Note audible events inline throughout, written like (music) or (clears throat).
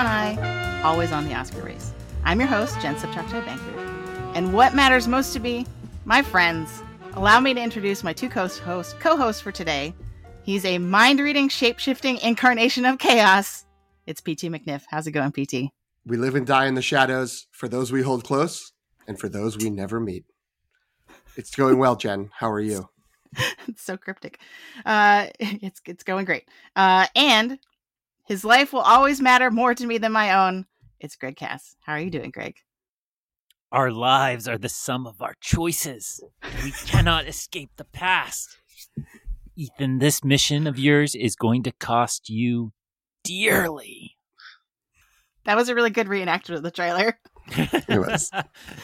one eye, always on the Oscar race. I'm your host, Jen Subchaktai Banker. And what matters most to me, my friends, allow me to introduce my two co-hosts co-hosts for today. He's a mind-reading, shape-shifting incarnation of chaos. It's PT McNiff. How's it going, PT? We live and die in the shadows for those we hold close and for those we never meet. It's going well, Jen. How are you? (laughs) it's so cryptic. Uh, (laughs) it's it's going great. Uh, and his life will always matter more to me than my own. It's Greg Cass. How are you doing, Greg? Our lives are the sum of our choices. We (laughs) cannot escape the past. Ethan, this mission of yours is going to cost you dearly. That was a really good reenactment of the trailer. (laughs) It was.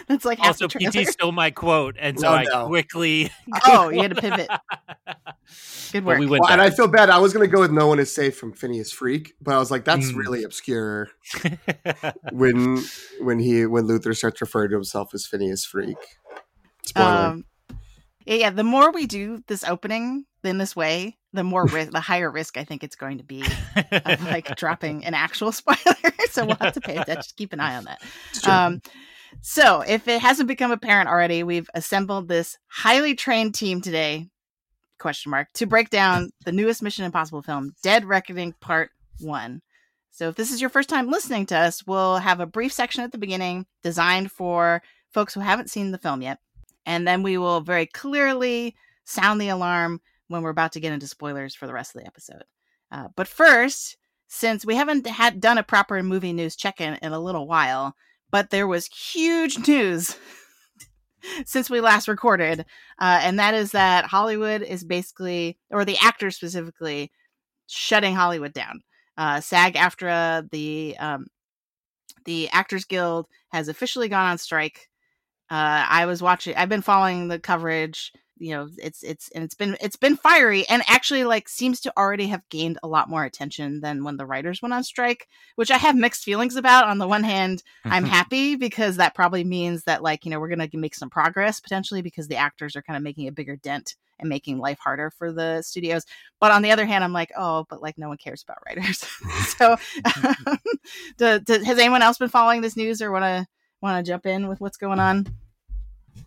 That's like also. PT stole my quote, and so Oh, I quickly. (laughs) (laughs) Oh, you had to pivot. (laughs) Good But work. we went Well, and I feel bad. I was going to go with No One Is Safe from Phineas Freak, but I was like, that's Mm. really obscure when when he when Luther starts referring to himself as Phineas Freak. Spoiler. Um, yeah, yeah, the more we do this opening in this way, the more ri- the higher risk I think it's going to be of like (laughs) dropping an actual (laughs) spoiler. so we'll have to pay attention, keep an eye on that. Um, so if it hasn't become apparent already, we've assembled this highly trained team today, question mark, to break down the newest Mission Impossible film, Dead Reckoning Part One. So if this is your first time listening to us, we'll have a brief section at the beginning designed for folks who haven't seen the film yet. And then we will very clearly sound the alarm when we're about to get into spoilers for the rest of the episode. Uh, but first, since we haven't had done a proper movie news check-in in a little while, but there was huge (laughs) news since we last recorded, uh, and that is that Hollywood is basically, or the actors specifically, shutting Hollywood down. Uh, SAG-AFTRA, the um, the Actors Guild, has officially gone on strike. Uh, I was watching. I've been following the coverage. You know, it's it's and it's been it's been fiery, and actually like seems to already have gained a lot more attention than when the writers went on strike, which I have mixed feelings about. On the one hand, I'm mm-hmm. happy because that probably means that like you know we're gonna make some progress potentially because the actors are kind of making a bigger dent and making life harder for the studios. But on the other hand, I'm like, oh, but like no one cares about writers. (laughs) so, (laughs) (laughs) do, do- has anyone else been following this news or want to want to jump in with what's going mm-hmm. on?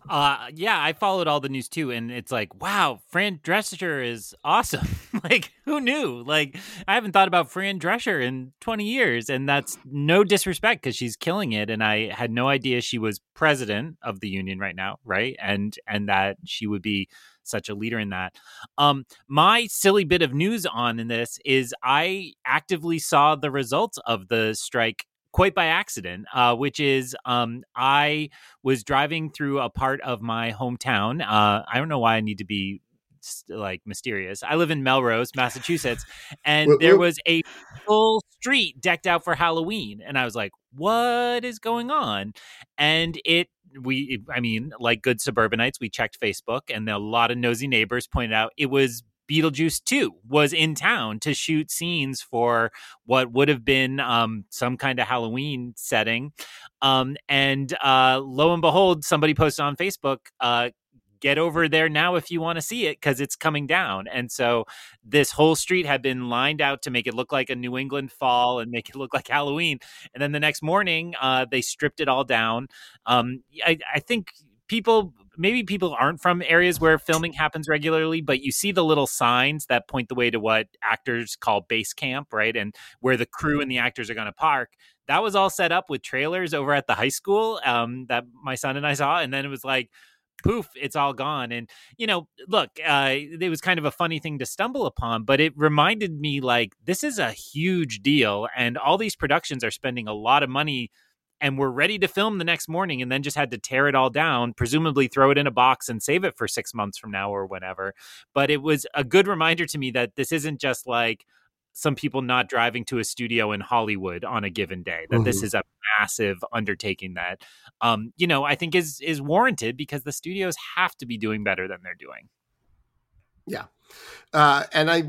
Uh, yeah, I followed all the news too, and it's like, wow, Fran Drescher is awesome. (laughs) like, who knew? Like, I haven't thought about Fran Drescher in 20 years, and that's no disrespect because she's killing it. And I had no idea she was president of the union right now, right? And and that she would be such a leader in that. Um, my silly bit of news on in this is I actively saw the results of the strike quite by accident, uh, which is um, I was driving through a part of my hometown. Uh, I don't know why I need to be like mysterious. I live in Melrose, Massachusetts, (laughs) and Whoop, there whoop. was a full street decked out for Halloween, and I was like, "What is going on?" And it. We, I mean, like good suburbanites, we checked Facebook, and a lot of nosy neighbors pointed out it was Beetlejuice 2 was in town to shoot scenes for what would have been um, some kind of Halloween setting. Um, and uh, lo and behold, somebody posted on Facebook, uh, get over there now if you want to see it because it's coming down. And so this whole street had been lined out to make it look like a New England fall and make it look like Halloween. And then the next morning, uh, they stripped it all down. Um, I, I think people maybe people aren't from areas where filming happens regularly but you see the little signs that point the way to what actors call base camp right and where the crew and the actors are going to park. That was all set up with trailers over at the high school um, that my son and i saw and then it was like poof it's all gone. And you know look uh, it was kind of a funny thing to stumble upon but it reminded me like this is a huge deal and all these productions are spending a lot of money and were ready to film the next morning and then just had to tear it all down, presumably throw it in a box and save it for six months from now or whenever. But it was a good reminder to me that this isn't just like some people not driving to a studio in Hollywood on a given day, that this Mhm. is a massive undertaking that, um, you know, I think is is warranted because the studios have to be doing better than they're doing. Yeah. Uh, and I,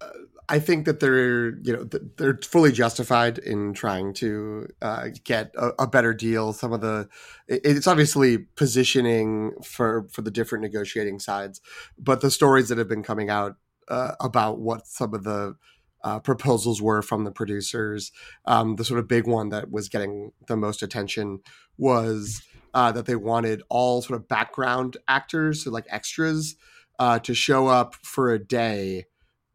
uh, I think that they're you know they're fully justified in trying to uh, get a, a better deal. Some of the it's obviously positioning for for the different negotiating sides, but the stories that have been coming out uh, about what some of the uh, proposals were from the producers. Um, the sort of big one that was getting the most attention was uh, that they wanted all sort of background actors, so like extras, uh, to show up for a day,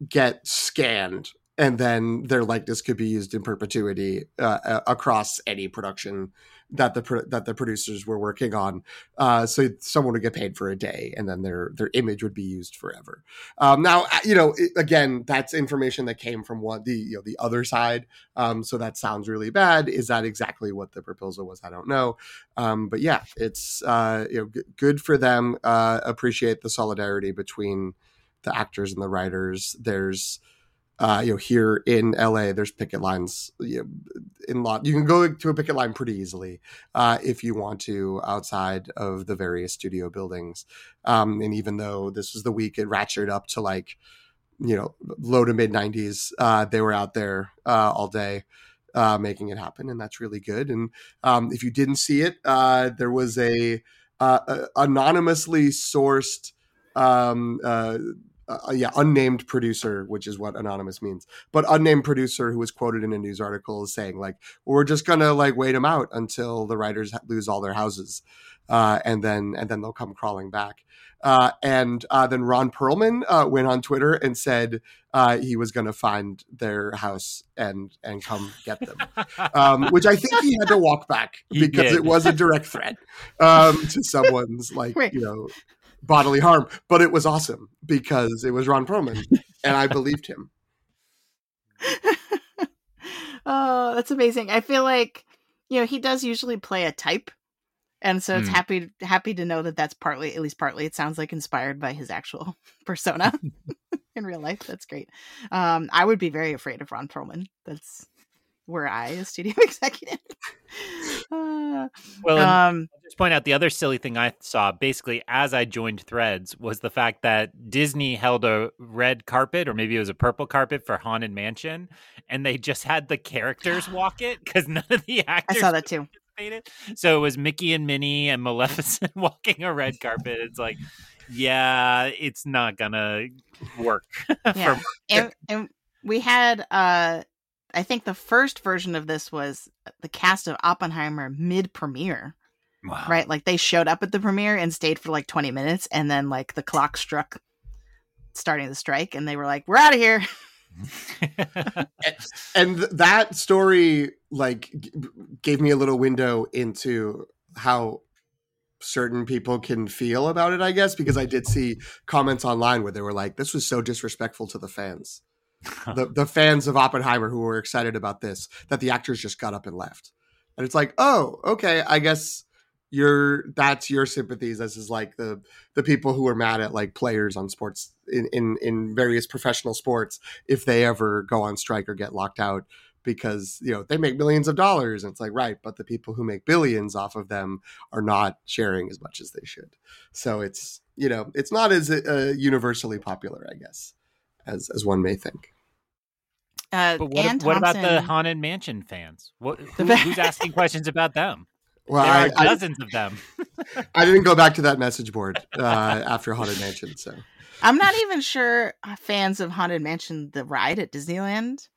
get scanned, and then their likeness could be used in perpetuity uh, across any production that the that the producers were working on. Uh, so someone would get paid for a day, and then their their image would be used forever. Um, now, uh, you know, again, that's information that came from what the you know the other side. Um, so that sounds really bad. Is that exactly what the proposal was? I don't know. Um, but yeah, it's uh, you know g- good for them. Uh, appreciate the solidarity between the actors and the writers. There's uh, you know, here in LA, there's picket lines you know, in lot. You can go to a picket line pretty easily uh, if you want to outside of the various studio buildings. Um, and even though this was the week it ratcheted up to like, you know, low to mid 90s, uh, they were out there uh, all day. Uh, making it happen, and that's really good. And um, if you didn't see it, uh, there was a, a anonymously sourced um, uh, uh, yeah, unnamed producer, which is what anonymous means, but unnamed producer who was quoted in a news article is saying like, we're just gonna like wait them out until the writers lose all their houses, uh, and then and then they'll come crawling back. Uh, and uh, then Ron Perlman uh, went on Twitter and said uh, he was going to find their house and and come get them, (laughs) um, which I think he had to walk back he because did. it was a direct threat um, to someone's like you know bodily harm, but it was awesome because it was Ron Perlman and I believed him. (laughs) oh, that's amazing. I feel like you know he does usually play a type, and so it's mm. happy happy to know that that's partly, at least partly, it sounds like inspired by his actual (laughs) persona (laughs) in real life. That's great. Um, I would be very afraid of Ron Perlman. That's were I a studio (laughs) executive. uh, well, um, I'll just point out the other silly thing I saw basically as I joined Threads was the fact that Disney held a red carpet or maybe it was a purple carpet for Haunted Mansion, and they just had the characters (gasps) walk it because none of the actors. I saw that too. So it was Mickey and Minnie and Maleficent (laughs) walking a red carpet. It's like, yeah, it's not gonna work. (laughs) yeah, and, and we had uh I think the first version of this was uh, the cast of Oppenheimer mid premiere. Wow. Right? Like they showed up at the premiere and stayed for like 20 minutes and then like the clock struck starting the strike and they were like, "We're out of here." (laughs) and that story like gave me a little window into how certain people can feel about it, I guess, because I did see comments online where they were like, "This was so disrespectful to the fans." (laughs) the the fans of Oppenheimer who were excited about this that the actors just got up and left. And it's like, oh, okay, I guess your that's your sympathies. This is like the the people who are mad at like players on sports in in in various professional sports if they ever go on strike or get locked out because you know they make millions of dollars and it's like right but the people who make billions off of them are not sharing as much as they should so it's you know it's not as uh, universally popular i guess as as one may think. Uh, but what, what, about the haunted mansion fans? What, (laughs) who, who's asking questions about them? Well, there I, are dozens I, of them. (laughs) I didn't go back to that message board uh, after haunted mansion, so I'm not even sure uh, fans of haunted mansion, the ride at Disneyland,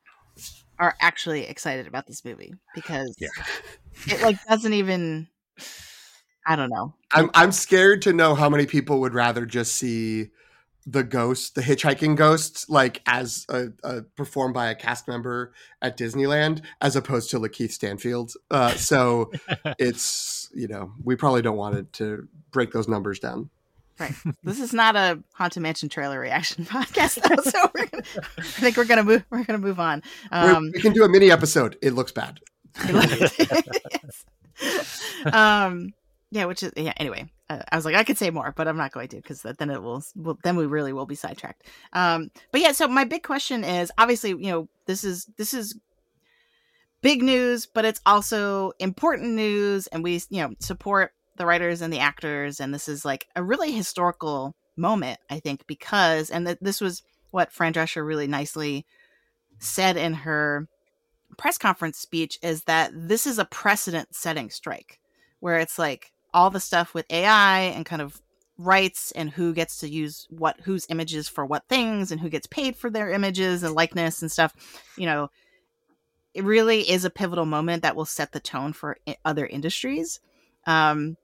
are actually excited about this movie because yeah. it like doesn't even. I don't know. I'm I'm scared to know how many people would rather just see the ghost, the hitchhiking ghost, like as a, a, performed by a cast member at Disneyland, as opposed to Lakeith Stanfield. Uh, so (laughs) it's you know we probably don't want it to break those numbers down. Right. This is not a haunted mansion trailer reaction (laughs) podcast, though, so we're gonna, I think we're gonna move. We're gonna move on. Um, we can do a mini episode. It looks bad. (laughs) yes. Um. Yeah. Which is yeah. Anyway, I was like, I could say more, but I'm not going to because then it will, will, then we really will be sidetracked. Um, but yeah, so my big question is obviously, you know, this is this is big news, but it's also important news, and we you know support the writers and the actors, and this is like a really historical moment, I think, because and this was what Fran Drescher really nicely said in her press conference speech is that this is a precedent setting strike where it's like all the stuff with AI and kind of rights and who gets to use what whose images for what things and who gets paid for their images and likeness and stuff you know it really is a pivotal moment that will set the tone for other industries. Um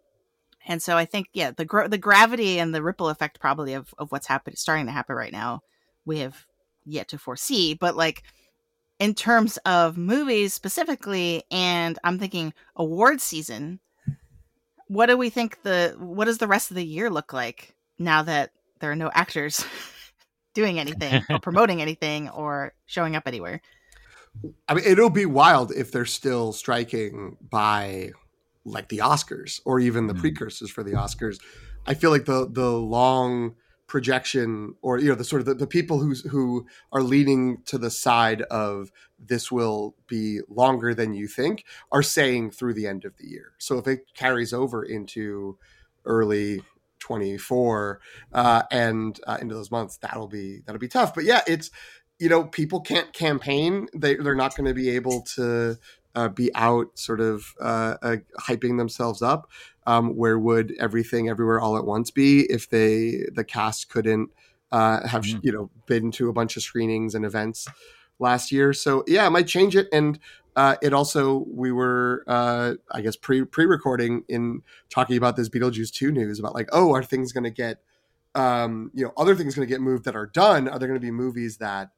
and so i think yeah the gro- the gravity and the ripple effect probably of of what's happening starting to happen right now we have yet to foresee. But like in terms of movies specifically and i'm thinking award season what do we think the what does the rest of the year look like now that there are no actors (laughs) doing anything or (laughs) promoting anything or showing up anywhere? I mean, it'll be wild if they're still striking by like the Oscars or even the mm. precursors for the Oscars. I feel like the the long projection or you know the sort of the, the people who who are leaning to the side of this will be longer than you think are saying through the end of the year. So if it carries over into early 24 uh, and uh, into those months that'll be that'll be tough. But yeah it's you know people can't campaign. They, they're not going to be able to uh, be out sort of uh, uh, hyping themselves up um, where would everything everywhere all at once be if they the cast couldn't uh, have mm-hmm. you know been to a bunch of screenings and events last year? So yeah, it might change it, and uh, it also we were uh, I guess pre pre recording in talking about this Beetlejuice two news about like oh are things going to get um, you know other things going to get moved that are done? Are there going to be movies that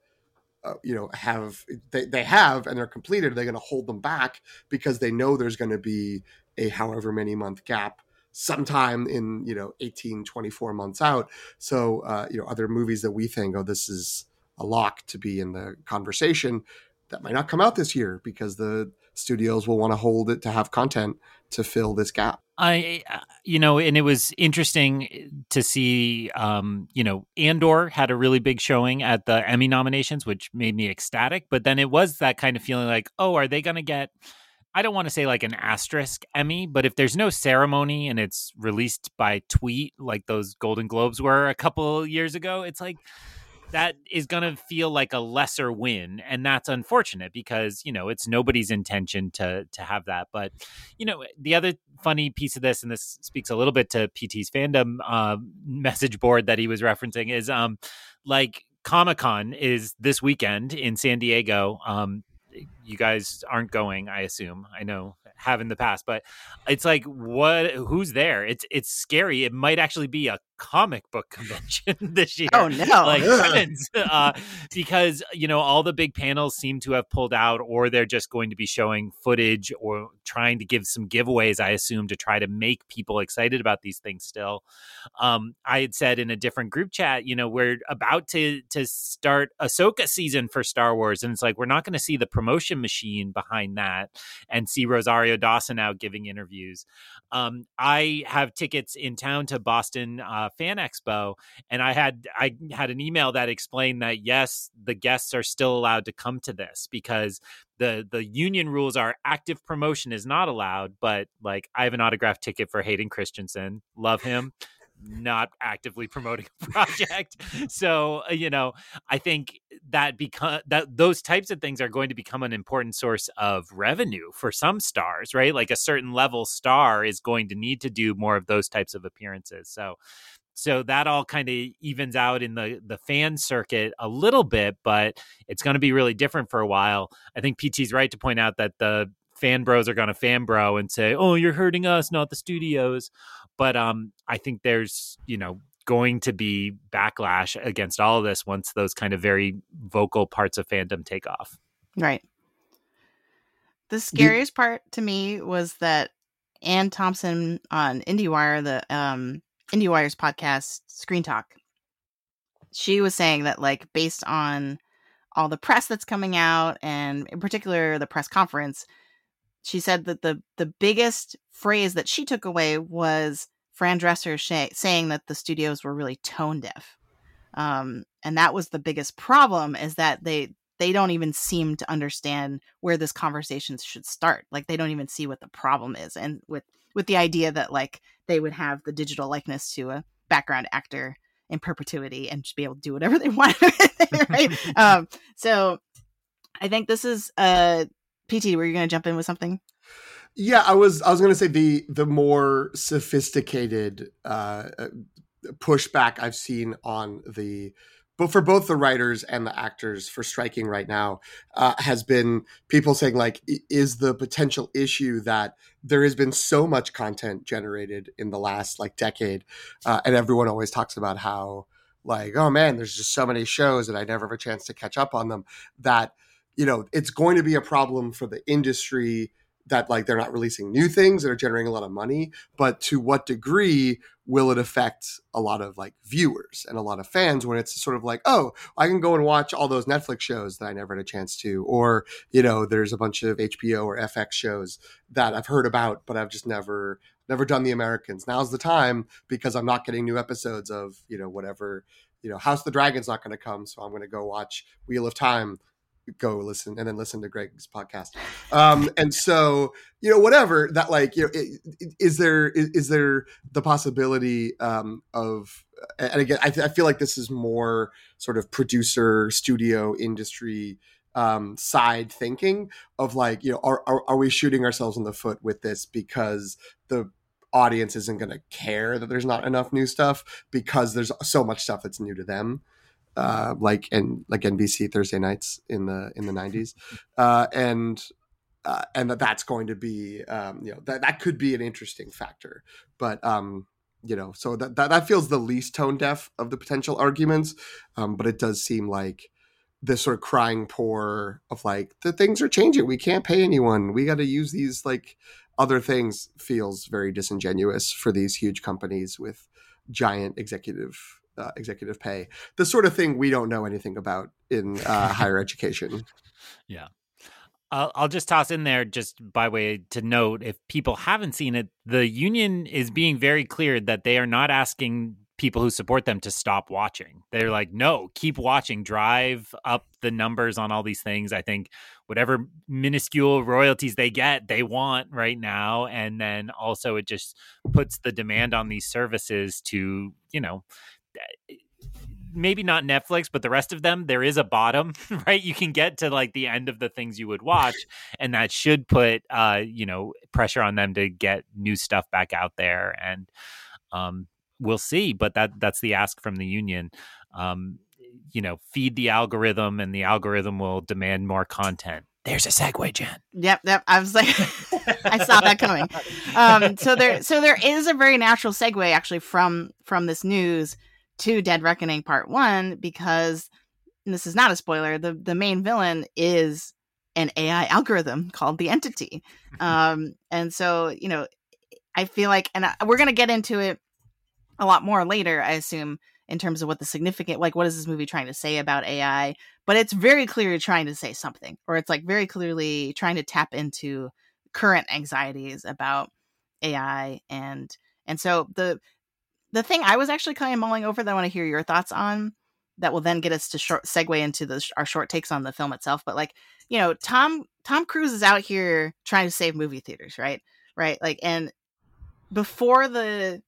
uh, you know have they, they have and they're completed are they're going to hold them back because they know there's going to be a however many month gap sometime in you know 18 24 months out. So uh, you know other movies that we think oh this is a lock to be in the conversation that might not come out this year because the studios will want to hold it to have content to fill this gap I, uh, you know, and it was interesting to see, um, you know, Andor had a really big showing at the Emmy nominations, which made me ecstatic. But then it was that kind of feeling like, oh, are they going to get I don't want to say like an asterisk Emmy, but if there's no ceremony and it's released by tweet like those Golden Globes were a couple years ago, it's like that is going to feel like a lesser win and that's unfortunate because you know it's nobody's intention to to have that but you know the other funny piece of this and this speaks a little bit to pt's fandom uh, message board that he was referencing is um like comic-con is this weekend in san diego um you guys aren't going, I assume. I know have in the past, but it's like what who's there? It's it's scary. It might actually be a comic book convention (laughs) this year. Oh no! Like (laughs) uh, because you know all the big panels seem to have pulled out, or they're just going to be showing footage or trying to give some giveaways. I assume to try to make people excited about these things. Still, um, I had said in a different group chat, you know, we're about to to start Ahsoka season for Star Wars, and it's like we're not going to see the promotion machine behind that and see Rosario Dawson out giving interviews. Um, I have tickets in town to Boston. Uh, Fan Expo, and I had I had an email that explained that yes, the guests are still allowed to come to this because the the union rules are active promotion is not allowed. But like, I have an autograph ticket for Hayden Christensen, love him not actively promoting a project. (laughs) so, you know, I think that become that those types of things are going to become an important source of revenue for some stars, right? Like a certain level star is going to need to do more of those types of appearances. So, so that all kind of evens out in the the fan circuit a little bit, but it's going to be really different for a while. I think PT's right to point out that the fan bros are going to fan bro and say, "Oh, you're hurting us, not the studios." But um, I think there's you know going to be backlash against all of this once those kind of very vocal parts of fandom take off. Right. The scariest you- part to me was that Anne Thompson on IndieWire, the um, IndieWire's podcast, Screen Talk, she was saying that, like, based on all the press that's coming out, and in particular the press conference, she said that the the biggest phrase that she took away was Fran Drescher sh- saying that the studios were really tone deaf, um, and that was the biggest problem. Is that they they don't even seem to understand where this conversation should start. Like they don't even see what the problem is, and with with the idea that like they would have the digital likeness to a background actor in perpetuity and just be able to do whatever (laughs) they want right? (laughs) Um so i think this is uh pt were you going to jump in with something? Yeah i was i was going to say the the more sophisticated uh pushback I've seen on the but for both the writers and the actors for striking right now uh, has been people saying like is the potential issue that there has been so much content generated in the last like decade uh, and everyone always talks about how like oh man there's just so many shows and i never have a chance to catch up on them that you know it's going to be a problem for the industry that like they're not releasing new things that are generating a lot of money but to what degree will it affect a lot of like viewers and a lot of fans when it's sort of like oh i can go and watch all those netflix shows that i never had a chance to or you know there's a bunch of hbo or fx shows that i've heard about but i've just never never done the americans. Now's the time because i'm not getting new episodes of you know whatever you know house of the dragon's not going to come so i'm going to go watch wheel of time go listen and then listen to Greg's podcast. Um, and so, you know, whatever that like, you know, is there, is, is there the possibility um, of, and again, I, I, feel like this is more sort of producer studio industry um, side thinking of like, you know, are, are, are we shooting ourselves in the foot with this because the audience isn't going to care that there's not enough new stuff because there's so much stuff that's new to them uh, like and like NBC Thursday nights in the in the nineties, (laughs) uh, and uh, and that that's going to be um, you know that that could be an interesting factor, but um, you know so that, that that feels the least tone deaf of the potential arguments, um, but it does seem like this sort of crying poor of like the things are changing, we can't pay anyone, we got to use these like other things feels very disingenuous for these huge companies with giant executive uh, executive pay, the sort of thing we don't know anything about in uh, higher (laughs) education. Yeah. I'll, I'll just toss in there, just by way to note, if people haven't seen it, the union is being very clear that they are not asking people who support them to stop watching. They're like, no, keep watching, drive up the numbers on all these things. I think whatever minuscule royalties they get, they want right now. And then also, it just puts the demand on these services to, you know, maybe not Netflix, but the rest of them, there is a bottom, (laughs) right? You can get to like the end of the things you would watch, and that should put, uh, you know, pressure on them to get new stuff back out there. And um, we'll see, but that that's the ask from the union. Um, you know, feed the algorithm, and the algorithm will demand more content. There's a segue, Jen. Yep, yep. I was like, (laughs) I saw that coming. Um, so there, so there is a very natural segue actually from from this news to Dead Reckoning Part One because this is not a spoiler. The the main villain is an AI algorithm called the Entity, (laughs) um, and so you know, I feel like, and I, we're gonna get into it a lot more later. I assume in terms of what the significant, like, what is this movie trying to say about AI? But it's very clearly trying to say something, or it's like very clearly trying to tap into current anxieties about AI and and so the the thing I was actually kind of mulling over that I want to hear your thoughts on that will then get us to short segue into the our short takes on the film itself. But like, you know, Tom Tom Cruise is out here trying to save movie theaters, right? Right. Like, and before the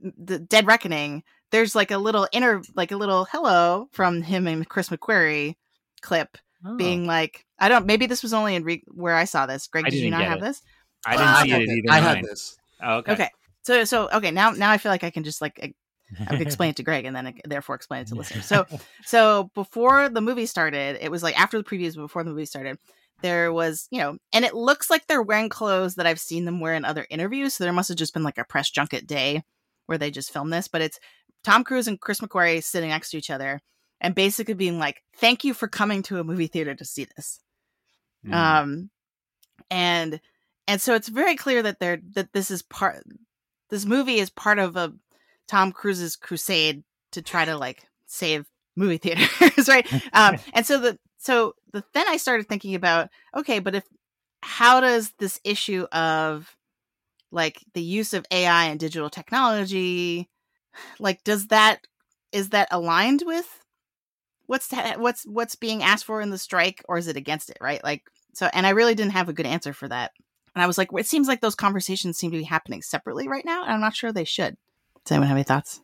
the Dead Reckoning, there's like a little inner, like a little hello from him and Chris McQuarrie clip, oh. being like, I don't. Maybe this was only in re- where I saw this. Greg, did you not have it. this? I didn't uh, see it either. I had this. Oh, okay. Okay. So so okay now now I feel like I can just like I could (laughs) explain it to Greg and then therefore explain it to listeners. So so before the movie started, it was like after the previews, before the movie started, there was you know, and it looks like they're wearing clothes that I've seen them wear in other interviews. So there must have just been like a press junket day where they just filmed this. But it's Tom Cruise and Chris McQuarrie sitting next to each other and basically being like, "Thank you for coming to a movie theater to see this." Mm. Um, and and so it's very clear that they're that this is part this movie is part of a Tom Cruise's crusade to try to like save movie (laughs) theaters, right? (laughs) Um, and so the so the then I started thinking about okay, but if how does this issue of like the use of AI and digital technology, like does that is that aligned with what's what's what's being asked for in the strike, or is it against it, right? Like so, and I really didn't have a good answer for that. And I was like, it seems like those conversations seem to be happening separately right now, and I'm not sure they should. Does anyone have any thoughts?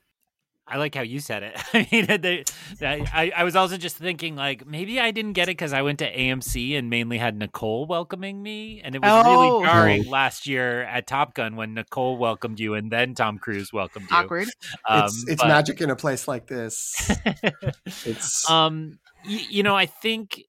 I like how you said it. (laughs) I mean, they, I, I was also just thinking like maybe I didn't get it because I went to AMC and mainly had Nicole welcoming me, and it was Oh. really jarring last year at Top Gun when Nicole welcomed you and then Tom Cruise welcomed you. Awkward. Um, it's it's but- magic in a place like this. (laughs) It's um, y- you know, I think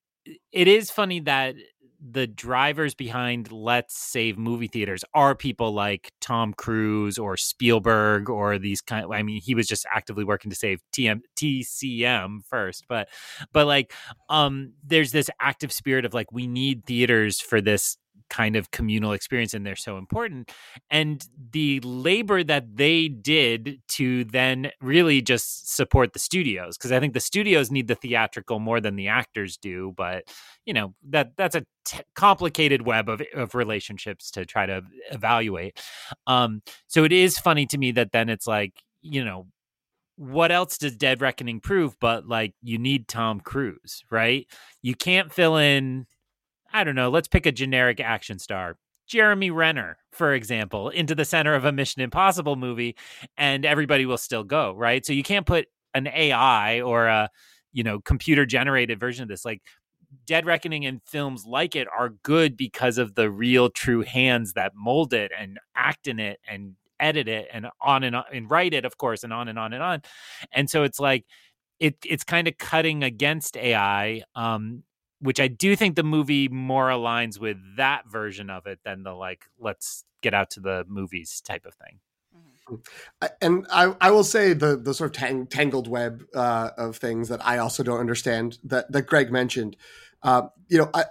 it is funny that the drivers behind Let's Save movie theaters are people like Tom Cruise or Spielberg or these kind. I mean, he was just actively working to save TM TCM first, but but like, um, there's this active spirit of like we need theaters for this kind of communal experience and they're so important. And the labor that they did to then really just support the studios because i think the studios need the theatrical more than the actors do but you know that that's a t- complicated web of, of relationships to try to evaluate. Um so it is funny to me that then it's like you know what else does dead reckoning prove but like you need tom cruise right? You can't fill in I don't know, let's pick a generic action star. Jeremy Renner, for example, into the center of a Mission Impossible movie and everybody will still go, right? So you can't put an AI or a, you know, computer generated version of this. Like Dead Reckoning and films like it are good because of the real true hands that mold it and act in it and edit it and on and on and write it, of course, and on and on and on. And so it's like it it's kind of cutting against AI. Um, which I do think the movie more aligns with that version of it than the like let's get out to the movies type of thing. I- and I, I will say the the sort of tang, tangled web uh, of things that I also don't understand that that Greg mentioned. Uh, you know, I,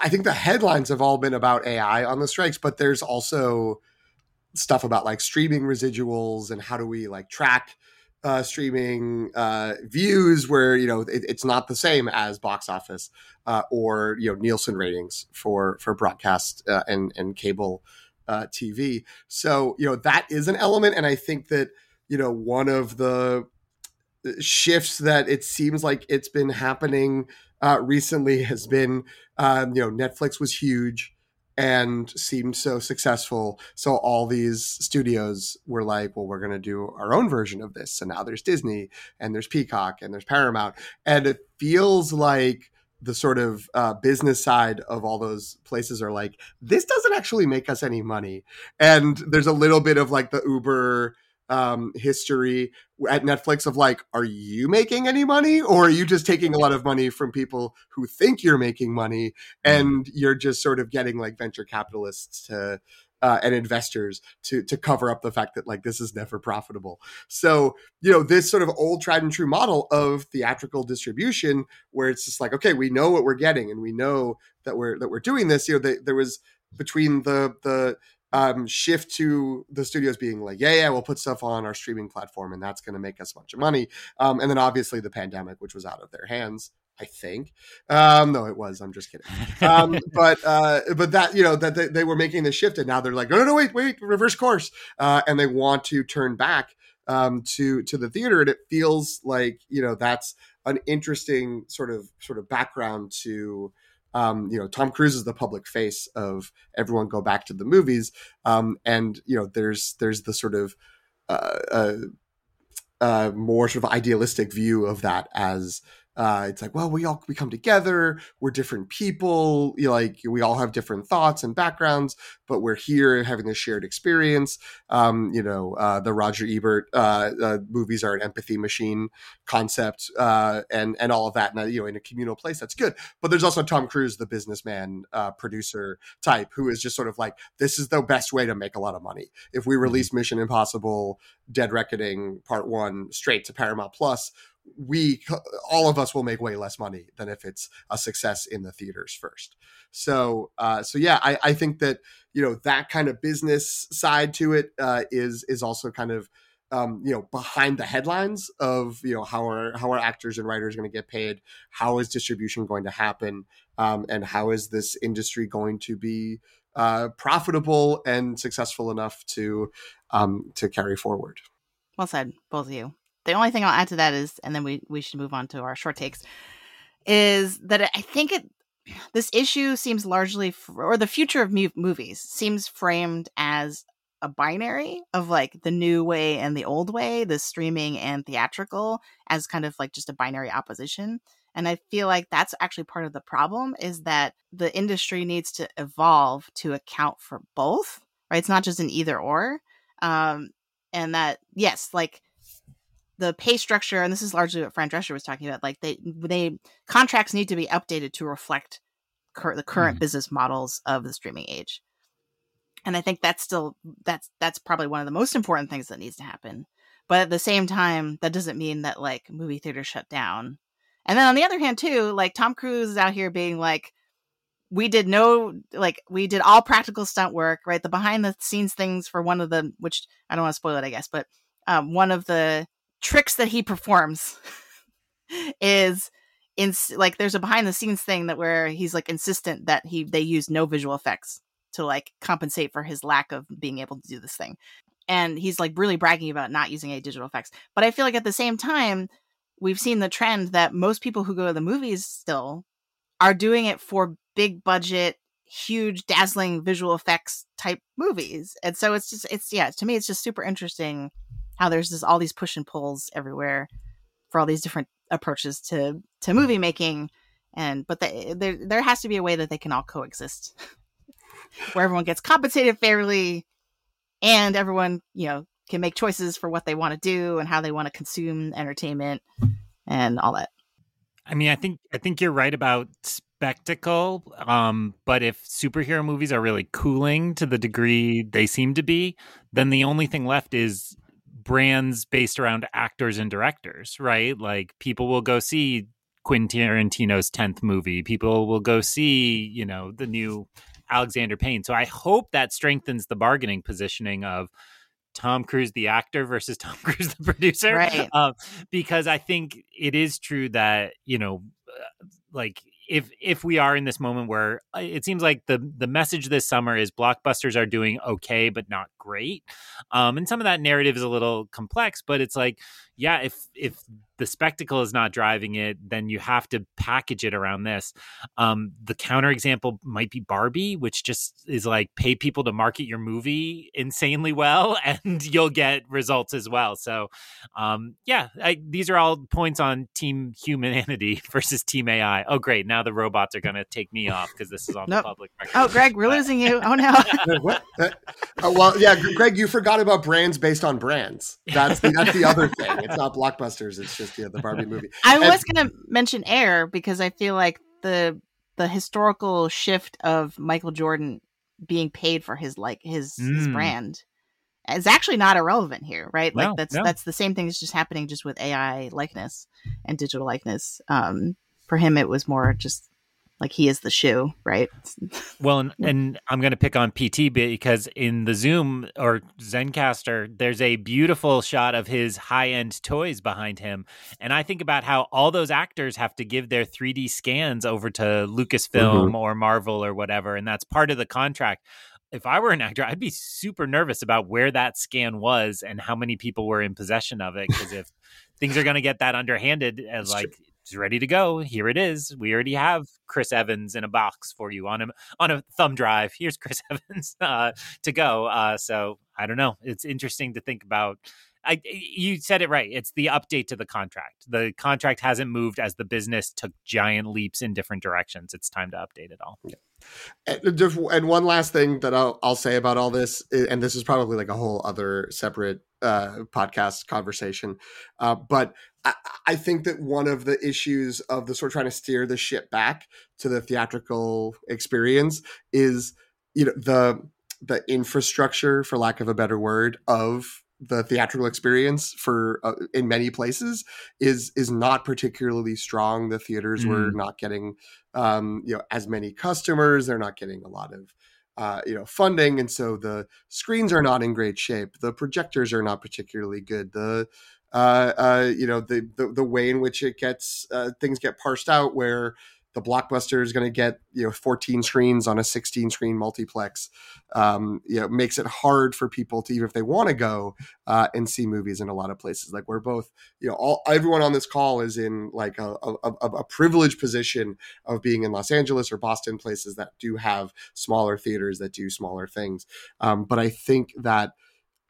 I think the headlines have all been about AI on the strikes, but there's also stuff about like streaming residuals and how do we like track uh, streaming uh, views where you know it, it's not the same as box office uh, or you know Nielsen ratings for for broadcast uh, and and cable uh, TV. So you know that is an element, and I think that you know one of the shifts that it seems like it's been happening uh, recently has been um, you know Netflix was huge and seemed so successful. So all these studios were like, well, we're going to do our own version of this. So now there's Disney and there's Peacock and there's Paramount. And it feels like the sort of uh, business side of all those places are like, this doesn't actually make us any money. And there's a little bit of like the Uber um, history at Netflix of like, are you making any money or are you just taking a lot of money from people who think you're making money and you're just sort of getting like venture capitalists to uh, and investors to to cover up the fact that like this is never profitable. So you know this sort of old tried and true model of theatrical distribution where it's just like okay we know what we're getting and we know that we're that we're doing this. You know they, there was between the the um, shift to the studios being like, yeah, yeah, we'll put stuff on our streaming platform and that's going to make us a bunch of money. Um, and then obviously the pandemic, which was out of their hands, I think. Um, no, it was. I'm just kidding. Um, (laughs) but uh, but that you know that they, they were making the shift, and now they're like, no, no, no, wait, wait, reverse course, uh, and they want to turn back um, to to the theater, and it feels like you know that's an interesting sort of sort of background to um, you know, Tom Cruise is the public face of everyone go back to the movies. Um, and, you know, there's, there's the sort of, uh, uh, uh, more sort of idealistic view of that as, uh, it's like, well, we all we come together. We're different people. You know, like we all have different thoughts and backgrounds, but we're here having this shared experience. Um, you know, uh, the Roger Ebert uh, uh, movies are an empathy machine concept, uh, and and all of that. And you know, in a communal place, that's good. But there's also Tom Cruise, the businessman uh, producer type, who is just sort of like, this is the best way to make a lot of money. If we release Mission Impossible: Dead Reckoning Part One straight to Paramount Plus, we all of us will make way less money than if it's a success in the theaters first. So, uh, so yeah, I, I think that you know that kind of business side to it uh, is is also kind of um, you know behind the headlines of you know how are how are actors and writers going to get paid, how is distribution going to happen, um, and how is this industry going to be uh, profitable and successful enough to um, to carry forward. Well said, both of you. The only thing I'll add to that is, and then we we should move on to our short takes, is that I think it (sighs) this issue seems largely, or the future of movies seems framed as a binary of like the new way and the old way, the streaming and theatrical as kind of like just a binary opposition. And I feel like that's actually part of the problem is that the industry needs to evolve to account for both, right? It's not just an either or. Um, and that, yes, like the pay structure, and this is largely what Fran Drescher was talking about, like they, they contracts need to be updated to reflect cur- the current mm-hmm. business models of the streaming age. And I think that's still, that's, that's probably one of the most important things that needs to happen. But at the same time, that doesn't mean that like movie theaters shut down and then on the other hand, too, like Tom Cruise is out here being like, we did no like we did all practical stunt work, right? The behind the scenes things for one of the which I don't want to spoil it, I guess, but um, one of the tricks that he performs is in like there's a behind the scenes thing that where he's like insistent that he they use no visual effects to like compensate for his lack of being able to do this thing. And he's like really bragging about not using any digital effects. But i feel like at the same time we've seen the trend that most people who go to the movies still are doing it for big budget huge dazzling visual effects type movies. And so it's just it's yeah to me it's just super interesting how there's just all these push and pulls everywhere for all these different approaches to to movie making and but the, there there has to be a way that they can all coexist (laughs) where everyone gets compensated fairly and everyone you know can make choices for what they want to do and how they want to consume entertainment and all that. I mean, I think I think you're right about spectacle. Um, but if superhero movies are really cooling to the degree they seem to be, then the only thing left is brands based around actors and directors, right? Like people will go see Quentin Tarantino's 10th movie. People will go see, you know, the new Alexander Payne. So I hope that strengthens the bargaining positioning of Tom Cruise the actor versus (laughs) Tom Cruise the producer, right? Uh, because I think it is true that you know, uh, like if if we are in this moment where uh, it seems like the the message this summer is blockbusters are doing okay but not great, um, and some of that narrative is a little complex, but it's like yeah, if if the spectacle is not driving it, then you have to package it around this. Um, the counterexample might be Barbie, which just is like pay people to market your movie insanely well, (laughs) and you'll get results as well. So, um, yeah, I, these are all points on Team Humanity (laughs) versus Team AI. Oh, great! Now the robots are going to take me off because this is on nope. the public record. Oh, Greg, we're losing you. Oh (laughs) no. what? Uh, well, yeah, Greg, you forgot about brands based on brands. That's the, that's the other thing. It's not blockbusters. It's just yeah, the Barbie movie. (laughs) I and, was going to mention Air because I feel like the the historical shift of Michael Jordan being paid for his like his mm. his brand is actually not irrelevant here, right? No, like that's no. that's the same thing that's just happening just with AI likeness and digital likeness. Um, for him, it was more just like he is the shoe, right? well, and, (laughs) and I'm going to pick on PT because in the Zoom or Zencastr, there's a beautiful shot of his high end toys behind him. And I think about how all those actors have to give their 3D scans over to Lucasfilm mm-hmm. or Marvel or whatever. And that's part of the contract. If I were an actor, I'd be super nervous about where that scan was and how many people were in possession of it. Because if things are going to get that underhanded, as like true it's ready to go. Here it is. We already have Chris Evans in a box for you on a on a thumb drive. Here's Chris (laughs) Evans uh, to go. Uh, so I don't know. It's interesting to think about. I, you said it right. It's the update to the contract. The contract hasn't moved as the business took giant leaps in different directions. It's time to update it all. Yeah. And, one last thing that I'll, I'll say about all this, and this is probably like a whole other separate uh, podcast conversation, uh, but I, I, think that one of the issues of the sort of trying to steer the ship back to the theatrical experience is, you know, the the infrastructure, for lack of a better word, of the theatrical experience for uh, in many places is is not particularly strong. The theaters mm. were not getting um you know as many customers. They're not getting a lot of uh, you know funding and so the screens are not in great shape. The projectors are not particularly good. The uh, uh, you know the, the, the way in which it gets uh, things get parsed out where the blockbuster is going to get you know 14 screens on a 16 screen multiplex. Um, you know, makes it hard for people to even if they want to go uh, and see movies in a lot of places. Like we're both, you know, all everyone on this call is in like a, a, a privileged position of being in Los Angeles or Boston, places that do have smaller theaters that do smaller things. Um, but I think that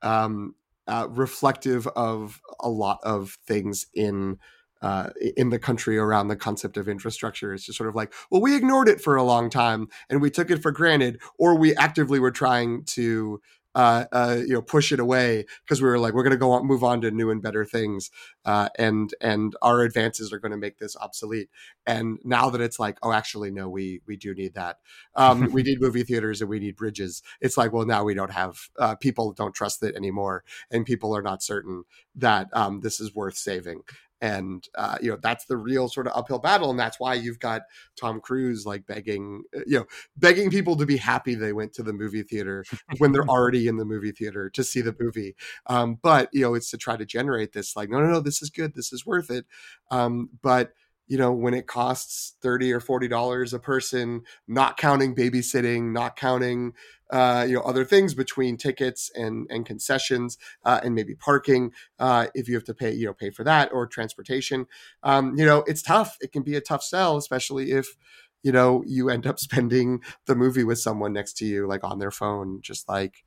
um, uh, reflective of a lot of things in uh, in the country around the concept of infrastructure. It's just sort of like, well, we ignored it for a long time and we took it for granted, or we actively were trying to uh, uh, you know push it away because we were like we're going to go on move on to new and better things uh, and and our advances are going to make this obsolete. And now that it's like oh actually no we we do need that. Um, we (laughs) need movie theaters and we need bridges. It's like well now we don't have uh, people don't trust it anymore and people are not certain that um, this is worth saving and uh, you know that's the real sort of uphill battle and that's why you've got tom cruise like begging uh, you know begging people to be happy they went to the movie theater when they're (laughs) already in the movie theater to see the movie. Um, but you know it's to try to generate this like no no no this is good this is worth it. Um, but you know when it costs 30 or 40 dollars a person not counting babysitting not counting uh, you know other things between tickets and and concessions uh, and maybe parking uh, if you have to pay you know pay for that or transportation um, you know it's tough. It can be a tough sell especially if you know you end up (laughs) spending the movie with someone next to you like on their phone just like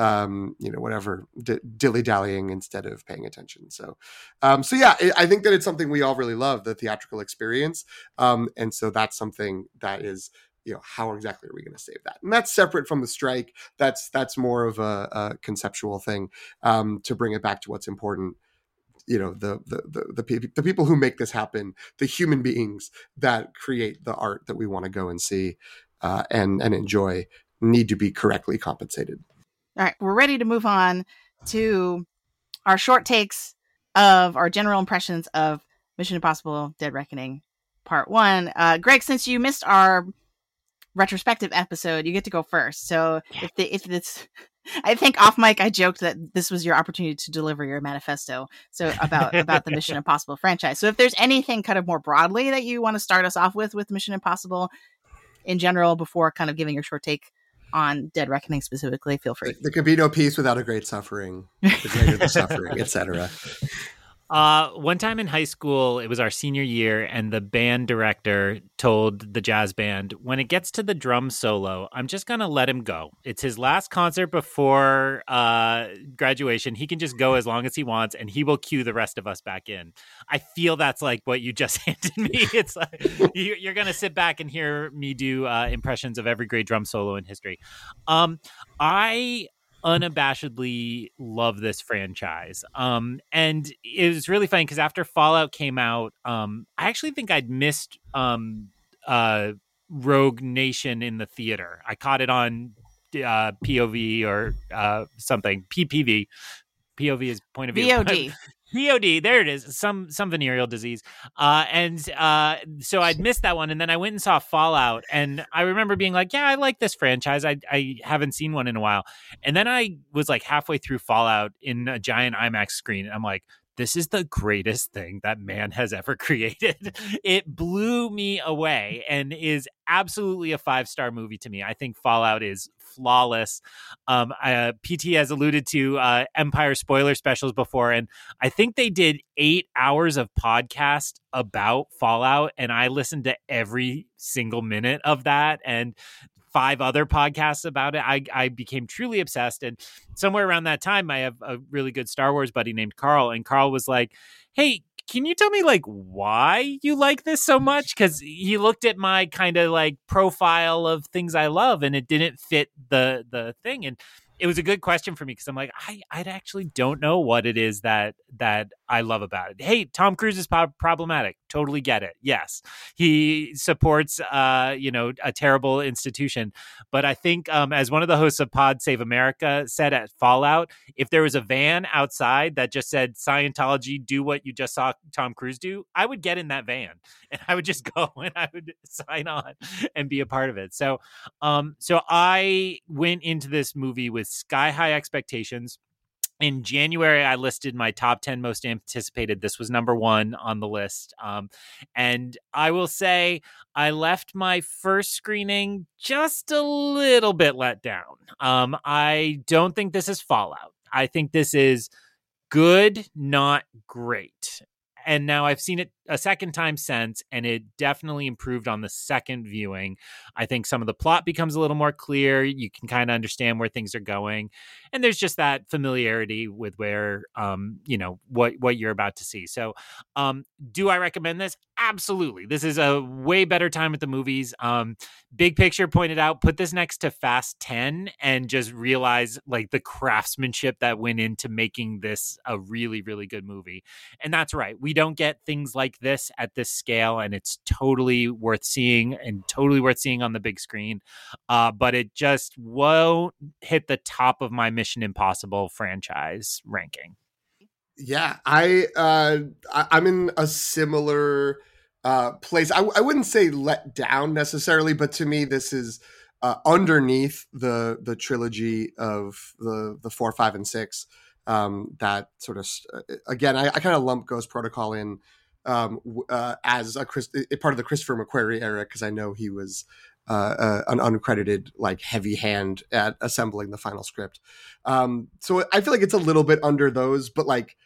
um, you know, whatever, d- dilly dallying instead of paying attention. So, um, so yeah, I think that it's something we all really love the theatrical experience. Um, and so that's something that is, you know, how exactly are we going to save that? And that's separate from the strike. That's, that's more of a, a conceptual thing, um, to bring it back to what's important you know the, the the the, the people who make this happen the human beings that create the art that we want to go and see uh, and and enjoy need to be correctly compensated all right, we're ready to move on to our short takes of our general impressions of Mission Impossible Dead Reckoning Part 1. Uh, Greg, since you missed our retrospective episode, you get to go first. So yeah. if the, if it's (laughs) I think off mic I joked that this was your opportunity to deliver your manifesto. So about about the Mission (laughs) Impossible franchise. So if there's anything kind of more broadly that you want to start us off with with Mission Impossible in general before kind of giving your short take on Dead Reckoning specifically, feel free. There could be no peace without a great suffering. (laughs) The greater the suffering, etc. Uh, one time in high school, it was our senior year, and the band director told the jazz band, when it gets to the drum solo, I'm just to let him go. It's his last concert before uh, graduation. He can just go as long as he wants, and he will cue the rest of us back in. I feel that's like what you just (laughs) handed me. It's like you're going to sit back and hear me do uh, impressions of every great drum solo in history. Um, I unabashedly love this franchise. Um, and it was really funny because after Fallout came out, um, I actually think I'd missed um, uh, Rogue Nation in the theater. I caught it on uh, POV or uh, something, PPV. POV is point of view. (laughs) VOD. VOD, there it is, some some venereal disease, uh, and uh, so I'd missed that one, and then I went and saw Fallout, and I remember being like, "Yeah, I like this franchise. I I haven't seen one in a while," and then I was like halfway through Fallout in a giant IMAX screen, and I'm like, this is the greatest thing that man has ever (laughs) created. It blew me away and is absolutely a five star movie to me. I think Fallout is flawless. Um, uh, PT has alluded to uh, Empire spoiler specials before, and I think they did eight hours of podcast about Fallout, and I listened to every single minute of that. And five other podcasts about it. I, I became truly obsessed. And somewhere around that time, I have a really good Star Wars buddy named Carl. And Carl was like, Hey, can you tell me like why you like this so much? Because he looked at my kind of like profile of things I love and it didn't fit the the thing. And it was a good question for me because I'm like, I, I actually don't know what it is that that I love about it. Hey, Tom Cruise is po- problematic. Totally get it. Yes, he supports, uh, you know, a terrible institution. But I think, um, as one of the hosts of Pod Save America said at Fallout, if there was a van outside that just said Scientology, do what you just saw Tom Cruise do, I would get in that van (laughs) and I would just (laughs) go and I would sign on and be a part of it. So, um, so I went into this movie with sky high expectations in January, I listed my top 10 most anticipated. This was number one on the list. Um, and I will say, I left my first screening just a little bit let down. Um, I don't think this is Fallout. I think this is good, not great and now I've seen it a second time since, and it definitely improved on the second viewing. I think some of the plot becomes a little more clear. You can kind of understand where things are going, and there's just that familiarity with where, um, you know, what what you're about to see. So, um, do I recommend this? Absolutely. This is a way better time at the movies. Um, Big Picture pointed out, put this next to Fast Ten, and just realize like the craftsmanship that went into making this a really really good movie. And that's right. We don't get things like this at this scale, and it's totally worth seeing and totally worth seeing on the big screen. Uh, but it just won't hit the top of my Mission Impossible franchise ranking. Yeah, I, uh, I'm in a similar uh, place. I, I wouldn't say let down necessarily, but to me, this is uh, underneath the the trilogy of the the four, five, and six um, that sort of uh, again I, I kind of lump Ghost Protocol in um, uh, as a, Chris, part of the Christopher McQuarrie era because I know he was uh, uh, an uncredited like heavy hand at assembling the final script. Um, so I feel like it's a little bit under those, but like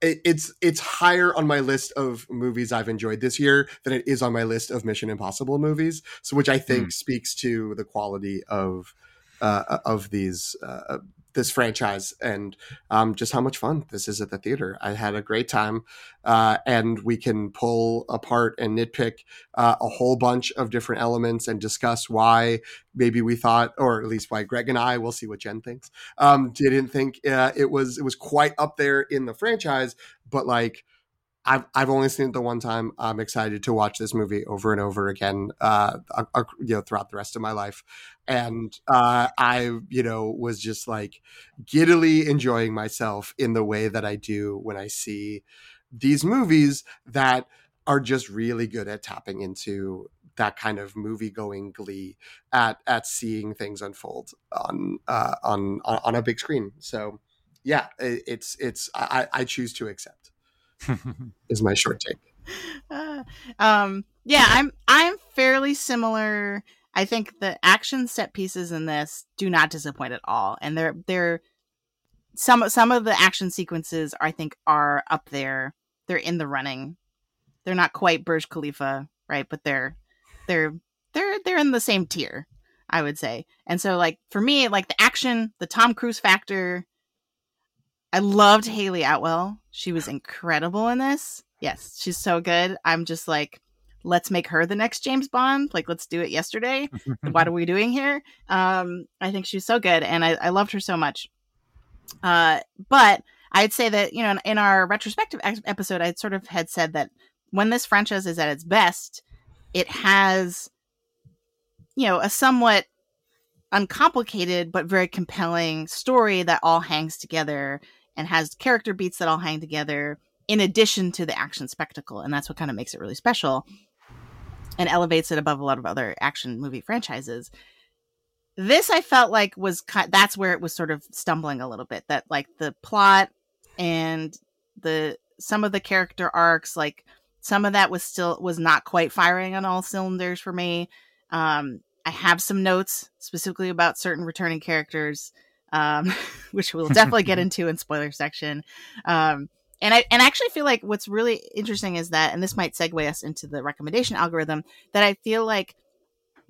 it, it's it's higher on my list of movies I've enjoyed this year than it is on my list of Mission Impossible movies. So which I think mm. speaks to the quality of uh, of these uh, this franchise and um, just how much fun this is at the theater. I had a great time, uh, and we can pull apart and nitpick uh, a whole bunch of different elements and discuss why maybe we thought, or at least why Greg and I, we'll see what Jen thinks, um, didn't think uh, it was it was quite up there in the franchise, but like I've I've only seen it the one time. I'm excited to watch this movie over and over again, uh, uh, you know, throughout the rest of my life. And uh, I, you know, was just like giddily enjoying myself in the way that I do when I see these movies that are just really good at tapping into that kind of movie going glee at at seeing things unfold on uh, on on a big screen. So yeah, it, it's it's I, I choose to accept. Is my short take. Uh, (laughs) um, yeah, I'm I'm fairly similar. I think the action set pieces in this do not disappoint at all, and they're they're some some of the action sequences I think are up there. They're in the running. They're not quite Burj Khalifa, right? But they're they're they're they're in the same tier, I would say. And so, like for me, like the action, the Tom Cruise factor, I loved Hayley Atwell. She was incredible in this. Yes, she's so good. I'm just like, let's make her the next James Bond. Like, let's do it yesterday. (laughs) what are we doing here? Um, I think she's so good, and I, I loved her so much. Uh, but I'd say that you know, in, in our retrospective ex- episode, I sort of had said that when this franchise is at its best, it has, you know, a somewhat uncomplicated but very compelling story that all hangs together and has character beats that all hang together in addition to the action spectacle. And that's what kind of makes it really special and elevates it above a lot of other action movie franchises. This I felt like was that's where it was sort of stumbling a little bit that like the plot and the some of the character arcs like some of that was still was not quite firing on all cylinders for me. Um I have some notes specifically about certain returning characters um, (laughs) which we'll (laughs) definitely get into in spoiler section. Um, and I and I actually feel like what's really interesting is that, and this might segue us into the recommendation algorithm, that I feel like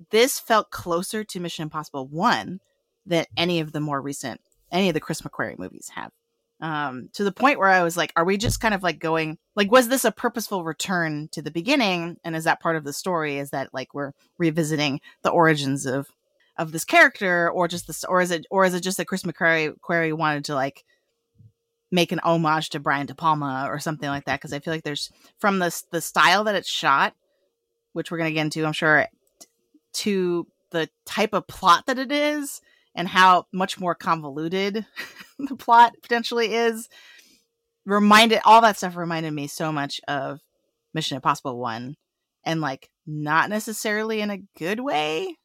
this felt closer to Mission Impossible One than any of the more recent, any of the Chris McQuarrie movies have. Um, to the point where I was like, are we just kind of like going like was this a purposeful return to the beginning? And is that part of the story? Is that like we're revisiting the origins of of this character or just this or is it or is it just that Chris McQuarrie Query wanted to like make an homage to Brian De Palma or something like that? Because I feel like there's from the the style that it's shot which we're going to get into I'm sure to the type of plot that it is and how much more convoluted (laughs) the plot potentially is reminded all that stuff reminded me so much of Mission Impossible 1 and like not necessarily in a good way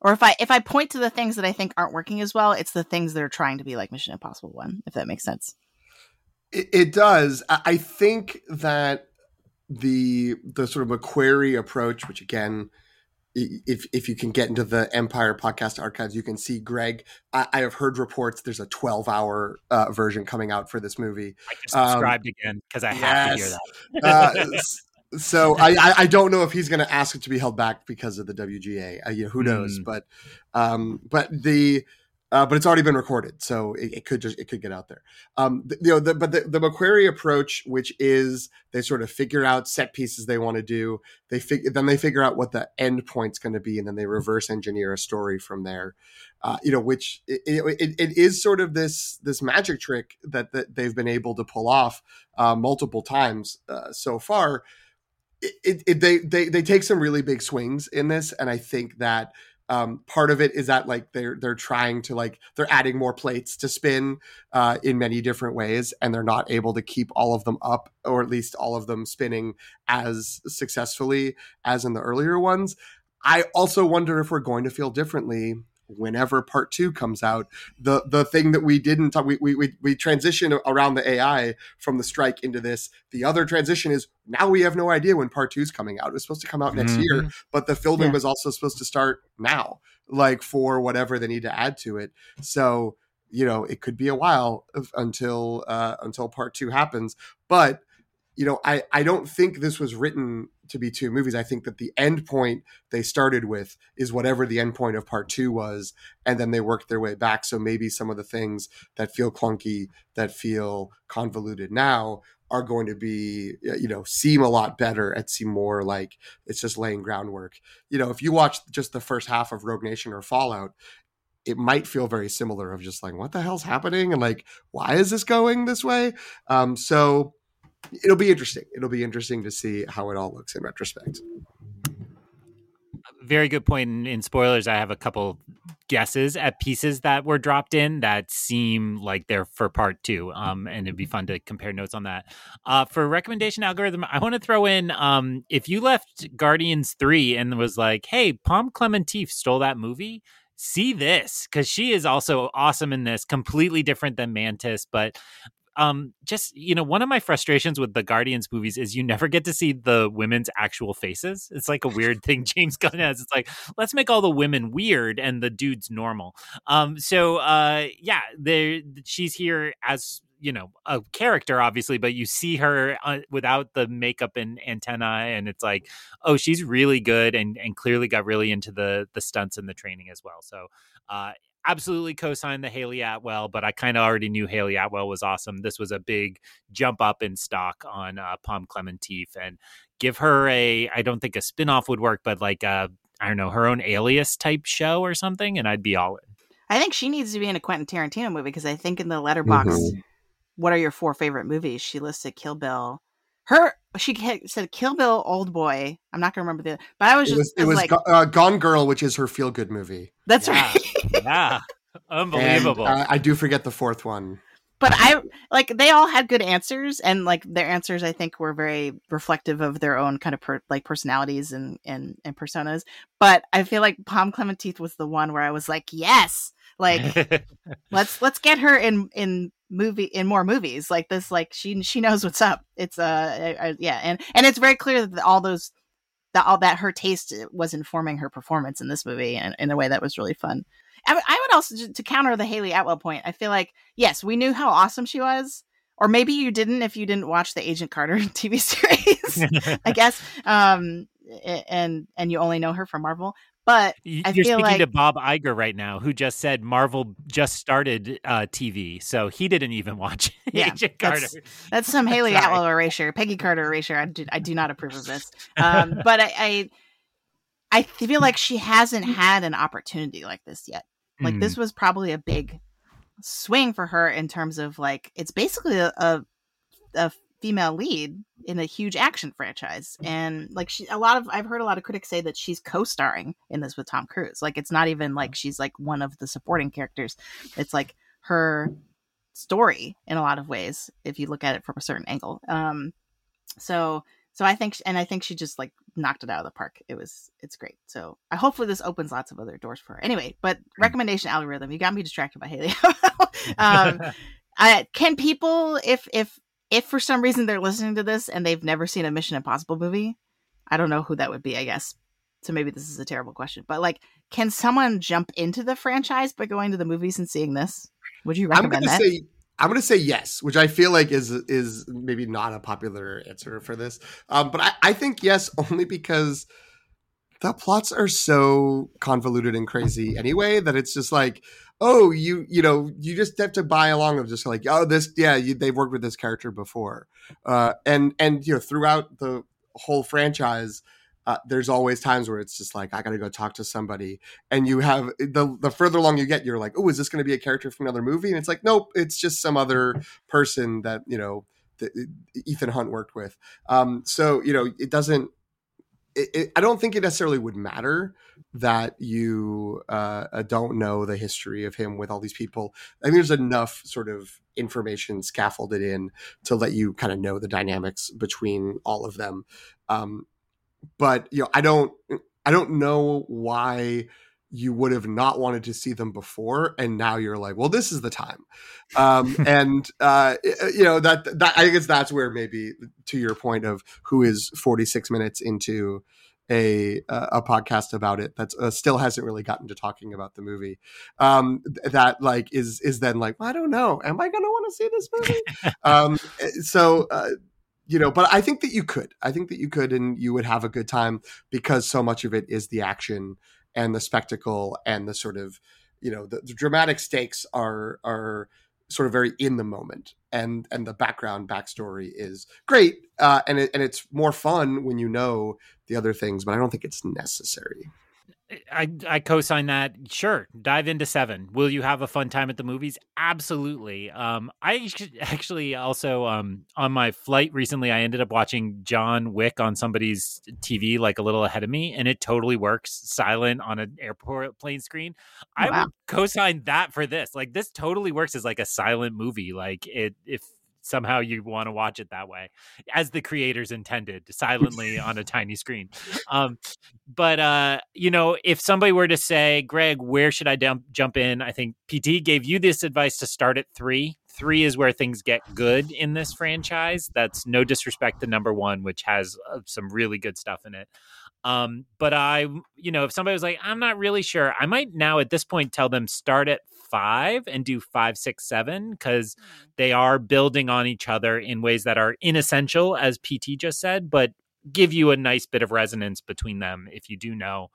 Or if I if I point to the things that I think aren't working as well, it's the things that are trying to be like Mission Impossible One, if that makes sense. It, it does. I, I think that the the sort of McQuarrie approach, which again, if if you can get into the Empire podcast archives, you can see Greg. I, I have heard reports there's a 12 hour uh, version coming out for this movie. I just subscribed um, again because I have yes. to hear that. uh, (laughs) so (laughs) I, I don't know if he's going to ask it to be held back because of the WGA. Uh, know, who knows? Mm. But um, but the uh, but it's already been recorded, so it, it, could just it could get out there. Um, the, you know, the, but the, the McQuarrie approach, which is they sort of figure out set pieces they want to do, they figure then they figure out what the end point's going to be, and then they reverse engineer a story from there. Uh, you know, which it, it, it is sort of this this magic trick that that they've been able to pull off uh, multiple times uh, so far. It, it, they they they take some really big swings in this, and I think that um, part of it is that like they're they're trying to like they're adding more plates to spin uh, in many different ways, and they're not able to keep all of them up, or at least all of them spinning as successfully as in the earlier ones. I also wonder if we're going to feel differently whenever part two comes out. The the thing that we didn't talk, we, we we transition around the AI from the strike into this. The other transition is now we have no idea when part two is coming out. It was supposed to come out next mm-hmm. year, but the filming yeah. was also supposed to start now, like for whatever they need to add to it. So you know it could be a while until uh, until part two happens, but you know, I, I don't think this was written to be two movies. I think that the end point they started with is whatever the end point of part two was, and then they worked their way back. So maybe some of the things that feel clunky, that feel convoluted now, are going to be, you know, seem a lot better and seem more like it's just laying groundwork. You know, if you watch just the first half of Rogue Nation or Fallout, it might feel very similar of just like what the hell's happening and like why is this going this way um so it'll be interesting. It'll be interesting to see how it all looks in retrospect. Very good point. In, in spoilers, I have a couple guesses at pieces that were dropped in that seem like they're for part two. Um, and it'd be fun to compare notes on that. Uh, for recommendation algorithm, I want to throw in um, if you left Guardians 3 and was like, hey, Pom Klementieff stole that movie, see this because she is also awesome in this completely different than mantis but um just you know one of my frustrations with the guardians movies is you never get to see the women's actual faces. It's like a weird thing (laughs) james gunn has. It's like let's make all the women weird and the dudes normal. Um so uh yeah there she's here as you know a character obviously but you see her uh, without the makeup and antenna and it's like oh she's really good and and clearly got really into the the stunts and the training as well. So uh absolutely co-signed the Hayley Atwell, but I kind of already knew Hayley Atwell was awesome. This was a big jump up in stock on uh, Pom Klementieff, and give her a. I don't think a spinoff would work, but like a I don't know her own Alias type show or something, and I'd be all in. I think she needs to be in a Quentin Tarantino movie because I think in the Letterboxd, mm-hmm. what are your four favorite movies? She listed Kill Bill. Her she said Kill Bill, Old Boy. I'm not gonna remember the, but I was just it was, it was like uh, Gone Girl, which is her feel good movie. That's yeah. right. (laughs) yeah, unbelievable. And, uh, I do forget the fourth one. But I like they all had good answers, and like their answers, I think were very reflective of their own kind of per, like personalities and, and and personas. But I feel like Pom Klementieff was the one where I was like, yes, like (laughs) let's let's get her in in movie in more movies like this like she she knows what's up. It's uh, uh yeah and and it's very clear that all those that all that her taste was informing her performance in this movie and in a way that was really fun. I, I would also to counter the Hayley Atwell point I feel like yes we knew how awesome she was or maybe you didn't if you didn't watch the Agent Carter (laughs) TV series (laughs) I guess. Um and and you only know her from Marvel but you're I speaking like... to Bob Iger right now, who just said Marvel just started uh, TV, so he didn't even watch (laughs) yeah, Agent Carter. That's, (laughs) that's some Hayley Atwell erasure, Peggy Carter erasure. I do, I do not approve of this. Um, but I, I, I feel like she hasn't had an opportunity like this yet. Like mm. this was probably a big swing for her in terms of like it's basically a, a, a female lead in a huge action franchise and like she a lot of i've heard a lot of critics say that she's co-starring in this with tom cruise like it's not even like she's like one of the supporting characters it's like her story in a lot of ways if you look at it from a certain angle um so So I think, and I think she just like knocked it out of the park. It was, it's great. So I hopefully this opens lots of other doors for her. Anyway, but recommendation algorithm, you got me distracted by Hayley. (laughs) um, I, can people, if if if for some reason they're listening to this and they've never seen a Mission Impossible movie, I don't know who that would be. I guess so. Maybe this is a terrible question, but like, can someone jump into the franchise by going to the movies and seeing this? Would you recommend I'm gonna that? Say, I'm going to say yes, which I feel like is is maybe not a popular answer for this, um, but I, I think yes (laughs) only because the plots are so convoluted and crazy anyway that it's just like oh you you know you just have to buy along of just like oh this yeah you, they've worked with this character before uh, and and you know throughout the whole franchise uh, there's always times where it's just like I got to go talk to somebody, and you have the the further along you get, you're like, oh, is this to be a character from another movie? And it's like, nope, it's just some other person that you know that Ethan Hunt worked with. Um, so you know, it doesn't. It, it, I don't think it necessarily would matter that you uh, uh don't know the history of him with all these people. I think there's enough sort of information scaffolded in to let you kind of know the dynamics between all of them. Um, but you know, I don't I don't know why you would have not wanted to see them before and now you're like well this is the time. Um, (laughs) and uh, you know that that i guess that's where maybe to your point of who is 46 minutes into a a podcast about it that uh, still hasn't really gotten to talking about the movie um, that like is is then like well, i don't know. Am i gonna want to see this movie? (laughs) Um, eh, so uh, you know, but I think that you could. I think that you could, and you would have a good time because so much of it is the action and the spectacle and the sort of, you know, the, the dramatic stakes are are sort of very in the moment, and and the background backstory is great, uh, and it, and it's more fun when you know the other things, but I don't think it's necessary. I I co-sign that. Sure, dive into seven. Will you have a fun time at the movies? Absolutely. Um, I actually also um on my flight recently, I ended up watching John Wick on somebody's TV, like a little ahead of me, and it totally works silent on an airport plane screen. I wow. would co-sign that for this. Like this totally works as like a silent movie. Like it if somehow you want to watch it that way as the creators intended silently on a (laughs) tiny screen. Um, but uh, you know if somebody were to say greg where should i dump, jump in? I think pt gave you this advice to start at three. Three is where things get good in this franchise. That's no disrespect to number one which has uh, some really good stuff in it. Um, but I, you know, if somebody was like, I'm not really sure, I might now at this point tell them start at five and do five, six, seven, because mm. they are building on each other in ways that are inessential, as PT just said, but give you a nice bit of resonance between them if you do know.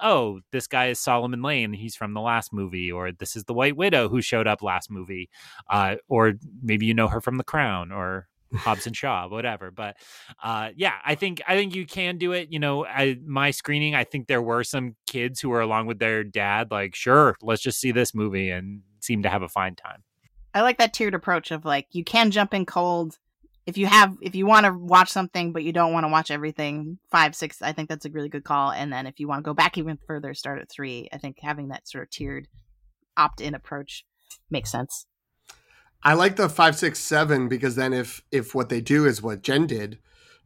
Oh, this guy is Solomon Lane. He's from the last movie, or this is the White Widow who showed up last movie, uh, or maybe you know her from The Crown, or Hobbs and Shaw, whatever. But uh, yeah, I think I think you can do it. You know, I, my screening, I think there were some kids who were along with their dad, like, sure, let's just see this movie, and seem to have a fine time. I like that tiered approach of like you can jump in cold if you have if you want to watch something but you don't want to watch everything five six i think that's a really good call and then if you want to go back even further start at three i think having that sort of tiered opt-in approach makes sense I like the five, six, seven because then if if what they do is what Jen did,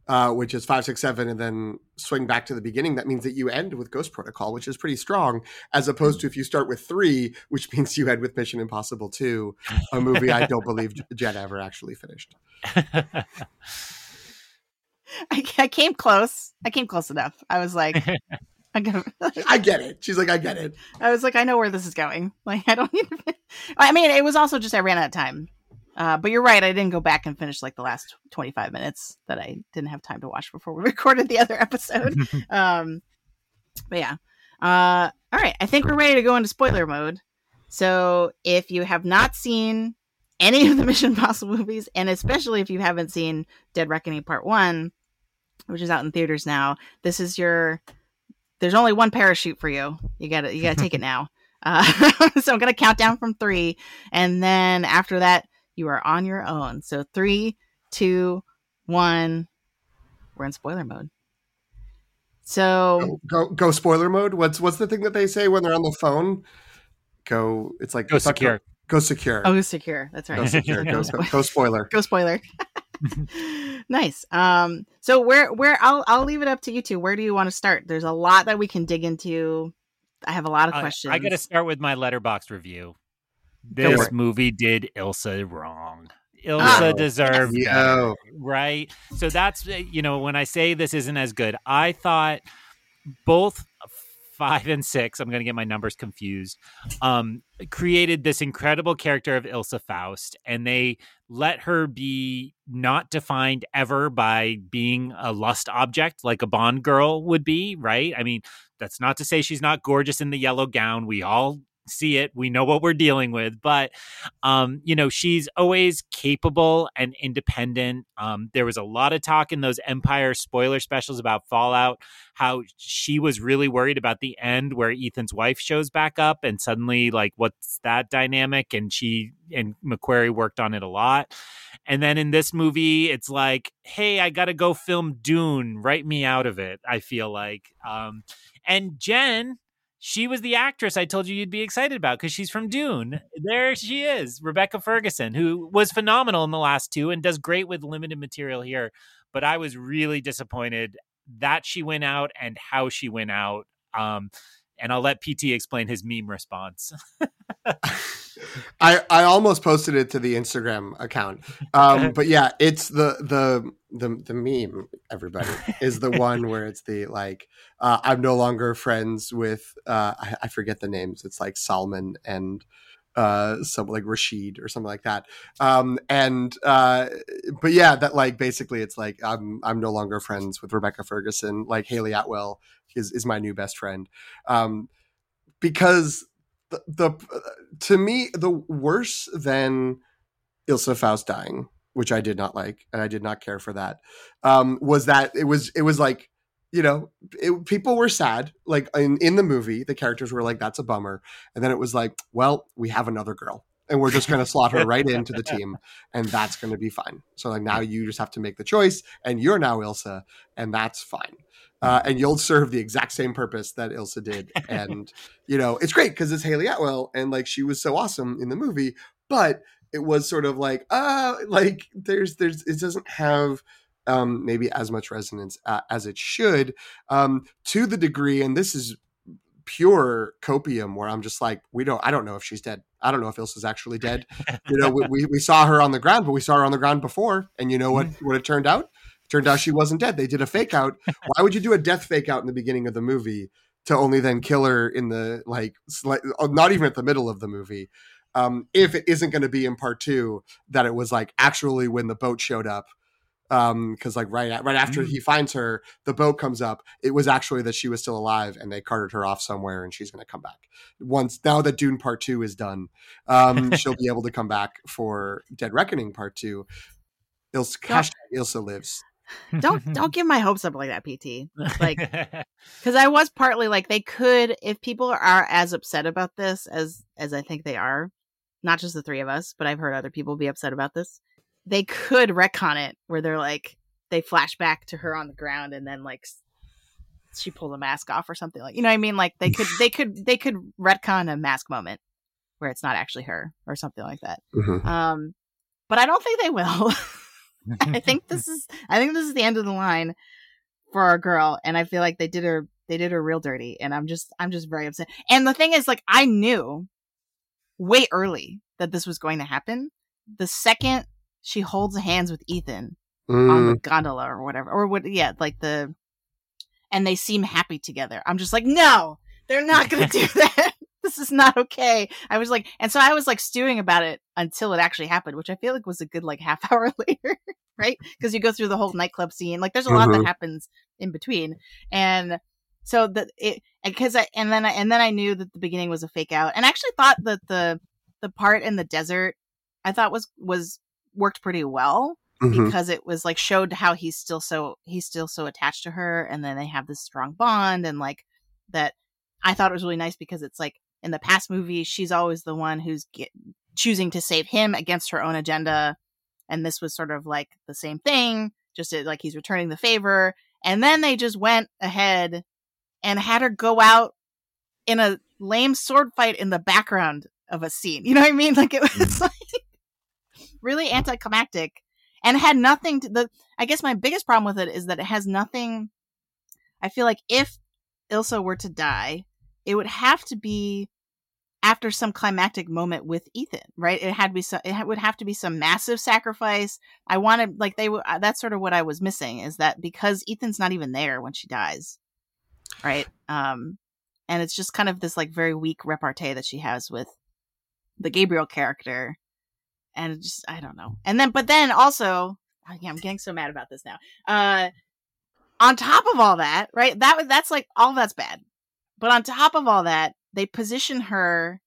uh, which is five, six, seven, and then swing back to the beginning, that means that you end with Ghost Protocol, which is pretty strong, as opposed to if you start with three, which (laughs) means you end with Mission Impossible Two, a movie I don't believe Jen ever actually finished. (laughs) I, I came close. I came close enough. I was like, (laughs) (laughs) I get it. She's like, I get it. I was like, I know where this is going. (laughs) Like, I don't need. To... (laughs) I mean, it was also just I ran out of time. Uh, but you're right. I didn't go back and finish like the last 25 minutes that I didn't have time to watch before we recorded the other episode. um, but yeah. Uh, all right. I think we're ready to go into spoiler mode. So if you have not seen any of the Mission Impossible movies, and especially if you haven't seen Dead Reckoning Part One, which is out in theaters now, this is your there's only one parachute for you. You got to you got to take it (laughs) now. Uh, (laughs) so I'm gonna count down from three, and then after that, you are on your own. So three, two, one. We're in spoiler mode. So go, go, go spoiler mode. What's what's the thing that they say when they're on the phone? Go. It's like go secure. Go, go secure. Oh, secure. That's right. Go secure. go, (laughs) go, go spoiler. Go spoiler. Nice. Um, so where where I'll I'll leave it up to you two. Where do you want to start? There's a lot that we can dig into. I have a lot of Uh, questions. I got to start with my Letterboxd review. This movie did Ilsa wrong. Ilsa Oh, deserved yes. Yo. right? So that's uh, you know when I say this isn't as good, I thought both five and six. I'm going to get my numbers confused. Um, created this incredible character of Ilsa Faust, and they let her be not defined ever by being a lust object like a Bond girl would be, right? I mean, that's not to say she's not gorgeous in the yellow gown. We all see it. We know what we're dealing with, but um, you know, she's always capable and independent. Um, there was a lot of talk in those Empire spoiler specials about Fallout, how she was really worried about the end where Ethan's wife shows back up and suddenly like what's that dynamic? And she and McQuarrie worked on it a lot. And then in this movie, it's like, hey, I gotta go film Dune. Write me out of it. I feel like. Um, and Jen, she was the actress I told you you'd be excited about because she's from Dune. There she is, Rebecca Ferguson, who was phenomenal in the last two and does great with limited material here. But I was really disappointed that she went out and how she went out. Um, and I'll let PT explain his meme response. (laughs) I I almost posted it to the Instagram account. (laughs) Um, but yeah, it's the the the the meme. Everybody is the (laughs) one where it's the like uh, I'm no longer friends with uh, I, I forget the names. It's like Salman and uh some like Rashid or something like that. Um and uh but yeah, that like basically it's like I'm I'm no longer friends with Rebecca Ferguson. Like Hayley Atwell is is my new best friend. Um because the, the to me the worse than Ilsa Faust dying, which I did not like, and I did not care for that, um, was that it was it was like you know it, people were sad like in in the movie the characters were like that's a bummer, and then it was like well we have another girl and we're just going to slot her right into the team and that's going to be fine. So like now you just have to make the choice and you're now Ilsa and that's fine. Uh, and you'll serve the exact same purpose that Ilsa did. And, you know, it's great because it's Hayley Atwell and like she was so awesome in the movie, but it was sort of like, uh, like there's, there's, it doesn't have um, maybe as much resonance uh, as it should um, to the degree, and this is pure copium where I'm just like, we don't, I don't know if she's dead. I don't know if Ilsa's actually dead. You know, we, we, we saw her on the ground, but we saw her on the ground before. And you know what, what it turned out? turned out she wasn't dead. They did a fake out. Why would you do a death fake out in the beginning of the movie to only then kill her in the like, slight, not even at the middle of the movie? Um, if it isn't going to be in part two, that it was like actually when the boat showed up, um because like right right after Mm. he finds her the boat comes up it was actually that she was still alive and they carted her off somewhere and she's going to come back once now that dune part two is done um (laughs) she'll be able to come back for dead reckoning part two ilsa, hashtag ilsa lives don't don't give my hopes up like that, PT. Like (laughs) because I was partly like they could if people are as upset about this as as I think they are, not just the three of us, but I've heard other people be upset about this. They could retcon it where they're like they flash back to her on the ground and then like she pulled the mask off or something like you know what I mean like they could they could they could retcon a mask moment where it's not actually her or something like that. Mhm. Um, but I don't think they will. (laughs) I think this is I think this is the end of the line for our girl, and I feel like they did her they did her real dirty, and I'm just I'm just very upset. And the thing is, like, I knew way early that this was going to happen. The second she holds hands with Ethan on the Mm, gondola or whatever, or what, yeah, like the, and they seem happy together. I'm just like, no, they're not going to do (laughs) that. (laughs) this is not okay. I was like, and so I was like stewing about it until it actually happened, which I feel like was a good like (laughs) half hour later, right? Because you go through the whole nightclub scene. Like, there's a lot Mhm. that happens in between, and so that it because I and then I and then I knew that the beginning was a fake out, and I actually thought that the the part in the desert I thought was was worked pretty well mhm. because it was like showed how he's still so he's still so attached to her and then they have this strong bond and like that i thought it was really nice because it's like in the past movies she's always the one who's get, choosing to save him against her own agenda and this was sort of like the same thing just it, like he's returning the favor and then they just went ahead and had her go out in a lame sword fight in the background of a scene you know what i mean (laughs) like it was like really anticlimactic and had nothing to the. I guess my biggest problem with it is that it has nothing. I feel like if Ilsa were to die, it would have to be after some climactic moment with Ethan, right? It had to be some, it would have to be some massive sacrifice. I wanted like they would. Uh, that's sort of what I was missing is that because Ethan's not even there when she dies, right? Um, and it's just kind of this like very weak repartee that she has with the Gabriel character, and just I don't know. And then, but then also, yeah, I'm getting so mad about this now. Uh, on top of all that, right? That was that's like all that's bad. But on top of all that, they position her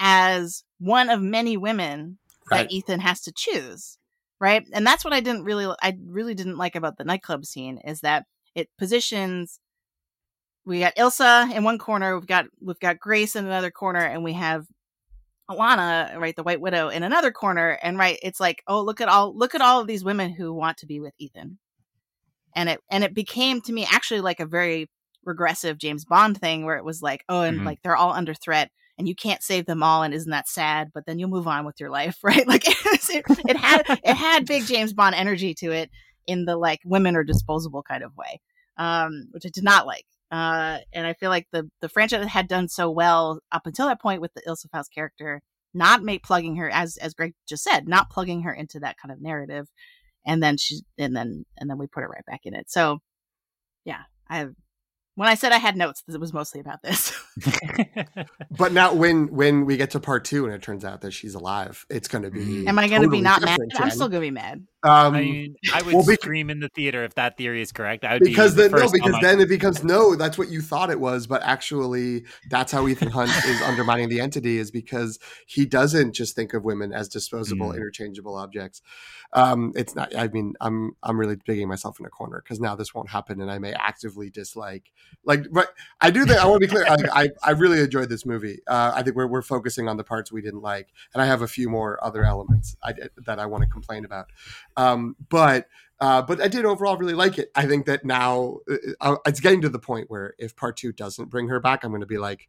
as one of many women right. that Ethan has to choose, right? And that's what I didn't really I really didn't like about the nightclub scene is that it positions we got Ilsa in one corner, we've got we've got Grace in another corner, and we have Alana, right, the White Widow, in another corner. And right, it's like, oh, look at all look at all of these women who want to be with Ethan. And it and it became to me actually like a very regressive James Bond thing where it was like, oh, and mm-hmm. like they're all under threat and you can't save them all and isn't that sad but then you'll move on with your life (laughs) right like it, it, had it had big (laughs) james bond energy to it in the like women are disposable kind of way um which i did not like uh and i feel like the the franchise had done so well up until that point with the ilsa faust character not make plugging her as as greg just said not plugging her into that kind of narrative. And then she and then and then we put her right back in it. So yeah i have when I said I had notes, it was mostly about this. (laughs) but now, when when we get to part two and it turns out that she's alive, it's going to be. Am I going to totally be not mad? Jen. I'm still going to be mad. Um, I mean, I would well, scream in the theater if that theory is correct. I would because be then no, because then it becomes no. That's what you thought it was, but actually, that's how Ethan Hunt is undermining the entity is because he doesn't just think of women as disposable, mm. interchangeable objects. Um, it's not. I mean, I'm I'm really digging myself in a corner because now this won't happen, and I may actively dislike. Like, but I do think I want to be clear. I, I, I really enjoyed this movie. Uh, I think we're we're focusing on the parts we didn't like, and I have a few more other elements I, that I want to complain about. Um, but uh, but I did overall really like it. I think that now uh, uh, it's getting to the point where if part two doesn't bring her back, I'm going to be like,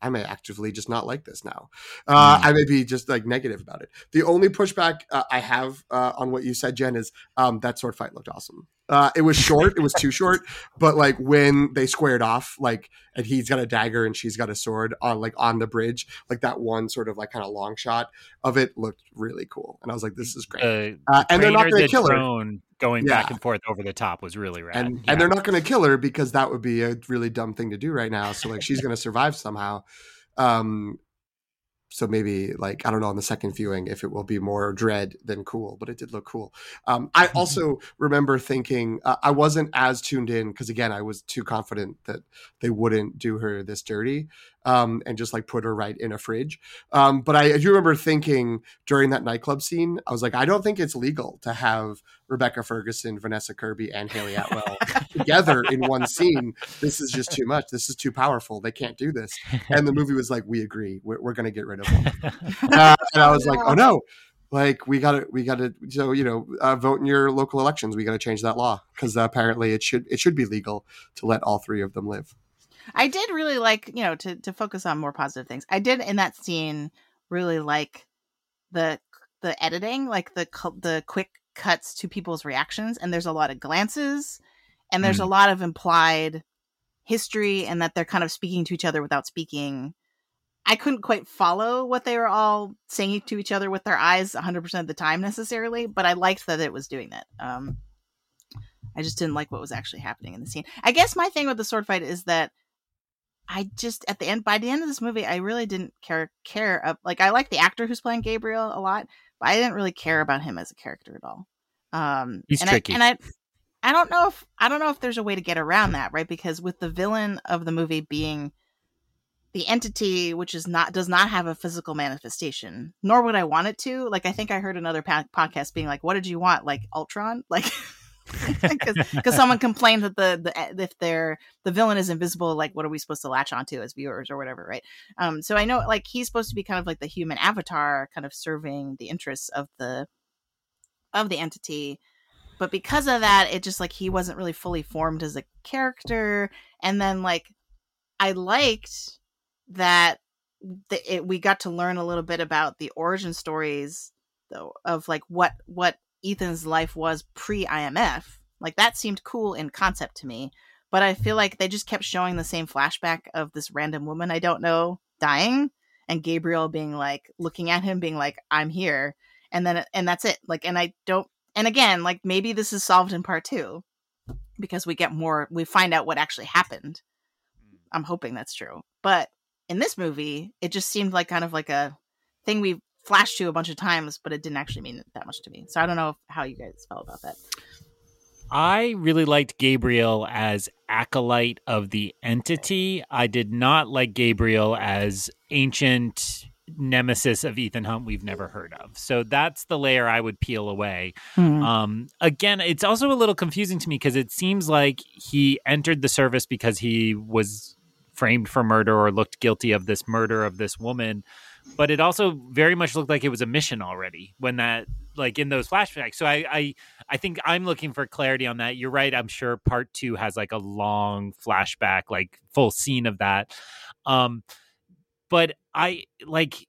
I may actively just not like this now. Uh, mm. I may be just like negative about it. The only pushback uh, I have uh, on what you said, Jen, is um, that sword fight looked awesome. Uh, it was short. It was (laughs) too short. But like when they squared off, like and he's got a dagger and she's got a sword on like on the bridge, like that one sort of like kind of long shot of it looked really cool. And I was like, this is great. Uh, and they're not going to the kill her. Going yeah. back and forth over the top was really rad. And, yeah. and they're not going to kill her because that would be a really dumb thing to do right now. So like she's going to survive somehow. Um, so maybe like I don't know on the second viewing if it will be more dread than cool, but it did look cool. Um, I (laughs) also remember thinking uh, I wasn't as tuned in because again I was too confident that they wouldn't do her this dirty um, and just like put her right in a fridge. Um, but I, I, do remember thinking during that nightclub scene, I was like, I don't think it's legal to have Rebecca Ferguson, Vanessa Kirby, and Hayley Atwell (laughs) together in one scene. This is just too much. This is too powerful. They can't do this. And the movie was like, we agree. We're, we're going to get rid of them. (laughs) Uh, and I was like, oh no like we got to we got to so you know uh, vote in your local elections we got to change that law because apparently it should it should be legal to let all three of them live I did really like, you know, to to focus on more positive things. I did in that scene really like the the editing, like the the quick cuts to people's reactions and there's a lot of glances and there's mm. a lot of implied history and that they're kind of speaking to each other without speaking. I couldn't quite follow what they were all saying to each other with their eyes 100% of the time necessarily, but I liked that it was doing that. Um, I just didn't like what was actually happening in the scene. I guess my thing with the sword fight is that I just at the end by the end of this movie, I really didn't care care uh, like I like the actor who's playing Gabriel a lot, but I didn't really care about him as a character at all. Um, He's and tricky, I, and I I don't know if I don't know if there's a way to get around that, right? Because with the villain of the movie being the entity, which is not does not have a physical manifestation, nor would I want it to. Like I think I heard another podcast being like, "What did you want? Like Ultron? (laughs) Like (laughs) because someone complained that the, the eh, if they're the villain is invisible like what are we supposed to latch onto as viewers or whatever right? Um so i know like he's supposed to be kind of like the human avatar kind of serving the interests of the of the entity. But because of that it just like he wasn't really fully formed as a character. And then like i liked that the, it, we got to learn a little bit about the origin stories though of like what what Ethan's life was pre IMF. Like that seemed cool in concept to me, but I feel like they just kept showing the same flashback of this random woman I don't know dying and Gabriel being like looking at him being like I'm here and then and that's it. Like and I don't and again, like maybe this is solved in part 2 because we get more we find out what actually happened. Hmm. I'm hoping that's true. But in this movie, it just seemed like kind of like a thing we flashed to a bunch of times, but it didn't actually mean that much to me. So I don't know if, how you guys felt about that. I really liked Gabriel as acolyte of the entity. I did not like Gabriel as ancient nemesis of Ethan Hunt we've never heard of. So that's the layer I would peel away. Mm. Um, again, it's also a little confusing to me because it seems like he entered the service because he was framed for murder or looked guilty of this murder of this woman but it also very much looked like it was a mission already when that like in those flashbacks. So I, I i think i'm looking for clarity on that. You're right i'm sure part two has like a long flashback like full scene of that. Um but i like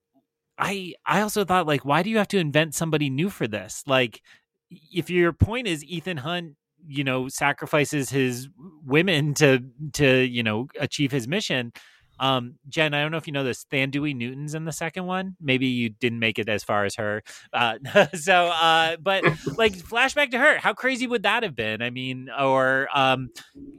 i i also thought like why do you have to invent somebody new for this? Like if your point is ethan hunt you know sacrifices his women to to you know achieve his mission um jen i don't know if you know this thandie newton's in the second one. Maybe you didn't make it as far as her uh (laughs) so uh but (laughs) like flashback to her how crazy would that have been? I mean or um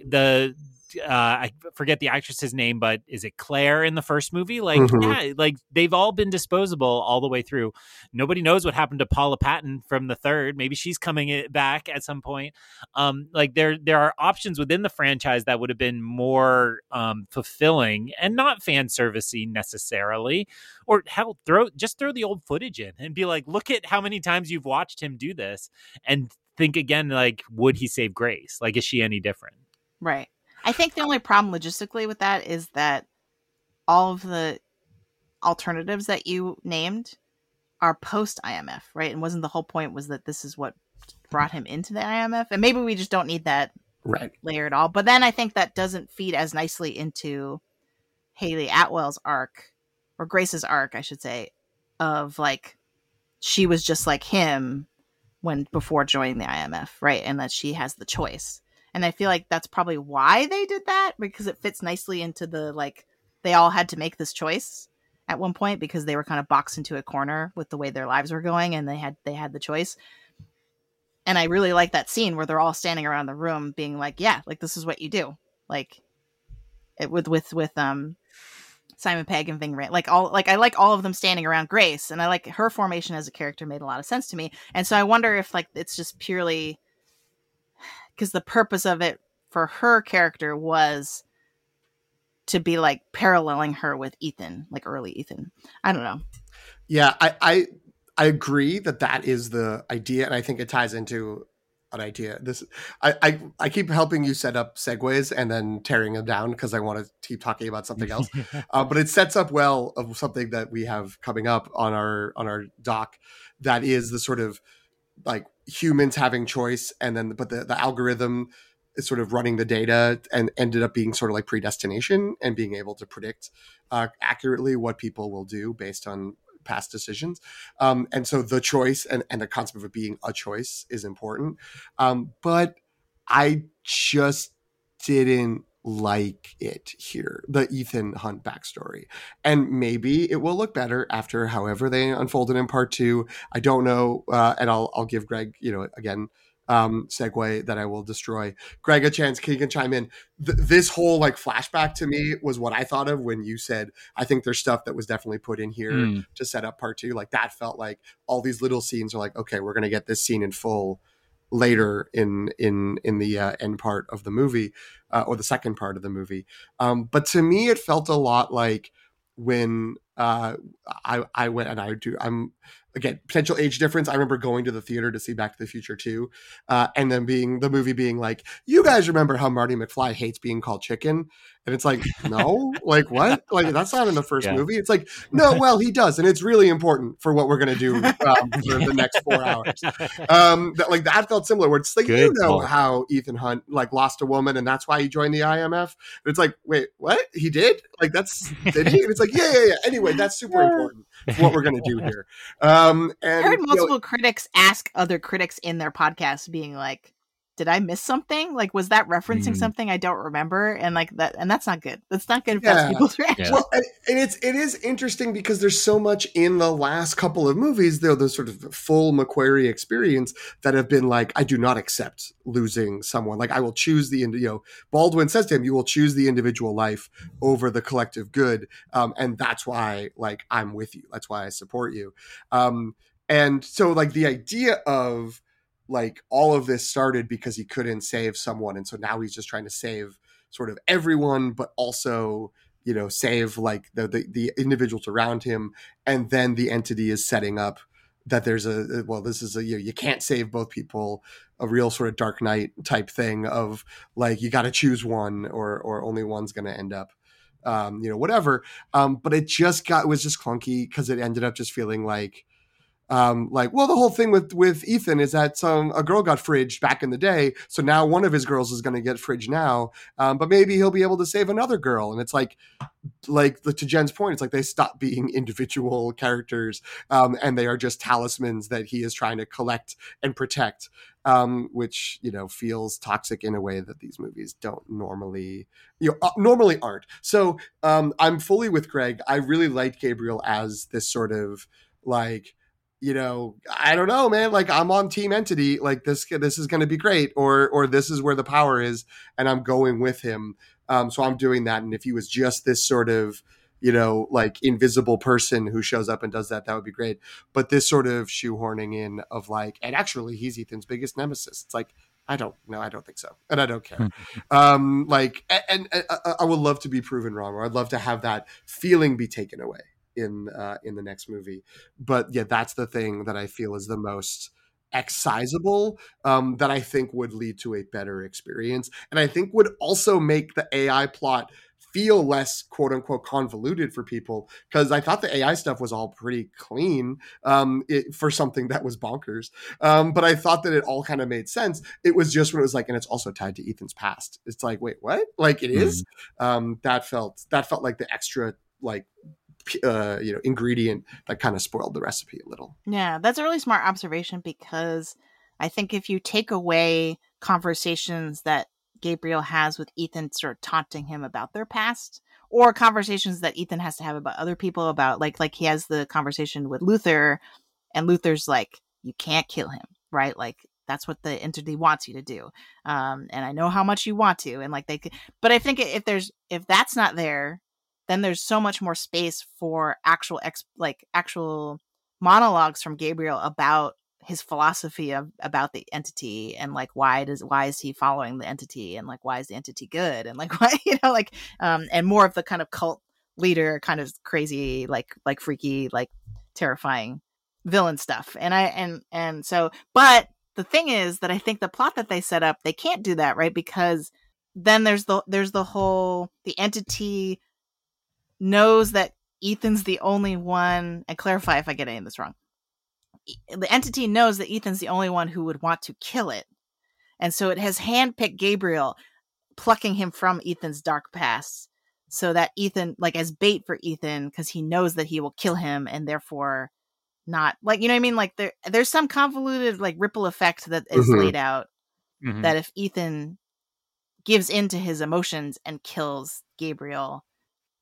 the uh, I forget the actress's name, but is it Claire in the first movie? Like, Mhm. yeah, like they've all been disposable all the way through. Nobody knows what happened to Paula Patton from the third. Maybe she's coming back at some point. Um, like there, there are options within the franchise that would have been more um, fulfilling and not fan servicey necessarily. Or hell, throw just throw the old footage in and be like, look at how many times you've watched him do this, and think again, like, would he save Grace? Like, is she any different? Right. I think the only problem logistically with that is that all of the alternatives that you named are post IMF, right? And wasn't the whole point was that this is what brought him into the IMF? And maybe we just don't need that Right. layer at all. But then I think that doesn't feed as nicely into Hayley Atwell's arc or Grace's arc, I should say, of like she was just like him when before joining the IMF, right? And that she has the choice. And I feel like that's probably why they did that because it fits nicely into the like they all had to make this choice at one point because they were kind of boxed into a corner with the way their lives were going and they had they had the choice and I really like that scene where they're all standing around the room being like, "Yeah, like this is what you do." Like it with with with um Simon Pegg and Ving Rhames. Like all like I like all of them standing around Grace, and I like her formation as a character made a lot of sense to me. And so I wonder if like it's just purely because the purpose of it for her character was to be like paralleling her with Ethan, like early Ethan. I don't know. Yeah, I, I I agree that that is the idea, and I think it ties into an idea. This I I, I keep helping you set up segues and then tearing them down because I want to keep talking about something else. (laughs) uh, but it sets up well of something that we have coming up on our on our doc. That is the sort of like humans having choice, and then but the the algorithm is sort of running the data and ended up being sort of like predestination and being able to predict uh, accurately what people will do based on past decisions. Um, and so the choice and, and the concept of it being a choice is important. Um, but I just didn't like it here, the Ethan Hunt backstory. And maybe it will look better after however they unfold it in part two. I don't know. Uh, and I'll, I'll give Greg, you know, again, um, segue that I will destroy. Greg, a chance, he can chime in. Th- this whole like flashback to me was what I thought of when you said, I think there's stuff that was definitely put in here Mm. to set up part two. Like that felt like all these little scenes are like, okay, we're going to get this scene in full later in in in the uh, end part of the movie uh, or the second part of the movie. Um, but to me, it felt a lot like when uh, I I went and I do I'm again potential age difference. I remember going to the theater to see Back to the Future 2, uh, and then being the movie being like, you guys remember how Marty McFly hates being called chicken, and it's like, no, like what? Like that's not in the first Yeah. movie. It's like, no, well he does, and it's really important for what we're gonna do um, for the next four hours um that like that felt similar where it's like you know point. how ethan hunt like lost a woman and that's why he joined the imf and it's like wait what he did like that's did he and it's like yeah yeah yeah anyway that's super (laughs) important for what we're gonna do here um Um, and I heard you know, multiple critics ask other critics in their podcast, being like, "Did I miss something? Like, was that referencing Mm. something I don't remember?" And like that, and that's not good. That's not good if Yeah. that's people's (laughs) reaction. Yeah. Well, and, and it's it is interesting because there's so much in the last couple of movies, though the sort of full McQuarrie experience that have been like, I do not accept losing someone. Like I will choose the you know Baldwin says to him, you will choose the individual life over the collective good, um, and that's why like I'm with you. That's why I support you. Um, and so like the idea of like all of this started because he couldn't save someone, and so now he's just trying to save sort of everyone, but also you know save like the, the the individuals around him and then the entity is setting up that there's a well this is a you, know, you can't save both people a real sort of dark knight type thing of like you got to choose one or or only one's going to end up um you know whatever um but it just got it was just clunky because it ended up just feeling like um like well the whole thing with with ethan is that some a girl got fridged back in the day so now one of his girls is going to get fridged now um but maybe he'll be able to save another girl and it's like like to jen's point it's like they stop (laughs) being individual characters um and they are just talismans that he is trying to collect and protect um which you know feels toxic in a way that these movies don't normally you know uh, normally aren't. So um i'm fully with greg. I really liked gabriel as this sort of like you know, I don't know, man. Like I'm on team entity. Like this, this is going to be great, or or this is where the power is, and I'm going with him. Um, so I'm doing that. And if he was just this sort of, you know, like invisible person who shows up and does that, that would be great. But this sort of shoehorning in of like, and actually, he's Ethan's biggest nemesis. It's like. I don't know. I don't think so, and I don't care. um, like, and, and I, I would love to be proven wrong, or I'd love to have that feeling be taken away in uh, in the next movie. But yeah, that's the thing that I feel is the most excisable um, that I think would lead to a better experience, and I think would also make the AI plot feel less quote unquote convoluted for people because I thought the AI stuff was all pretty clean um, it, for something that was bonkers. Um, but I thought that it all kind of made sense. It was just when it was like, and it's also tied to Ethan's past. It's like, wait, what? Like it is? Um, that felt that felt like the extra like uh, you know ingredient that kind of spoiled the recipe a little. Yeah, that's a really smart observation because I think if you take away conversations that Gabriel has with Ethan, sort of taunting him about their past, or conversations that Ethan has to have about other people about, like like he has the conversation with Luther, and Luther's like, "You can't kill him, right? Like that's what the entity wants you to do, um, and I know how much you want to, and like they, could, but I think if there's if that's not there, then there's so much more space for actual ex like actual monologues from Gabriel about his philosophy of about the entity and like why does why is he following the entity and like why is the entity good and like (laughs) why you know like um and more of the kind of cult leader kind of crazy like like freaky like terrifying villain stuff. And i and and so but the thing is that i think the plot that they set up they can't do that right because then there's the there's the whole the entity knows that Ethan's the only one, and clarify if I get any of this wrong. The entity knows that Ethan's the only one who would want to kill it. And so it has handpicked Gabriel, plucking him from Ethan's dark past, so that Ethan, like as bait for Ethan, because he knows that he will kill him and therefore not like you know what I mean? Like there there's some convoluted like ripple effect that is Mhm. laid out Mhm. that if Ethan gives in to his emotions and kills Gabriel,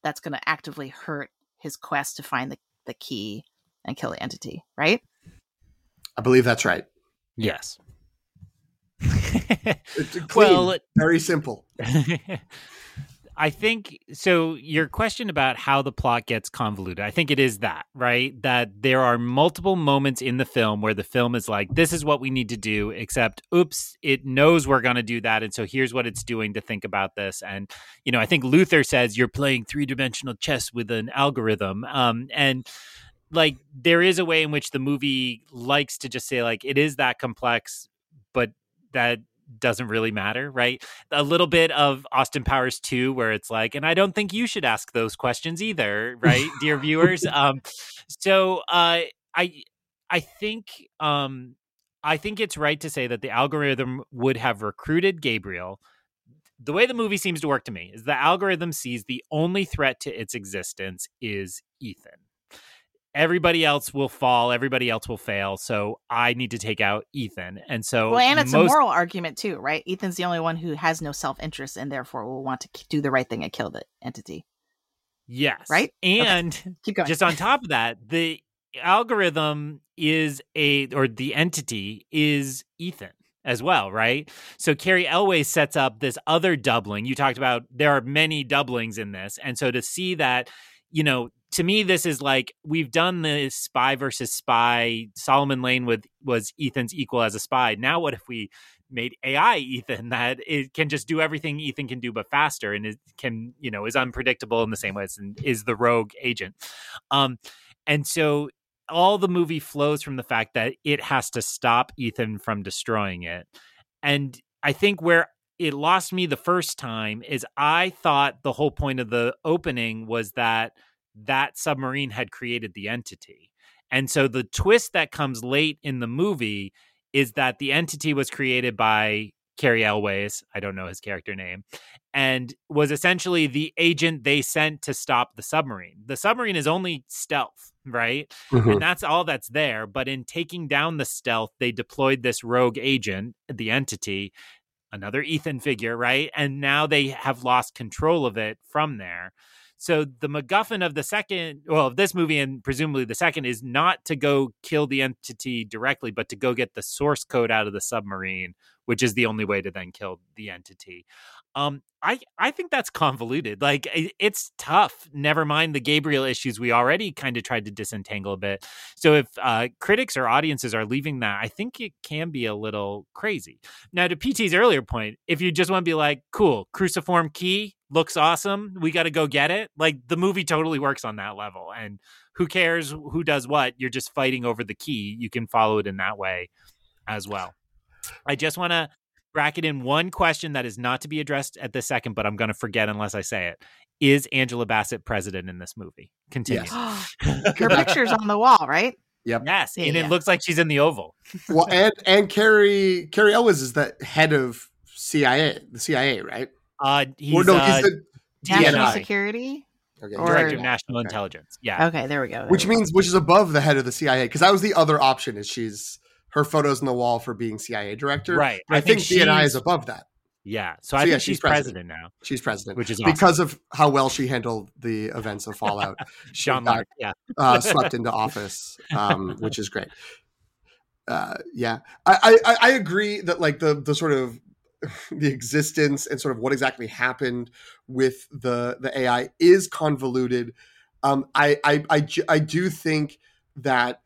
that's going to actively hurt his quest to find the, the key and kill the entity, right? I believe that's right. yes. It's (laughs) clean, well, very simple. (laughs) I think so. Your question about how the plot gets convoluted, I think it is that, right? That there are multiple moments in the film where the film is like, this is what we need to do, except, oops, it knows we're going to do that. And so here's what it's doing to think about this. And, you know, I think Luther says you're playing three dimensional chess with an algorithm. Um, and, like there is a way in which the movie likes to just say like it is that complex but that doesn't really matter, right? A little bit of Austin Powers 2 where it's like, and I don't think you should ask those questions either, right, dear viewers? (laughs) Um so uh I I think um I think it's right to say that the algorithm would have recruited Gabriel. The way the movie seems to work to me is the algorithm sees the only threat to its existence is Ethan. Everybody else will fall, everybody else will fail. So I need to take out Ethan. And so, well, and it's most, a moral argument too, right? Ethan's the only one who has no self interest and therefore will want to do the right thing and kill the entity. Yes. Right? And okay. keep going. Just on top of that, the algorithm is a, or the entity is Ethan as well, right? So Cary Elwes sets up this other doubling. You talked about there are many doublings in this. And so to see that, you know, to me, this is like we've done the spy versus spy. Solomon Lane with was Ethan's equal as a spy. Now, what if we made AI Ethan that it can just do everything Ethan can do but faster and it can you know is unpredictable in the same way as is the rogue agent. Um, and so all the movie flows from the fact that it has to stop Ethan from destroying it. And I think where it lost me the first time is I thought the whole point of the opening was that that submarine had created the entity. And so the twist that comes late in the movie is that the entity was created by Cary Elwes, I don't know his character name, and was essentially the agent they sent to stop the submarine. The submarine is only stealth, right? Mm-hmm. And that's all that's there. But in taking down the stealth, they deployed this rogue agent, the entity, another Ethan figure, right? And now they have lost control of it from there. So the MacGuffin of the second, well, of this movie and presumably the second, is not to go kill the entity directly, but to go get the source code out of the submarine, which is the only way to then kill the entity. Um, I I think that's convoluted. Like it's tough. Never mind the Gabriel issues we already kind of tried to disentangle a bit. So if uh, critics or audiences are leaving that, I think it can be a little crazy. Now to PT's earlier point, if you just want to be like, cool, cruciform key looks awesome, we got to go get it. Like the movie totally works on that level, and who cares who does what? You're just fighting over the key. You can follow it in that way as well. I just want to bracket in one question that is not to be addressed at the second, but I'm going to forget unless I say it. Is Angela Bassett president in this movie? Continue. Yes. (gasps) (laughs) Her picture's on the wall, right? Yep. Yes, and yeah. it looks like she's in the Oval. well, (laughs) and and Cary Cary Elwes is the head of CIA, the CIA, right? Uh, he's, or no, he's uh, the national security. Okay. Or, Director of National okay. Intelligence. Yeah. Okay, there we go. There which we means go. which is above the head of the CIA because that was the other option is she's her photos on the wall for being CIA director. Right. I, I, think, think DNI is above that. Yeah. So, so I think yeah, she's, she's president. president. now. She's president. Which is awesome. because of how well she handled the events of Fallout. (laughs) Jean Marc, yeah. (laughs) uh, swept into office, um, which is great. Uh, yeah. I, I, I agree that like the the sort of (laughs) the existence and sort of what exactly happened with the the AI is convoluted. Um, I, I I I do think that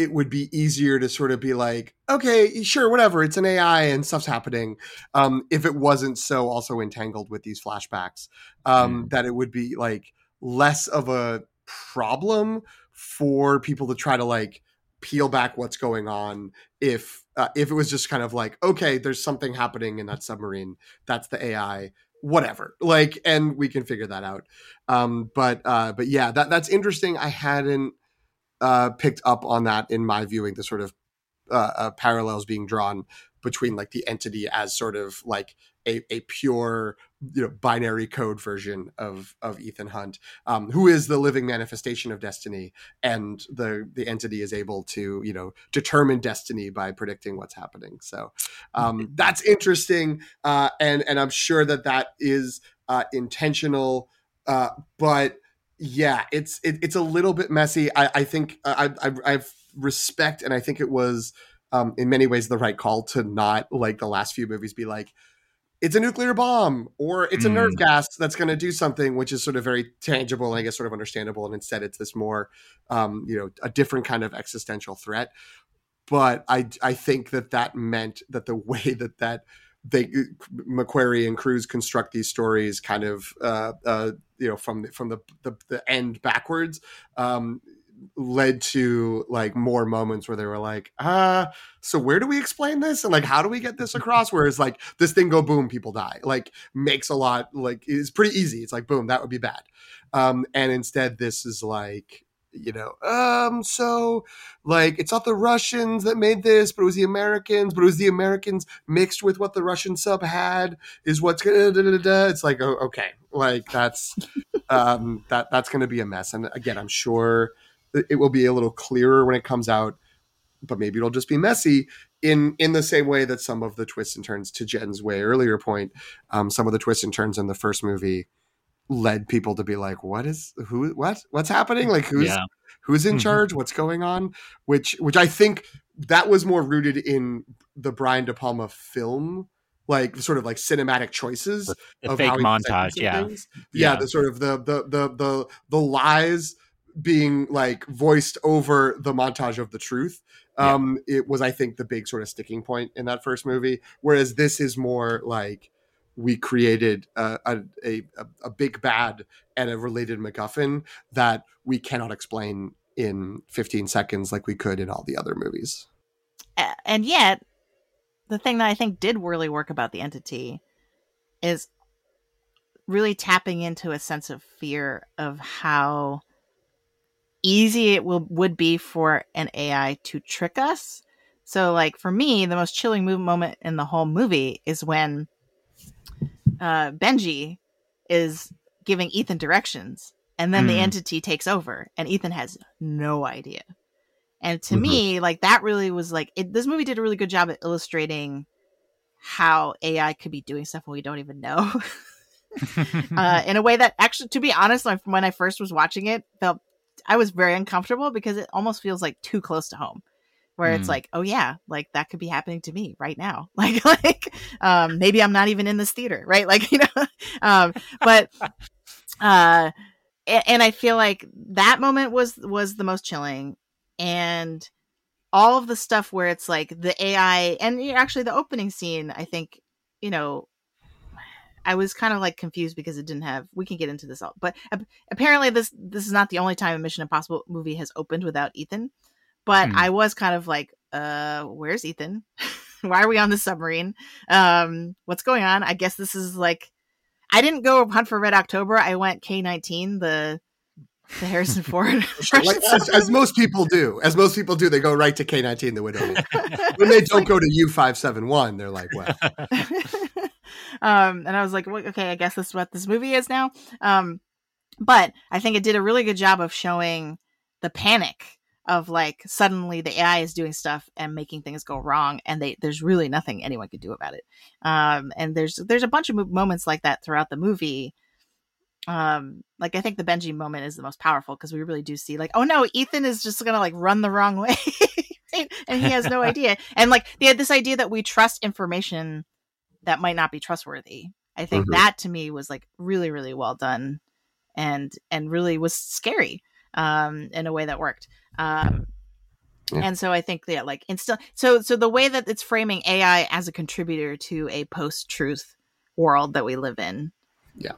it would be easier to sort of be like, okay, sure, whatever, it's an AI and stuff's happening. Um, if it wasn't so also entangled with these flashbacks, um, mm. that it would be like less of a problem for people to try to like peel back what's going on if uh, if it was just kind of like okay there's something happening in that submarine that's the ai whatever like and we can figure that out um but uh but yeah that that's interesting i hadn't uh, picked up on that in my viewing, the sort of uh, uh, parallels being drawn between like the entity as sort of like a, a pure you know binary code version of of Ethan Hunt, um, who is the living manifestation of destiny, and the the entity is able to you know determine destiny by predicting what's happening. So um, that's interesting, uh, and and I'm sure that that is uh, intentional, uh, but yeah, it's it, it's a little bit messy. I, I think uh, I, I I've respect, and I think it was um, in many ways the right call to not like the last few movies be like it's a nuclear bomb or it's a nerve mm. gas that's going to do something which is sort of very tangible and i guess sort of understandable and instead it's this more um, you know a different kind of existential threat but i i think that that meant that the (laughs) way that that they McQuarrie and Cruise construct these stories kind of uh, uh, you know from the, from the, the, the end backwards um, led to like more moments where they were like uh so where do we explain this? And like how do we get this across? Whereas like this thing go boom people die. Like makes a lot like it's pretty easy. It's like boom that would be bad. Um and instead this is like you know, um, so like it's not the Russians that made this, but it was the Americans, but it was the Americans mixed with what the Russian sub had is what's gonna da, da, da. it's like oh, okay, like that's um that that's gonna be a mess. And again, I'm sure it will be a little clearer when it comes out, but maybe it'll just be messy in in the same way that some of the twists and turns to Jen's way earlier point, um, some of the twists and turns in the first movie led people to be like, "What is who? What? What's happening? Like who's yeah. who's in mm-hmm. charge? What's going on?" Which which I think that was more rooted in the Brian De Palma film like sort of like cinematic choices the, the of fake montage yeah. yeah. yeah the sort of the the the the the lies being like voiced over the montage of the truth um yeah. it was i think the big sort of sticking point in that first movie whereas this is more like we created a, a, a, a big bad and a related macguffin that we cannot explain in 15 seconds like we could in all the other movies and yet the thing that i think did really work about the entity is really tapping into a sense of fear of how easy it will would be for an AI to trick us. So like for me, the most chilling moment in the whole movie is when uh, Benji is giving Ethan directions and then mm. the entity takes over and Ethan has no idea. And to mm-hmm. me, like that really was like it, this movie did a really good job at illustrating how AI could be doing stuff we don't even know. (laughs) uh, (laughs) in a way that actually, to be honest, when I first was watching it, felt I was very uncomfortable because it almost feels like too close to home where mm. it's like, oh yeah, like that could be happening to me right now. (laughs) Like, like, um, maybe I'm not even in this theater, right? Like, (laughs) you know, um, but, uh, and I feel like that moment was, was the most chilling and all of the stuff where it's like the AI and actually the opening scene, I think, you know, I was kind of like confused because it didn't have. We can get into this all, but apparently this this is not the only time a Mission Impossible movie has opened without Ethan. But hmm. I was kind of like, uh, where's Ethan? (laughs) Why are we on the submarine? Um, what's going on? I guess this is like, I didn't go hunt for Red October. I went K nineteen, the the Harrison (laughs) Ford. (laughs) like, as, as, most people do, as most people do, they go right to K nineteen, the widow. when they don't like, go to U five seven one, they're like, well. um, and I was like, well, okay, I guess this is what this movie is now. Um, but I think it did a really good job of showing the panic of like suddenly the AI is doing stuff and making things go wrong, and they there's really nothing anyone could do about it. Um, and there's there's a bunch of moments like that throughout the movie. Um, like I think the Benji moment is the most powerful because we really do see like, oh no, Ethan is just gonna like run the wrong (laughs) way, and he has no (laughs) idea. And like they had this idea that we trust information that might not be trustworthy. I think mm-hmm. that to me was like really really well done and and really was scary um in a way that worked. Um yeah. And so I think that like instill so so the way that it's framing AI as a contributor to a post-truth world that we live in. Yeah.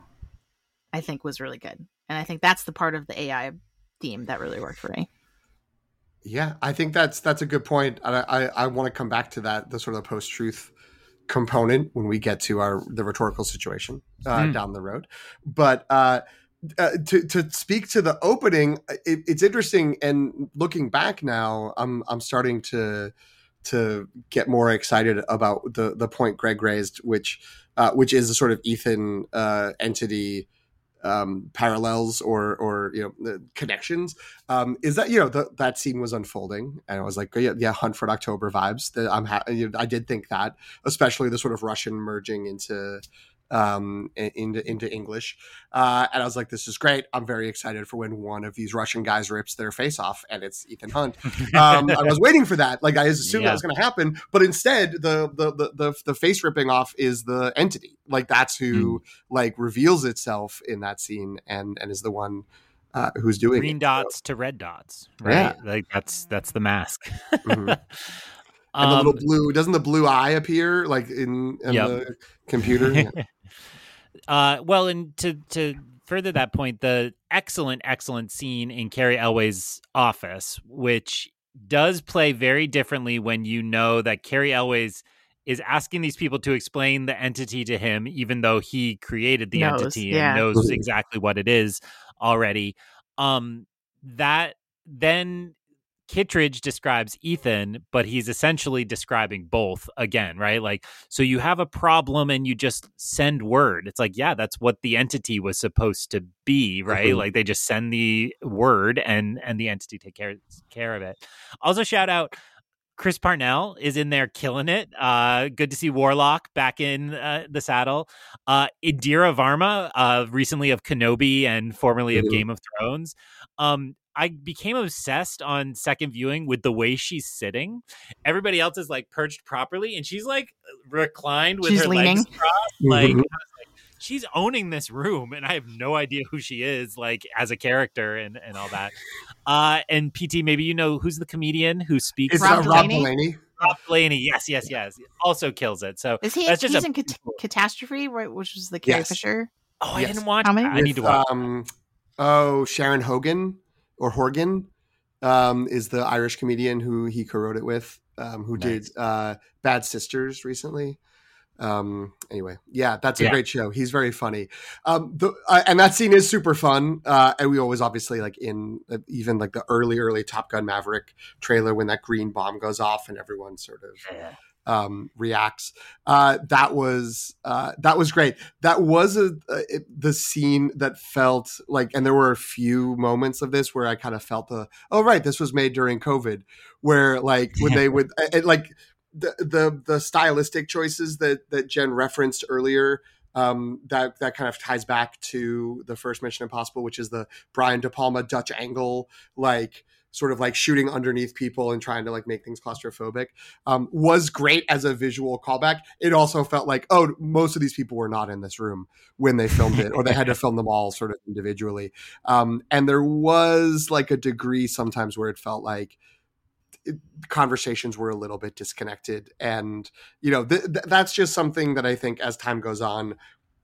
I think was really good. And I think that's the part of the AI theme that really worked for me. Yeah, I think that's that's a good point. I I, I want to come back to that the sort of post truth component when we get to our the rhetorical situation uh, mm. down the road. But uh, uh, to to speak to the opening, it, it's interesting. And looking back now, I'm I'm starting to to get more excited about the the point Greg raised, which uh, which is a sort of Ethan uh, entity um, parallels or or you know connections um, is that you know the, that scene was unfolding and I was like yeah, yeah Hunt for October vibes that I'm ha- I did think that especially the sort of Russian merging into um, into into English. Uh, and I was like, "This is great! I'm very excited for when one of these Russian guys rips their face off, and it's Ethan Hunt." Um, I was waiting for that. Like I (laughs) assumed yeah. that was going to happen, but instead, the, the the the the face ripping off is the entity. Like that's who mm. like reveals itself in that scene, and and is the one. Uh, who's doing green it. dots so, to red dots, right? Yeah. Like that's that's the mask. mm-hmm. (laughs) And the little um, blue doesn't the blue eye appear like in, in yep. the computer? (laughs) Yeah. Uh, well, and to to further that point, the excellent, excellent scene in Cary Elwes' office, which does play very differently when you know that Cary Elwes is asking these people to explain the entity to him, even though he created the knows, entity yeah. and knows exactly what it is already. Um, that then Kittredge describes Ethan, but he's essentially describing both again, right? Like, so you have a problem and you just send word. It's like, yeah, that's what the entity was supposed to be, right? Mhm. Like they just send the word and and the entity take care care of it. Also, shout out. Chris Parnell is in there killing it. Uh, good to see Warlock back in uh, the saddle. Uh, Indira Varma, uh, recently of Kenobi and formerly of Mhm. Game of Thrones. Um, I became obsessed on second viewing with the way she's sitting. Everybody else is like perched properly, and she's like reclined with She's her leaning. legs crossed. Like, I Mhm. like, she's owning this room, and I have no idea who she is, like as a character and and all that. Uh, and PT, maybe you know who's the comedian who speaks. It's Rob uh, Rob Delaney? Delaney. Rob Delaney. Yes, yes, yes. Also kills it. So Is he? That's just he's a- in cat- Catastrophe, right? Which was the Carrie Yes. Fisher. Oh, I Yes. didn't watch. How many? I need to watch. Um, oh, Sharon Hogan or Horgan um, is the Irish comedian who he co-wrote it with, um, who Nice. did uh, Bad Sisters recently. Um, anyway, yeah, that's a Yeah. great show. He's very funny. Um, the, uh, and that scene is super fun. Uh, and we always obviously like in uh, even like the early, early Top Gun Maverick trailer when that green bomb goes off and everyone sort of Yeah. Um, reacts. Uh, that was uh, that was great. That was a, a it- the scene that felt like, and there were a few moments of this where I kind of felt the oh right, this was made during COVID, where like when they would it, like the the the stylistic choices that that Jen referenced earlier. Um, that that kind of ties back to the first Mission Impossible, which is the Brian De Palma Dutch angle, like sort of like shooting underneath people and trying to like make things claustrophobic um, was great as a visual callback. It also felt like, oh, most of these people were not in this room when they filmed it, or they had to (laughs) film them all sort of individually. Um, and there was like a degree sometimes where it felt like it, conversations were a little bit disconnected. And, you know, th- th- that's just something that I think as time goes on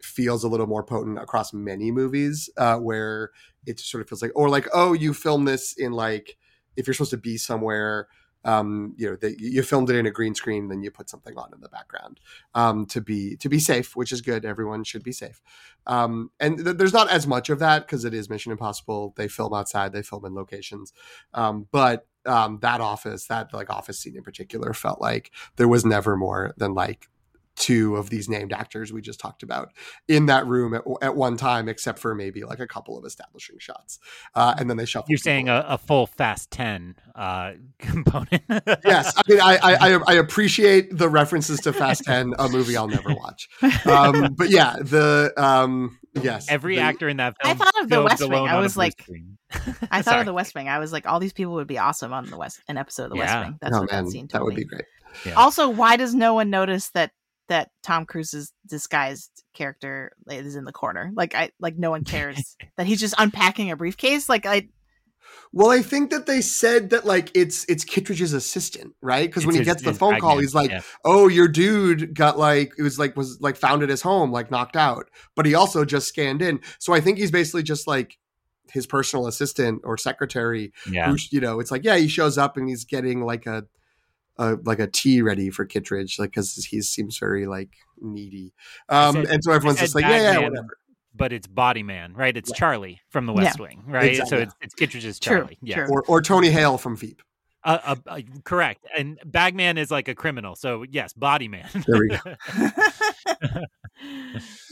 feels a little more potent across many movies uh, where it sort of feels like, or like, oh, you film this in like, if you're supposed to be somewhere um, you know, that you filmed it in a green screen, then you put something on in the background um, to be to be safe, which is good. Everyone should be safe. Um, and th- there's not as much of that because it is Mission Impossible. They film outside, they film in locations, um, but um, that office, that like office scene in particular, felt like there was never more than like two of these named actors we just talked about in that room at, at one time, except for maybe like a couple of establishing shots, uh, and then they shuffled. You're saying a, a full Fast Ten uh, (laughs) component. yes, I mean, I, I I- I appreciate the references to Fast (laughs) Ten, a movie I'll never watch. Um, but yeah, the um, yes, Every the- actor in that I thought of the West Wing. I was like- (laughs) I thought of the West Wing. I was like, all these people would be awesome on the West an episode of the Yeah. West Wing. That's oh what man, that scene that would me. be great. Yeah. Also, why does no one notice that that Tom Cruise's disguised character is in the corner? Like I like no one cares (laughs) that he's just unpacking a briefcase. Like I Well, I think that they said that like it's it's Kittredge's assistant, right? Because when It's he his- gets the his phone call, he's like, yeah. "Oh, your dude got like it was like was like found at his home, like knocked out, but he also just scanned in." So I think he's basically just like his personal assistant or secretary yeah. who you know it's like yeah he shows up and he's getting like a, a like a tea ready for Kittredge like because he seems very like needy um said- and so everyone's just like yeah yeah Bagman. whatever But it's Body Man, right? It's Yeah. Charlie from The West Wing, right? So it's, it's Kittredge's True, Charlie. Yeah. true. or or Tony Hale from Veep Uh, uh, uh, correct. And Bagman is like a criminal. So yes, Body Man. There we go.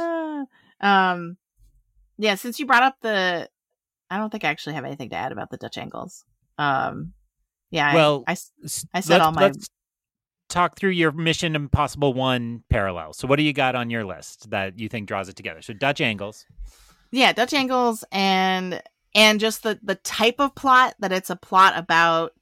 (laughs) um yeah, since you brought up the I don't think I actually have anything to add about the Dutch angles. Um yeah, I- Well, I said all my- Let's talk through your Mission Impossible One parallel. So what do you got on your list that you think draws it together? So Dutch angles. yeah dutch angles and and just the the type of plot that it's a plot about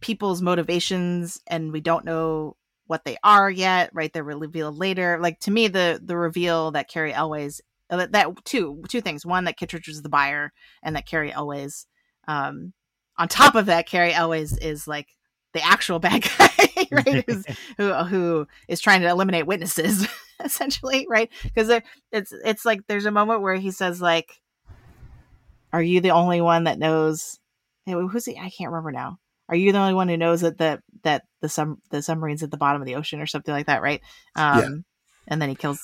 people's motivations and we don't know what they are yet right they're revealed later like to me the the reveal that cary elwes uh, that, that two two things one that kittredge was the buyer and that cary elwes um on top of that cary elwes is like the actual bad (laughs) guy right Who's, (laughs) who who is trying to eliminate witnesses (laughs) essentially right? Because it's it's like there's a moment where he says like are you the only one that knows hey, who's he? I can't remember now. Are you the only one who knows that the that the sub the submarine's at the bottom of the ocean or something like that right? Um Yeah. and then he kills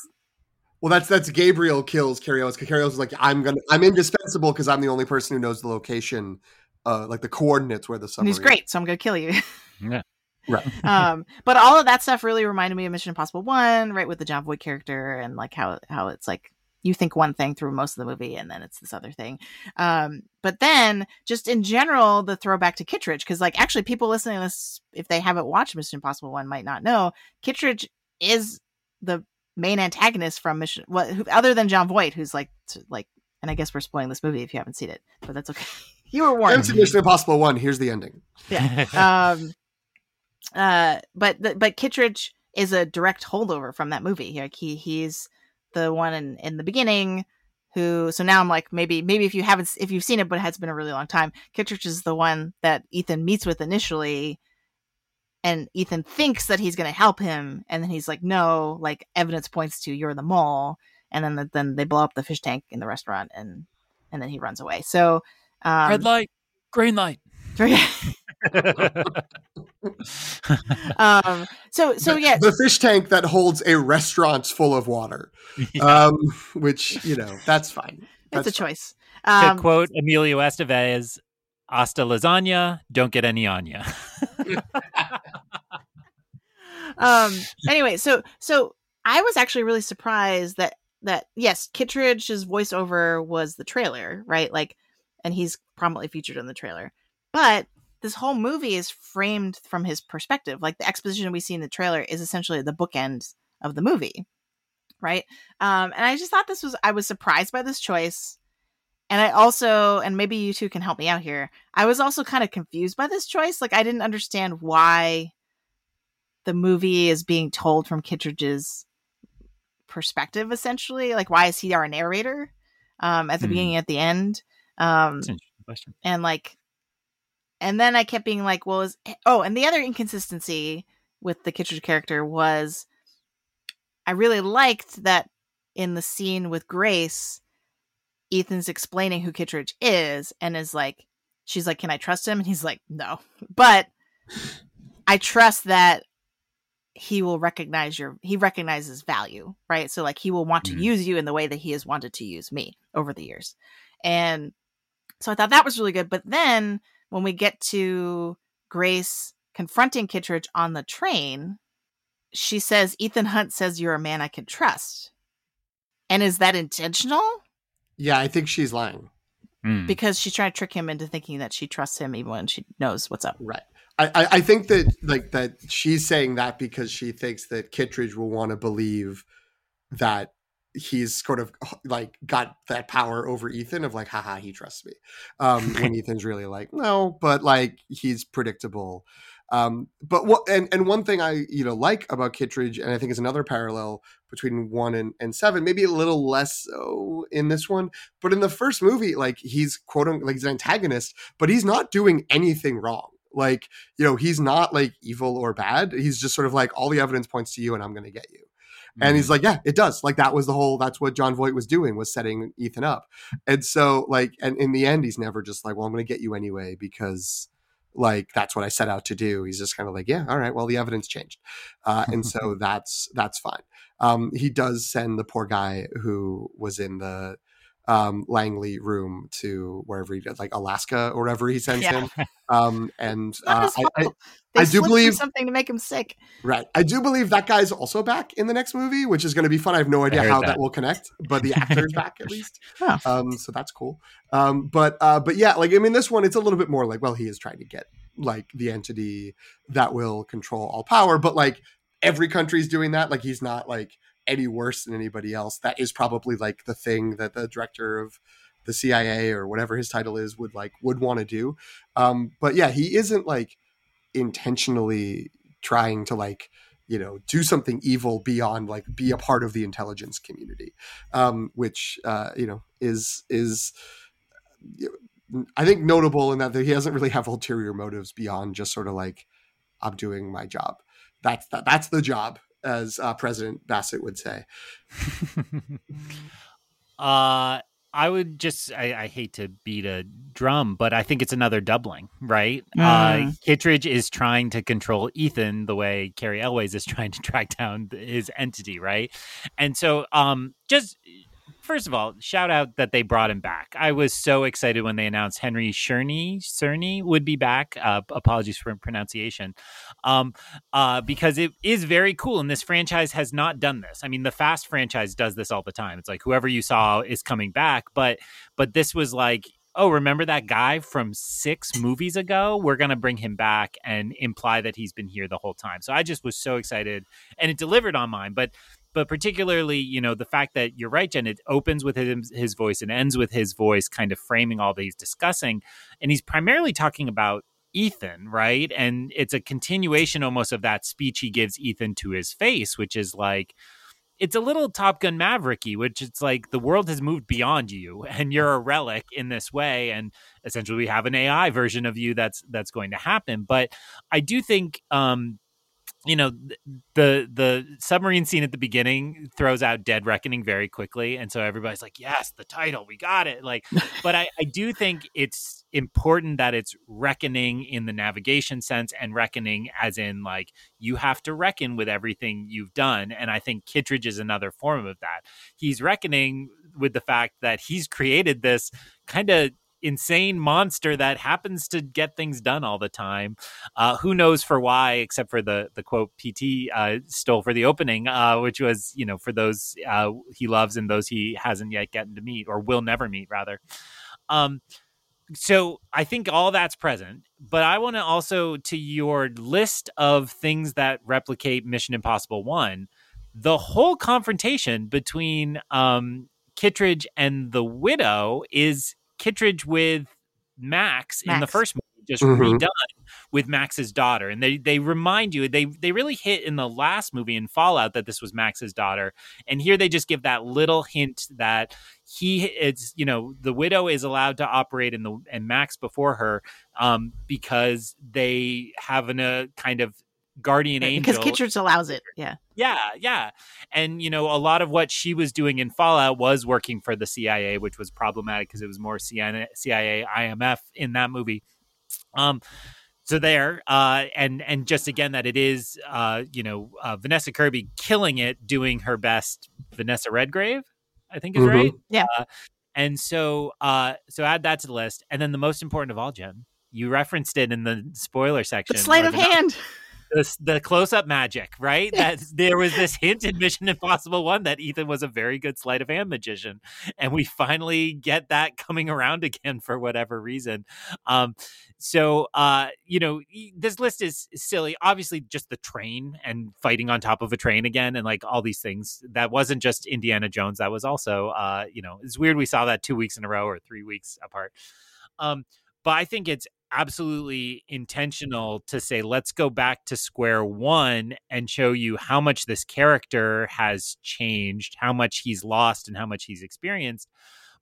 well that's that's Gabriel kills Cary Elwes Carrie is like I'm gonna I'm indispensable because I'm the only person who knows the location uh, like the coordinates where the And submarine. he's great, so I'm gonna kill you. (laughs) Yeah. Right. (laughs) um, but all of that stuff really reminded me of Mission Impossible One, right, with the Jon Voight character and like how how it's like you think one thing through most of the movie and then it's this other thing. Um, but then just in general, the throwback to Kittredge, because like actually people listening to this, if they haven't watched Mission Impossible One, might not know Kittredge is the main antagonist from Mission. What who, other than Jon Voight, who's like t- like, and I guess we're spoiling this movie if you haven't seen it, but that's okay. You were warned. Fancy Mission Impossible One. Here's the ending. um uh but the, but Kittredge is a direct holdover from that movie like he he's the one in in the beginning who so now I'm like maybe maybe if you haven't if you've seen it but it has been a really long time Kittredge is the one that Ethan meets with initially and Ethan thinks that he's going to help him and then he's like no like evidence points to you're the mole and then the, then they blow up the fish tank in the restaurant and and then he runs away so um Red light, green light. (laughs) um so so The- yeah the fish tank that holds a restaurant full of water. Um, which you know that's fine. it's a fine. choice to um quote Emilio Estevez, "Hasta lasagna, don't get any on ya." (laughs) um anyway so so i was actually really surprised that that yes kittredge's voiceover was the trailer right like and he's prominently featured in the trailer but this whole movie is framed from his perspective like the exposition we see in the trailer is essentially the bookend of the movie right um and i just thought this was i was surprised by this choice and i also and maybe you two can help me out here i was also kind of confused by this choice like i didn't understand why the movie is being told from Kittredge's perspective, essentially. Like, why is he our narrator um, at the Hmm. beginning, at the end? Um, That's an interesting question. and like, and then I kept being like, well, is oh, and the other inconsistency with the Kittredge character was I really liked that in the scene with Grace, Ethan's explaining who Kittredge is and is like, she's like, can I trust him? And he's like, no, but I trust that he will recognize your he recognizes value right so like he will want to Mhm. use you in the way that he has wanted to use me over the years and so i thought that was really good but then when we get to grace confronting kittredge on the train she says ethan hunt says you're a man i can trust and is that intentional Yeah, I think she's lying. Hmm. because she's trying to trick him into thinking that she trusts him even when she knows what's up Right. I, I, I think that like that she's saying that because she thinks that Kittredge will want to believe that he's sort of like got that power over Ethan of like, haha, he trusts me. Um, when (laughs) Ethan's really like, no, but like he's predictable. Um, but what and, and one thing I you know like about Kittredge, and I think is another parallel between one and, and seven, maybe a little less so in this one, but in the first movie, like he's quote unquote like he's an antagonist, but he's not doing anything wrong. Like, you know, he's not like evil or bad. He's just sort of like all the evidence points to you and I'm gonna get you. And he's like, yeah, it does. Like that was the whole. That's what Jon Voight was doing was setting Ethan up. And so, like, and in the end, he's never just like, well, I'm going to get you anyway because, like, that's what I set out to do. He's just kind of like, yeah, all right, well, the evidence changed, uh, and so (laughs) that's that's fine. Um, he does send the poor guy who was in the um, Langley room to wherever he did, like Alaska or wherever he sends Yeah. him. Um, and uh, I, I, I do believe- something to make him sick Right. I do believe that guy's also back in the next movie, which is going to be fun. I have no idea how that. that. will connect, but the actor's back at least. (laughs) Um, so that's cool. Um, but uh, but yeah, like I mean, this one it's a little bit more like, well, he is trying to get like the entity that will control all power, but like every country's doing that. Like he's not like any worse than anybody else. That is probably like the thing that the director of the CIA or whatever his title is would like would want to do. Um, but yeah, he isn't like intentionally trying to like you know do something evil beyond like be a part of the intelligence community um which uh you know is is i think notable in that he doesn't really have ulterior motives beyond just sort of like i'm doing my job that's that, that's the job as uh, president bassett would say (laughs) uh I would just I, I hate to beat a drum, but I think it's another doubling, right? Uh Mm. Kittredge is trying to control Ethan the way Cary Elwes is trying to (laughs) track down his entity, right? And so um just first of all, shout out that they brought him back. I was so excited when they announced Henry Czerny Czerny would be back. Uh, apologies for pronunciation, um, uh, because it is very cool. And this franchise has not done this. I mean, the Fast franchise does this all the time. It's like whoever you saw is coming back, but but this was like oh, remember that guy from six movies ago? We're going to bring him back and imply that he's been here the whole time. So I just was so excited and it delivered on mine. But but particularly, you know, the fact that you're right, Jen, it opens with his, his voice and ends with his voice, kind of framing all that he's discussing. And he's primarily talking about Ethan, right? And it's a continuation almost of that speech he gives Ethan to his face, which is like, it's a little Top Gun Mavericky, which it's like the world has moved beyond you, (laughs) and you're a relic in this way, and essentially we have an AI version of you that's that's going to happen. But I do think um, you know the the submarine scene at the beginning throws out dead reckoning very quickly and so everybody's like yes the title we got it. Like (laughs) but I, I do think it's important that it's reckoning in the navigation sense and reckoning as in like you have to reckon with everything you've done and i think kittredge is another form of that. He's reckoning with the fact that he's created this kind of insane monster that happens to get things done all the time. Uh, who knows for why, except for the the quote PT uh, stole for the opening, uh, which was you know for those uh, he loves and those he hasn't yet gotten to meet or will never meet rather. Um, so I think all that's present, but I want to also to your list of things that replicate Mission Impossible One. The whole confrontation between um, Kittredge and the widow is Kittredge with Max, Max. in the first movie, just mm-hmm. redone with Max's daughter, and they they remind you they they really hit in the last movie in Fallout that this was Max's daughter, and here they just give that little hint that he it's you know the widow is allowed to operate in the and Max before her um, because they have an, a kind of guardian angel because Kittredge allows it. Yeah, yeah, yeah. And you know, a lot of what she was doing in Fallout was working for the CIA, which was problematic because it was more CIA, CIA, IMF in that movie. Um, so there, uh, and and just again that it is, uh, you know, uh, Vanessa Kirby killing it, doing her best. Vanessa Redgrave, I think is mm-hmm. right. Yeah. Uh, and so, uh, so add that to the list, and then the most important of all, Jen, you referenced it in the spoiler section. The sleight of hand the, the close up magic, right? That there was this hint in Mission Impossible One that Ethan was a very good sleight of hand magician, and we finally get that coming around (laughs) again for whatever reason. Um, so uh, you know, this list is silly. Obviously, just the train and fighting on top of a train again, and like all these things. That wasn't just Indiana Jones. That was also, uh, you know, it's weird we saw that two weeks in a row or three weeks apart. Um, but I think it's absolutely intentional to say let's go back to square one and show you how much this character has changed how much he's lost and how much he's experienced.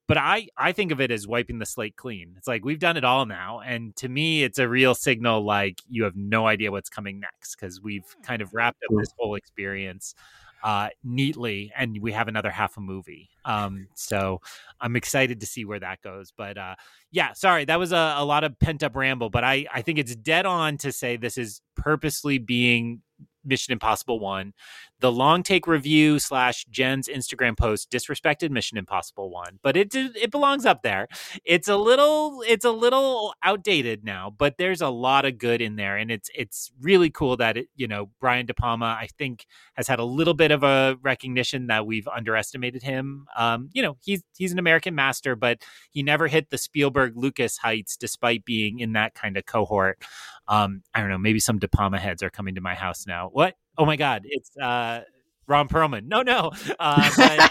But i i think of it as wiping the slate clean. It's like we've done it all now and to me it's a real signal like you have no idea what's coming next because we've hmm. kind of wrapped up hmm. this whole experience uh, neatly, and we have another half a movie. Um, so I'm excited to see where that goes. But uh, yeah, sorry, that was a, a lot of pent up ramble, but I, I think it's dead on to say this is purposely being Mission Impossible One. The long take review slash Jen's Instagram post disrespected Mission Impossible One, but it it belongs up there. It's a little it's a little outdated now, but there's a lot of good in there, and it's it's really cool that it you know Brian De Palma I think has had a little bit of a recognition that we've underestimated him. Um, you know he's he's an American master, but he never hit the Spielberg Lucas heights despite being in that kind of cohort. Um, I don't know, maybe some De Palma heads are coming to my house now. What? Oh my God, it's uh, Ron Perlman. No, no. Uh, but, uh,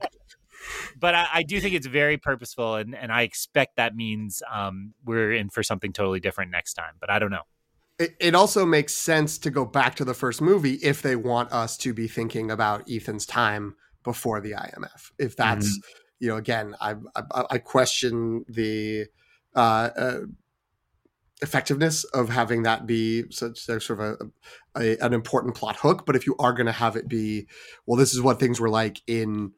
(laughs) but I, I, do think it's very purposeful, and, and I expect that means um, we're in for something totally different next time. But I don't know. It, it also makes sense to go back to the first movie if they want us to be thinking about Ethan's time before the IMF. If that's, mm-hmm. you know, again, I, I, I question the uh, uh, effectiveness of having that be such sort of a, a, an important plot hook. But if you are going to have it be, well, this is what things were like in,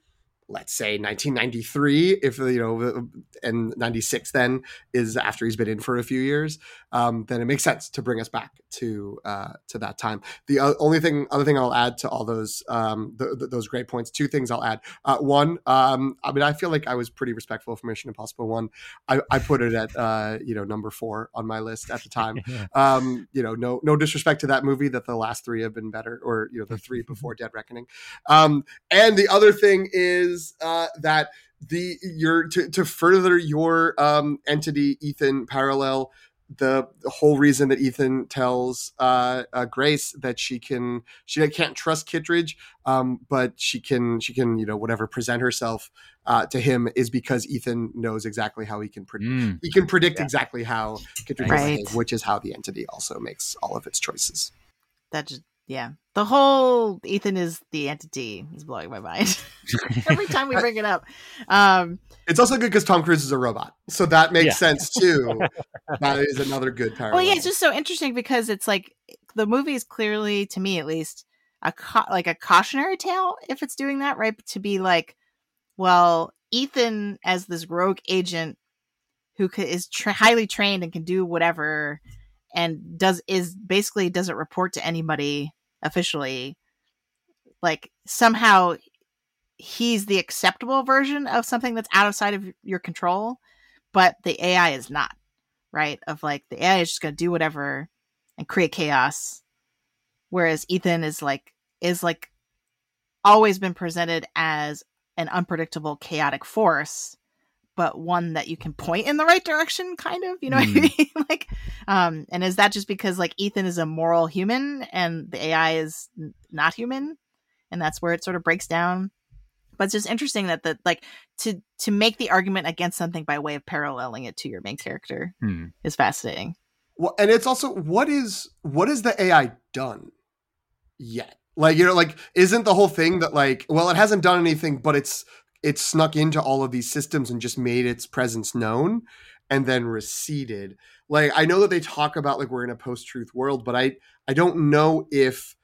let's say, 1993. If you know, and 96 then is after he's been in for a few years, um, then it makes sense to bring us back to uh, to that time. The only thing, other thing I'll add to all those um, the, the, those great points, two things I'll add. Uh, one, um, I mean, I feel like I was pretty respectful for Mission Impossible One. I, I put it at uh, you know number four on my list at the time. (laughs) Um, you know, no no disrespect to that movie that the last three have been better, or you know the (laughs) three before Dead Reckoning. Um, and the other thing is uh, that the your to, to further your um, entity Ethan parallel the, the whole reason that Ethan tells uh, uh, Grace that she can she can't trust Kittredge, um, but she can she can you know whatever present herself uh, to him is because Ethan knows exactly how he can predict mm. he can predict yeah. exactly how Kittredge right. behave, which is how the entity also makes all of its choices. That just yeah. The whole Ethan is the entity is blowing my mind (laughs) every time we bring it up. Um, it's also good because Tom Cruise is a robot, so that makes yeah. sense too. that is another good parallel. (laughs) Well, yeah, it's just so interesting because it's like the movie is clearly, to me at least, a ca- like a cautionary tale if it's doing that right to be like, well, Ethan as this rogue agent who is tra- highly trained and can do whatever and does is basically doesn't report to anybody officially like somehow he's the acceptable version of something that's outside of your control but the ai is not right? Of like the ai is just going to do whatever and create chaos. Whereas ethan is like is like always been presented as an unpredictable chaotic force but one that you can point in the right direction kind of you know mm. what i mm. mean (laughs) like um and is that just because like ethan is a moral human and the ai is n- not human and that's where it sort of breaks down but it's just interesting that the like to to make the argument against something by way of paralleling it to your main character mm. is fascinating well and it's also what is what is the ai done yet like you know like isn't the whole thing that like well it hasn't done anything but it's it snuck into all of these systems and just made its presence known and then receded. Like I know that they talk about like we're in a post-truth world, but I I don't know if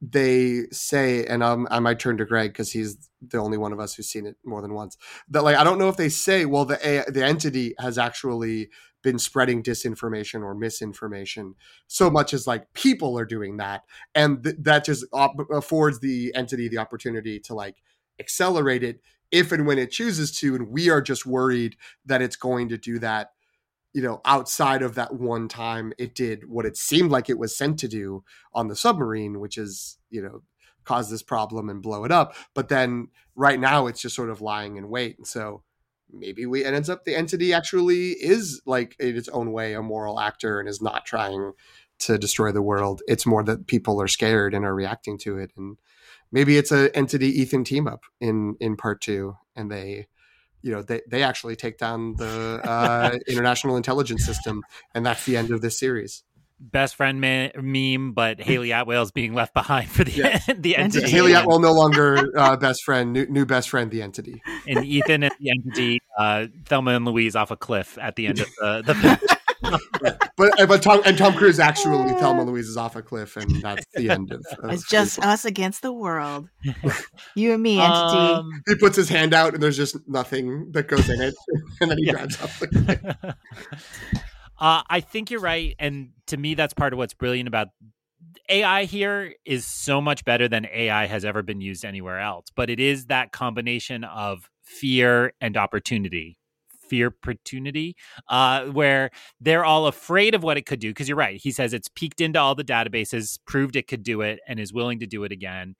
they say, and um, I might turn to Greg because he's the only one of us who's seen it more than once. That like I don't know if they say, well, the the entity has actually been spreading disinformation or misinformation so much as like people are doing that, and th- that just op- affords the entity the opportunity to like accelerate it if and when it chooses to and we are just worried that it's going to do that you know outside of that one time it did what it seemed like it was sent to do on the submarine which is you know cause this problem and blow it up. But then right now it's just sort of lying in wait. And so maybe we it ends up the entity actually is like in its own way a moral actor and is not trying to destroy the world. It's more that people are scared and are reacting to it and maybe it's a entity Ethan team up in in part two, and they you know they, they actually take down the uh, (laughs) international intelligence system and that's the end of this series. Best friend man, meme but hayley atwell's being left behind for the yeah. (laughs) the entity. Hayley atwell no longer uh, best friend new, new best friend the entity. And ethan and the entity uh, thelma and louise off a cliff at the end of the, the (laughs) but uh, but Tom and Tom Cruise actually Thelma Louise is off a cliff, and that's the end of. of it's just us against the world. (laughs) You and me, entity. Um, he puts his hand out, and there's just nothing that goes in it, (laughs) and then he yeah. grabs up the cliff. (laughs) Uh, I think you're right, and to me, that's part of what's brilliant about AI here is so much better than AI has ever been used anywhere else. But it is that combination of fear and opportunity fear opportunity uh, where they're all afraid of what it could do. Because you're right. He says it's peeked into all the databases, proved it could do it, and is willing to do it again.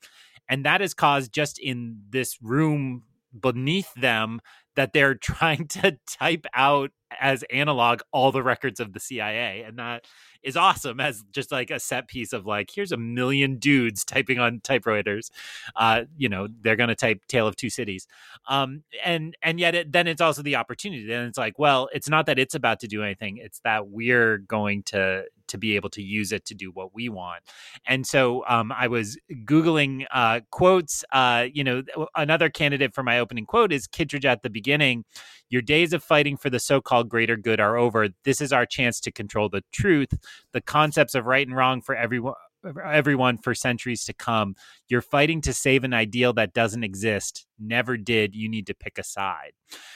And that has caused just in this room beneath them that they're (laughs) trying to type out as analog all the records of the CIA. And that is awesome as just like a set piece of like, here's a million dudes typing on typewriters. Uh, you know, they're going to type Tale of Two Cities. Um, and, and yet it, then it's also the opportunity. Then it's like, well, it's not that it's about to do anything. It's that we're going to, to be able to use it to do what we want. And so um, I was Googling uh, quotes. Uh, you know, another candidate for my opening quote is Kittredge at the beginning. Your days of fighting for the so called greater good are over. This is our chance to control the truth. The concepts of right and wrong for everyone everyone for centuries to come. You're fighting to save an ideal that doesn't exist, never did. You need to pick a side.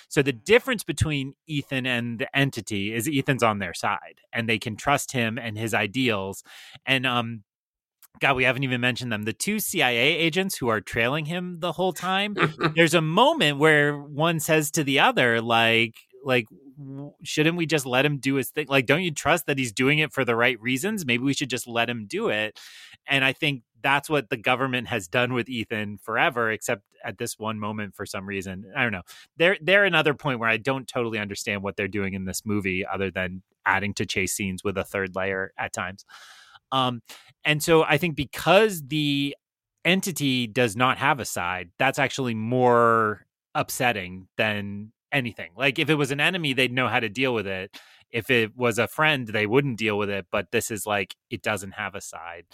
So the difference between Ethan and the entity is Ethan's on their side and they can trust him and his ideals. And um God, we haven't even mentioned them. The two CIA agents who are trailing him the whole time. (laughs) there's a moment where one says to the other, like, like shouldn't we just let him do his thing? Like don't you trust that he's doing it for the right reasons? Maybe we should just let him do it. And i think that's what the government has done with ethan forever except at this one moment for some reason. I don't know. They're they're another point where i don't totally understand what they're doing in this movie other than adding to chase scenes with a third layer at times. Um and so i think because the entity does not have a side that's actually more upsetting than anything. Like if it was an enemy, they'd know how to deal with it. If it was a friend, they wouldn't deal with it. But this is like it doesn't have a side,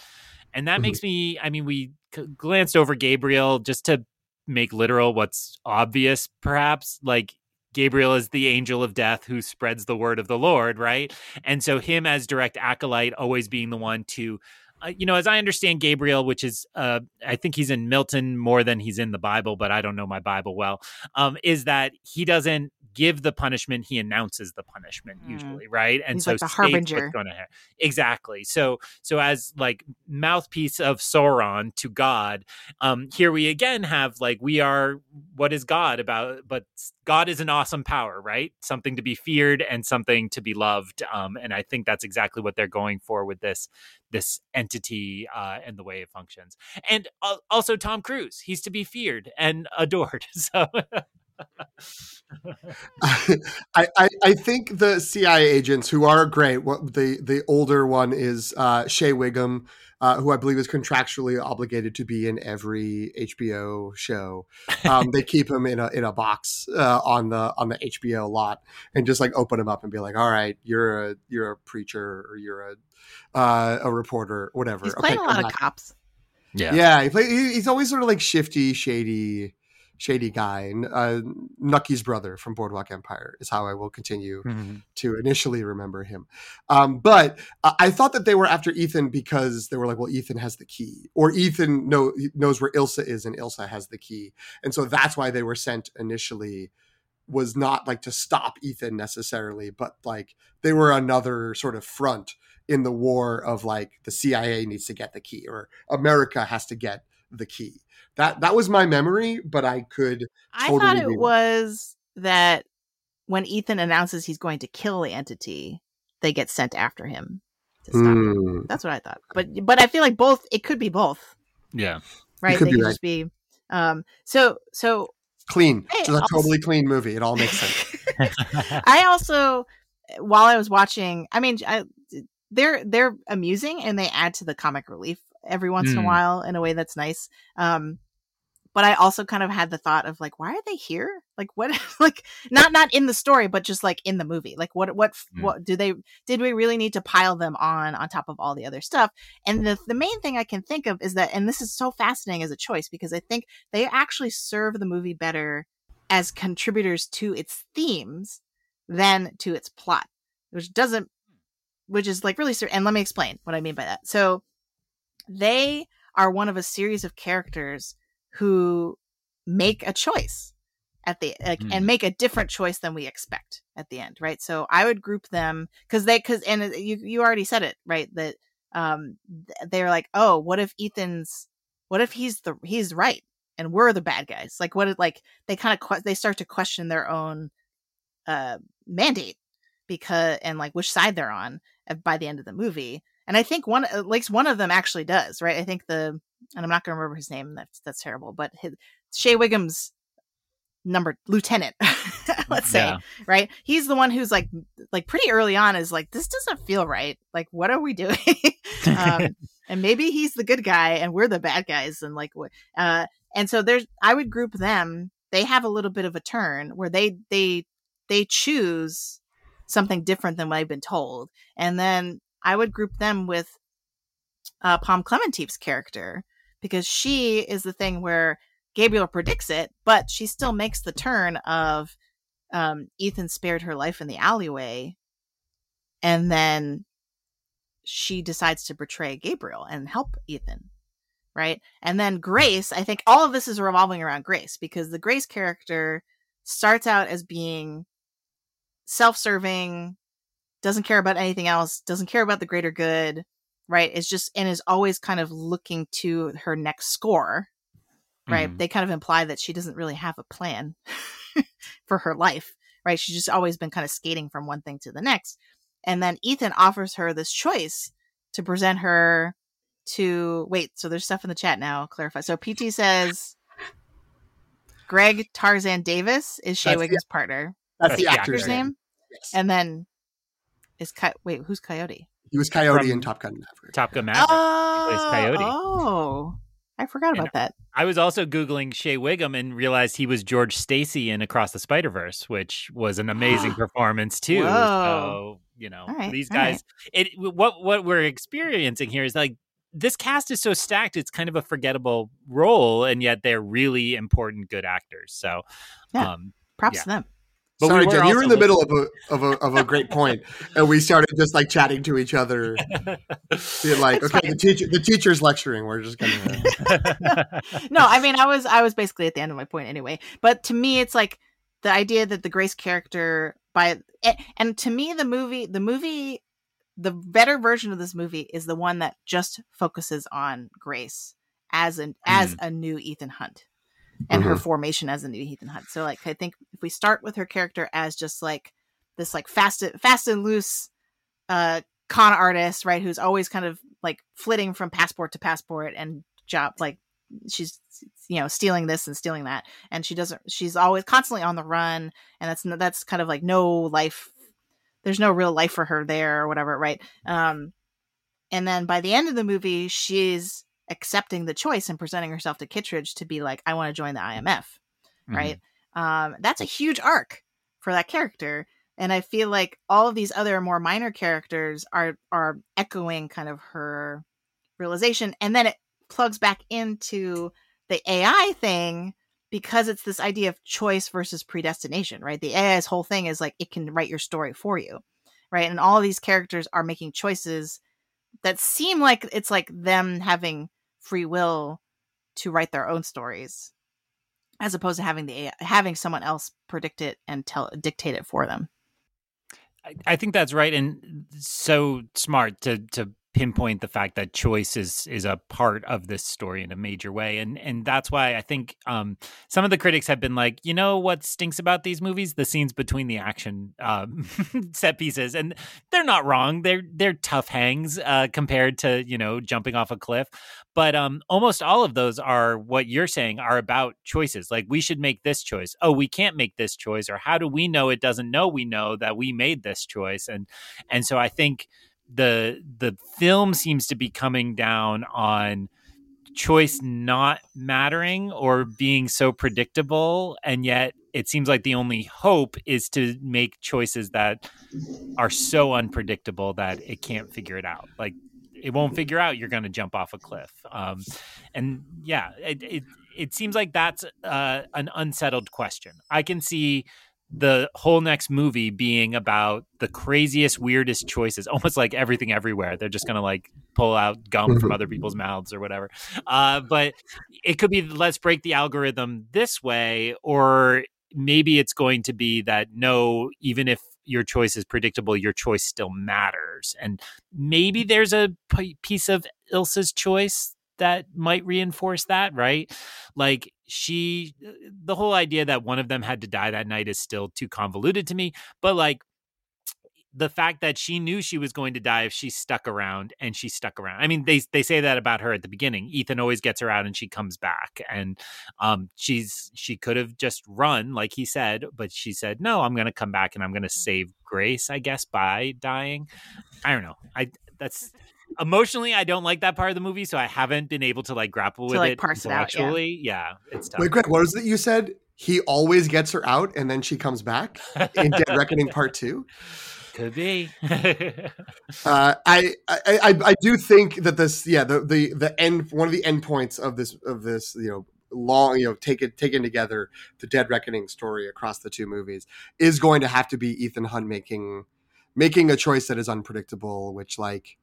and that mm-hmm. makes me. I mean, we glanced over Gabriel just to make literal what's obvious, perhaps. Like Gabriel is the angel of death who spreads the word of the Lord, right? And so him as direct acolyte, always being the one to you know, as I understand Gabriel, which is, uh, I think he's in Milton more than he's in the Bible, but I don't know my Bible well, um, is that he doesn't give the punishment; he announces the punishment mm. usually, right? And he's so like the harbinger. Going to exactly. So, so as like mouthpiece of Sauron to God, um, here we again have like we are. What is God about? But God is an awesome power, right? Something to be feared and something to be loved. Um, and I think that's exactly what they're going for with this this entity uh, and the way it functions. And uh, also Tom Cruise, he's to be feared and adored. (laughs) So. (laughs) I, I, I think the CIA agents who are great. What the the older one is uh, Shea Whigham, uh, who I believe is contractually obligated to be in every HBO show. Um, they (laughs) keep him in a in a box uh, on the on the HBO lot and just like open him up and be like, "All right, you're a you're a preacher or you're a uh, a reporter, whatever." He's playing okay, a lot of cops. Yeah, yeah. He play, he's always sort of like shifty, shady shady guy. And uh, Nucky's brother from Boardwalk Empire is how I will continue mm-hmm. to initially remember him. Um, but I thought that they were after Ethan because they were like, well, Ethan has the key, or Ethan know, knows where Ilsa is, and Ilsa has the key, and so that's why they were sent initially. Was not like to stop Ethan necessarily, but like they were another sort of front in the war of like the CIA needs to get the key or America has to get the key. That that was my memory, but I could. Totally I thought it was that when Ethan announces he's going to kill the entity, they get sent after him. Mm. That's what I thought. But but I feel like both. It could be both. Yeah. Right. They could right. just be. Um. So so clean. It's a also, totally clean movie. It all makes (laughs) sense. I also, while I was watching, I mean, I, they're they're amusing and they add to the comic relief every once mm. in a hmm. while in a way that's nice. Um, but I also kind of had the thought of like, why are they here? Like, what? (laughs) like, not not in the story, but just like in the movie. Like, what what mm. what do they? Did we really need to pile them on on top of all the other stuff? And the the main thing I can think of is that, and this is so fascinating as a choice because I think they actually serve the movie better as contributors to its themes than to its plot, which doesn't, which is like really. And let me explain what I mean by that. So they are one of a series of characters who make a choice at the like, mm. and hmm. make a different choice than we expect at the end right so i would group them because they because and you you already said it right that um they're like oh what if ethan's what if he's the he's right and we're the bad guys like what if like they kind of que- they start to question their own uh mandate because and like which side they're on uh, by the end of the movie and I think one at least one of them actually does, right? I think the and I'm not going to remember his name. That's that's terrible. But his, Shea Whigham's number lieutenant, (laughs) let's say, yeah. right? He's the one who's like like pretty early on is like this doesn't feel right. Like what are we doing? (laughs) um, (laughs) and maybe he's the good guy and we're the bad guys and like uh and so there's I would group them. They have a little bit of a turn where they they they choose something different than what I've been told. And then I would group them with uh, Pom Klementieff's character because she is the thing where Gabriel predicts it, but she still makes the turn of um, Ethan spared her life in the alleyway, and then she decides to betray Gabriel and help Ethan. Right. And then Grace, I think all of this is revolving around Grace because the Grace character starts out as being self serving, doesn't care about anything else, doesn't care about the greater good, right? Is just, and is always kind of looking to her next score, right? Mhm. They kind of imply that she doesn't really have a plan (laughs) for her life, right? She's just always been kind of skating from one thing to the next. And then Ethan offers her this choice to present her to wait, so there's stuff in the chat now, clarify. So PT says Greg Tarzan Davis is Shea That's- Whigham's partner. That's the That's the actor's Actor's name. name? Yes. And then is Coy- wait, who's Coyote? He was Coyote From- in Top Gun Maverick. Top Gun Maverick. Oh, Coyote. oh, I forgot And about that. I was also googling Shea Whigham and realized he was George Stacy in Across the Spider Verse, which was an amazing (gasps) performance too. Whoa. So you know All right, these all right. guys. It what what we're experiencing here is like this cast is so stacked. It's kind of a forgettable role, and yet they're really important, good actors. So, Yeah. um, Props yeah. to them. But we Sorry, were Jen, you were in the middle of a of a of a great point, and we started just like chatting to each other, (laughs) being like, It's "Okay, fine. the teacher the teacher's lecturing. We're just gonna." (laughs) no, I mean, I was I was basically at the end of my point anyway. But to me, it's like the idea that the Grace character by and, and to me, the movie, the movie, the better version of this movie is the one that just focuses on Grace as an as hmm. a new Ethan Hunt and her formation as a new Ethan Hunt. So, like, I think if we start with her character as just like this, like fast fast and loose, uh, con artist, right? Who's always kind of like flitting from passport to passport and job like she's you know stealing this and stealing that and she doesn't she's always constantly on the run and that's that's kind of like no life there's no real life for her there or whatever right um and then by the end of the movie she's accepting the choice and presenting herself to Kittredge to be like I want to join the IMF right? Um that's a huge arc for that character and i feel like all of these other more minor characters are are echoing kind of her realization and then it plugs back into the ai thing because it's this idea of choice versus predestination right? The ai's whole thing is like it can write your story for you right? And all of these characters are making choices that seem like it's like them having free will to write their own stories as opposed to having the having someone else predict it and tell dictate it for them. I, I think that's right, and so smart to to pinpoint the fact that choice is is a part of this story in a major way, and and that's why I think um, some of the critics have been like, you know, what stinks about these movies, the scenes between the action um, (laughs) set pieces, and they're not wrong. They're they're tough hangs uh, compared to you know jumping off a cliff, but um, almost all of those are what you're saying are about choices. Like we should make this choice. Oh, we can't make this choice, or how do we know it doesn't know we know that we made this choice? And and so I think the the film seems to be coming down on choice not mattering or being so predictable and yet it seems like the only hope is to make choices that are so unpredictable that it can't figure it out. Like it won't figure out you're going to jump off a cliff. Um, and yeah it, it, it seems like that's uh, an unsettled question. I can see the whole next movie being about the craziest weirdest choices (laughs) almost like everything everywhere. They're just going to like pull out gum from Mhm. other people's mouths or whatever. Uh, but it could be let's break the algorithm this way or maybe it's going to be that no even if your choice is predictable your choice still matters. And maybe there's a p- piece of ilsa's choice that might reinforce that right? Like she the whole idea that one of them had to die that night is still too convoluted to me but like the fact that she knew she was going to die if she stuck around and she stuck around. I mean, they they say that about her at the beginning. Ethan always gets her out and she comes back. And um she's she could have just run like he said, but she said, "No, I'm going to come back and I'm going to save Grace, I guess, by dying." I don't know. I that's emotionally I don't like that part of the movie, so I haven't been able to like grapple with like, it parse it out, yeah. yeah. it's tough. Wait, Greg, what was it you said? He always gets her out, and then she comes back in Dead Reckoning (laughs) Part Two. Could be. (laughs) Uh, I, I, I, I do think that this, yeah, the, the, the end, one of the end points of this, of this, you know, long, you know, taken taken together, the Dead Reckoning story across the two movies is going to have to be Ethan Hunt making, making a choice that is unpredictable, which like,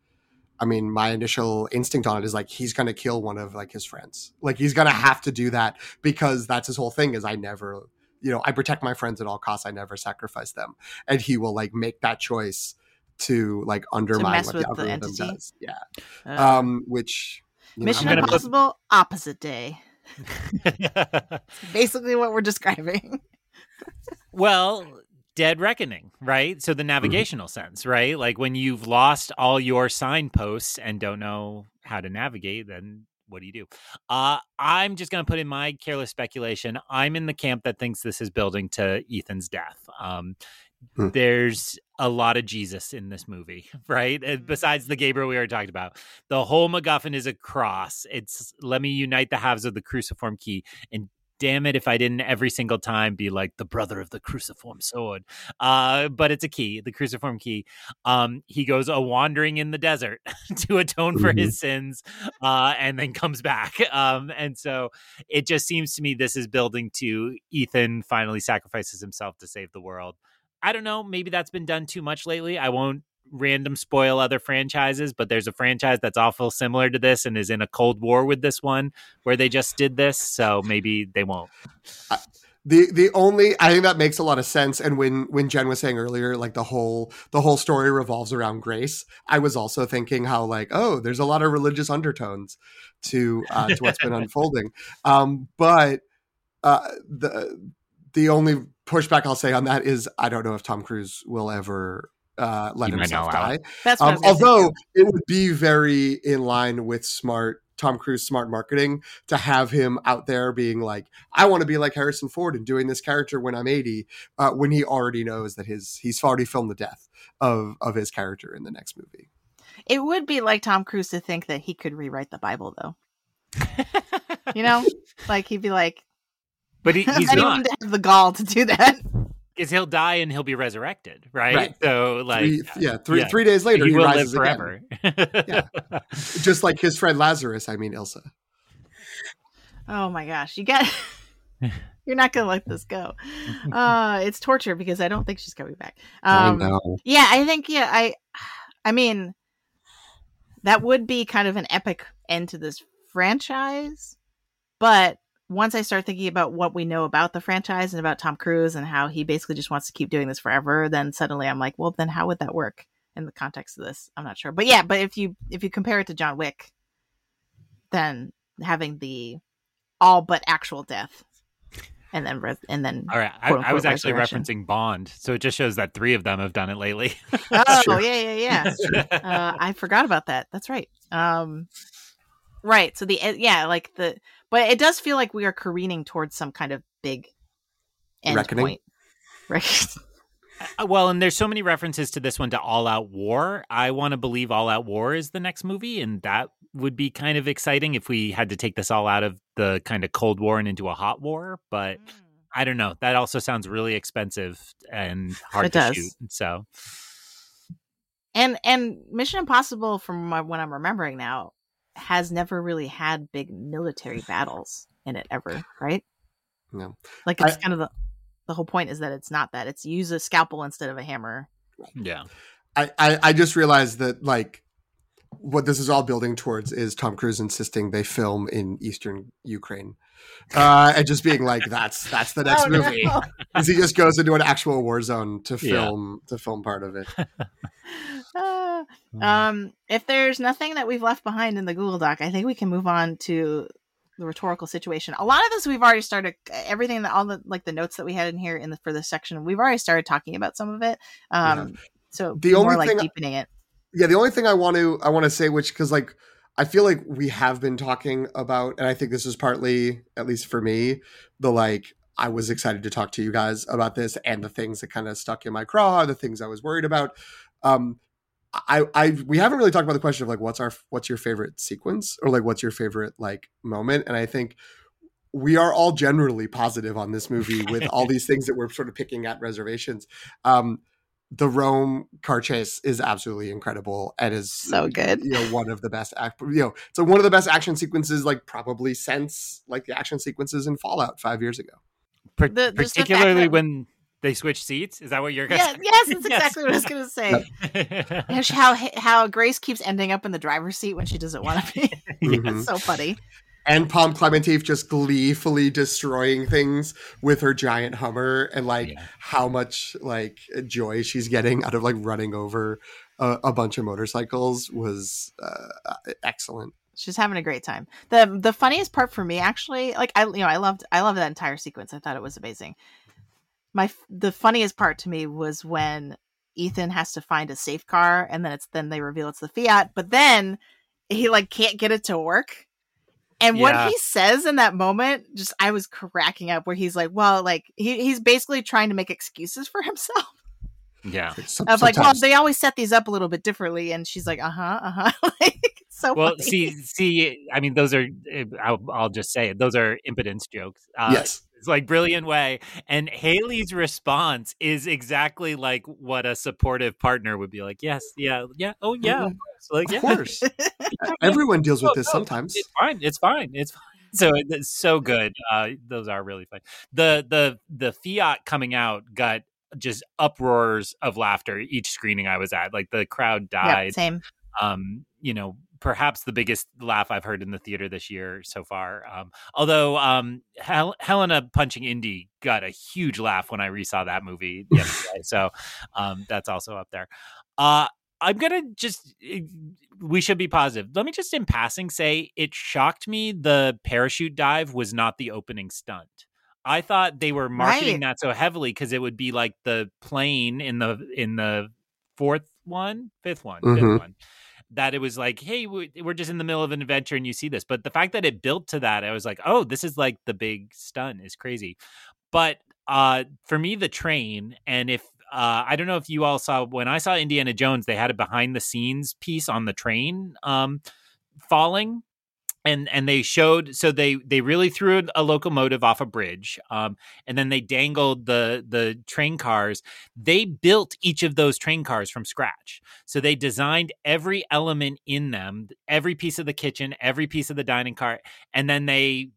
I mean, my initial instinct on it is like he's gonna kill one of like his friends. Like he's gonna have to do that because that's his whole thing. Is I never, you know, I protect my friends at all costs. I never sacrifice them, and he will like make that choice to like undermine mess what with the the algorithm entity? does. Yeah, Uh, um, which you know, Mission gonna put- Impossible opposite day. (laughs) Basically, what we're describing. well, Dead Reckoning, right? So the Mm-hmm. navigational sense, right? Like when you've lost all your signposts and don't know how to navigate, then what do you do? Uh, I'm just going to put in my careless speculation. I'm in the camp that thinks this is building to Ethan's death. Um, Hmm. There's a lot of Jesus in this movie, (laughs) right? Mhm. Besides the Gabriel we already talked about, the whole MacGuffin is a cross. It's let me unite the halves of the cruciform key, and damn it if I didn't every single time be like the brotherhood of the cruciform sword. Uh, but it's a key, the cruciform key. Um, he goes a wandering in the desert (laughs) to atone for his sins, uh, and then comes back. (laughs) Um, and so it just seems to me this is building to Ethan finally sacrifices himself to save the world. I don't know. Maybe that's been done too much lately. I won't random spoil other franchises, but there's a franchise that's awful similar to this and is in a cold war with this one where they just did this. So maybe they won't. the the only I think that makes a lot of sense. And when when Jen was saying earlier, like the whole the whole story revolves around grace, I was also thinking how like oh, there's a lot of religious undertones to uh, to what's been (laughs) unfolding. Um, but uh, the the only pushback I'll say on that is I don't know if Tom Cruise will ever uh, let He himself die. That's Um, was gonna say, although too. it would be very in line with smart Tom Cruise smart marketing to have him out there being like, I want to be like Harrison Ford and doing this character when I'm 80, uh, when he already knows that his he's already filmed the death of of his character in the next movie. it would be like Tom Cruise to think that he could rewrite the Bible, though. You know, (laughs) like he'd be like, but he, (laughs) he's anyone not to have the gall to do that. Because he'll die and he'll be resurrected, right? Right. So like, three, yeah, three yeah. three days later he, he, will live rises again. forever. Yeah. (laughs) just like his friend Lazarus. I mean Ilsa. Oh my gosh, you got. (laughs) You're not gonna let this go. Uh, it's torture because I don't think she's coming back. Um, I know. Yeah, I think yeah, I I mean that would be kind of an epic end to this franchise. But once I start thinking about what we know about the franchise and about Tom Cruise and how he basically just wants to keep doing this forever, then suddenly I'm like, well, then how would that work in the context of this? I'm not sure. But yeah, but if you if you compare it to John Wick, then having the all but actual death and then res- and then All right, I, I was actually referencing Bond, so it just shows that three of them have done it lately. (laughs) oh true. yeah yeah yeah (laughs) uh, I forgot about that. That's right. Um, right. So the yeah, like the, but it does feel like we are careening towards some kind of big end Reckoning? point. Right. (laughs) Uh, well, and there's so many references to this one to All Out War. I want to believe All Out War is the next movie, and that would be kind of exciting if we had to take this all out of the kind of Cold War and into a hot war. But I don't know. That also sounds really expensive and hard It to does. shoot. So And and Mission Impossible, from my, what I'm remembering now, has never really had big military battles in it ever, right? No. Like it's I- kind of the the whole point is that it's not that it's use a scalpel instead of a hammer. yeah, I, I I just realized that like what this is all building towards is Tom Cruise insisting they film in eastern Ukraine, uh, and just being like, "That's that's the next Oh, movie." no. (laughs) He just goes into an actual war zone to Yeah. film to film part of it. (laughs) Ah. um, if there's nothing that we've left behind in the Google Doc, I think we can move on to the rhetorical situation. A lot of this we've already started. Everything that all the like the notes that we had in here in the for this section, we've already started talking about some of it. Um, so The more only like thing- deepening it. yeah the only thing i want to i want to say which because like i feel like we have been talking about and i think this is partly at least for me the like i was excited to talk to you guys about this and the things that kind of stuck in my craw the things i was worried about um i i we haven't really talked about the question of like what's our what's your favorite sequence or like what's your favorite like moment and i think we are all generally positive on this movie with all (laughs) these things that we're sort of picking at reservations um the Rome car chase is absolutely incredible and is So good. You know, one of the best act. You know, so one of the best action sequences, like probably since like the action sequences in Fallout five years ago. Par- The- just the particularly that- when They switch seats. Is that what you're? Yeah, say? yes, that's (laughs) exactly what I was gonna say. gonna (laughs) how how Grace keeps ending up in the driver's seat when she doesn't want to be. (laughs) Mhm. It's so funny. and Pom Klementieff just gleefully destroying things with her giant Hummer, and like Yeah. how much like joy she's getting out of like running over a, a bunch of motorcycles was uh, excellent. She's having a great time. the The funniest part for me, actually, like I, you know, I loved, I loved that entire sequence. I thought it was amazing. My the funniest part to me was when Ethan has to find a safe car, and then it's then they reveal it's the Fiat, but then he like can't get it to work. And what he says in that moment, just I was cracking up. Where he's like, "Well, like he, he's basically trying to make excuses for himself." Yeah. Some- Of like, well, they always set these up a little bit differently, and she's like, "Uh huh, uh huh." (laughs) like, so Well, funny. see, see, I mean, those are. I'll, I'll just say it. Those are impotence jokes. Uh, yes, It's like brilliant way. And Hayley's response is exactly like what a supportive partner would be like. Yes, yeah, yeah. Oh yeah, of course. Like of yeah. course. (laughs) Everyone deals with No, this no, sometimes. It's fine. It's fine. It's fine. So it's so good. Uh, those are really fun. The the the Fiat coming out got just uproars of laughter each screening I was at. Like the crowd died. same. um, you know, perhaps the biggest laugh I've heard in the theater this year so far. Um, although um, Hel- Helena punching Indy got a huge laugh when I resaw that movie the other (laughs) day, so um, that's also up there. Uh, I'm gonna just. eh, We should be positive. Let me just, in passing, say it shocked me the parachute dive was not the opening stunt. I thought they were marketing Right. that so heavily because it would be like the plane in the in the fourth one, fifth one, Mhm. fifth one. That it was like, hey, we- we're just in the middle of an adventure and you see this. But the fact that it built to that, I was like, oh, this is like the big stunt is crazy. But uh, for me, the train, and if uh, I don't know if you all saw when I saw Indiana Jones, they had a behind the scenes piece on the train um, falling. And and they showed so they they really threw a locomotive off a bridge, um, and then they dangled the the train cars. They built each of those train cars from scratch. So they designed every element in them, every piece of the kitchen, every piece of the dining car, and then they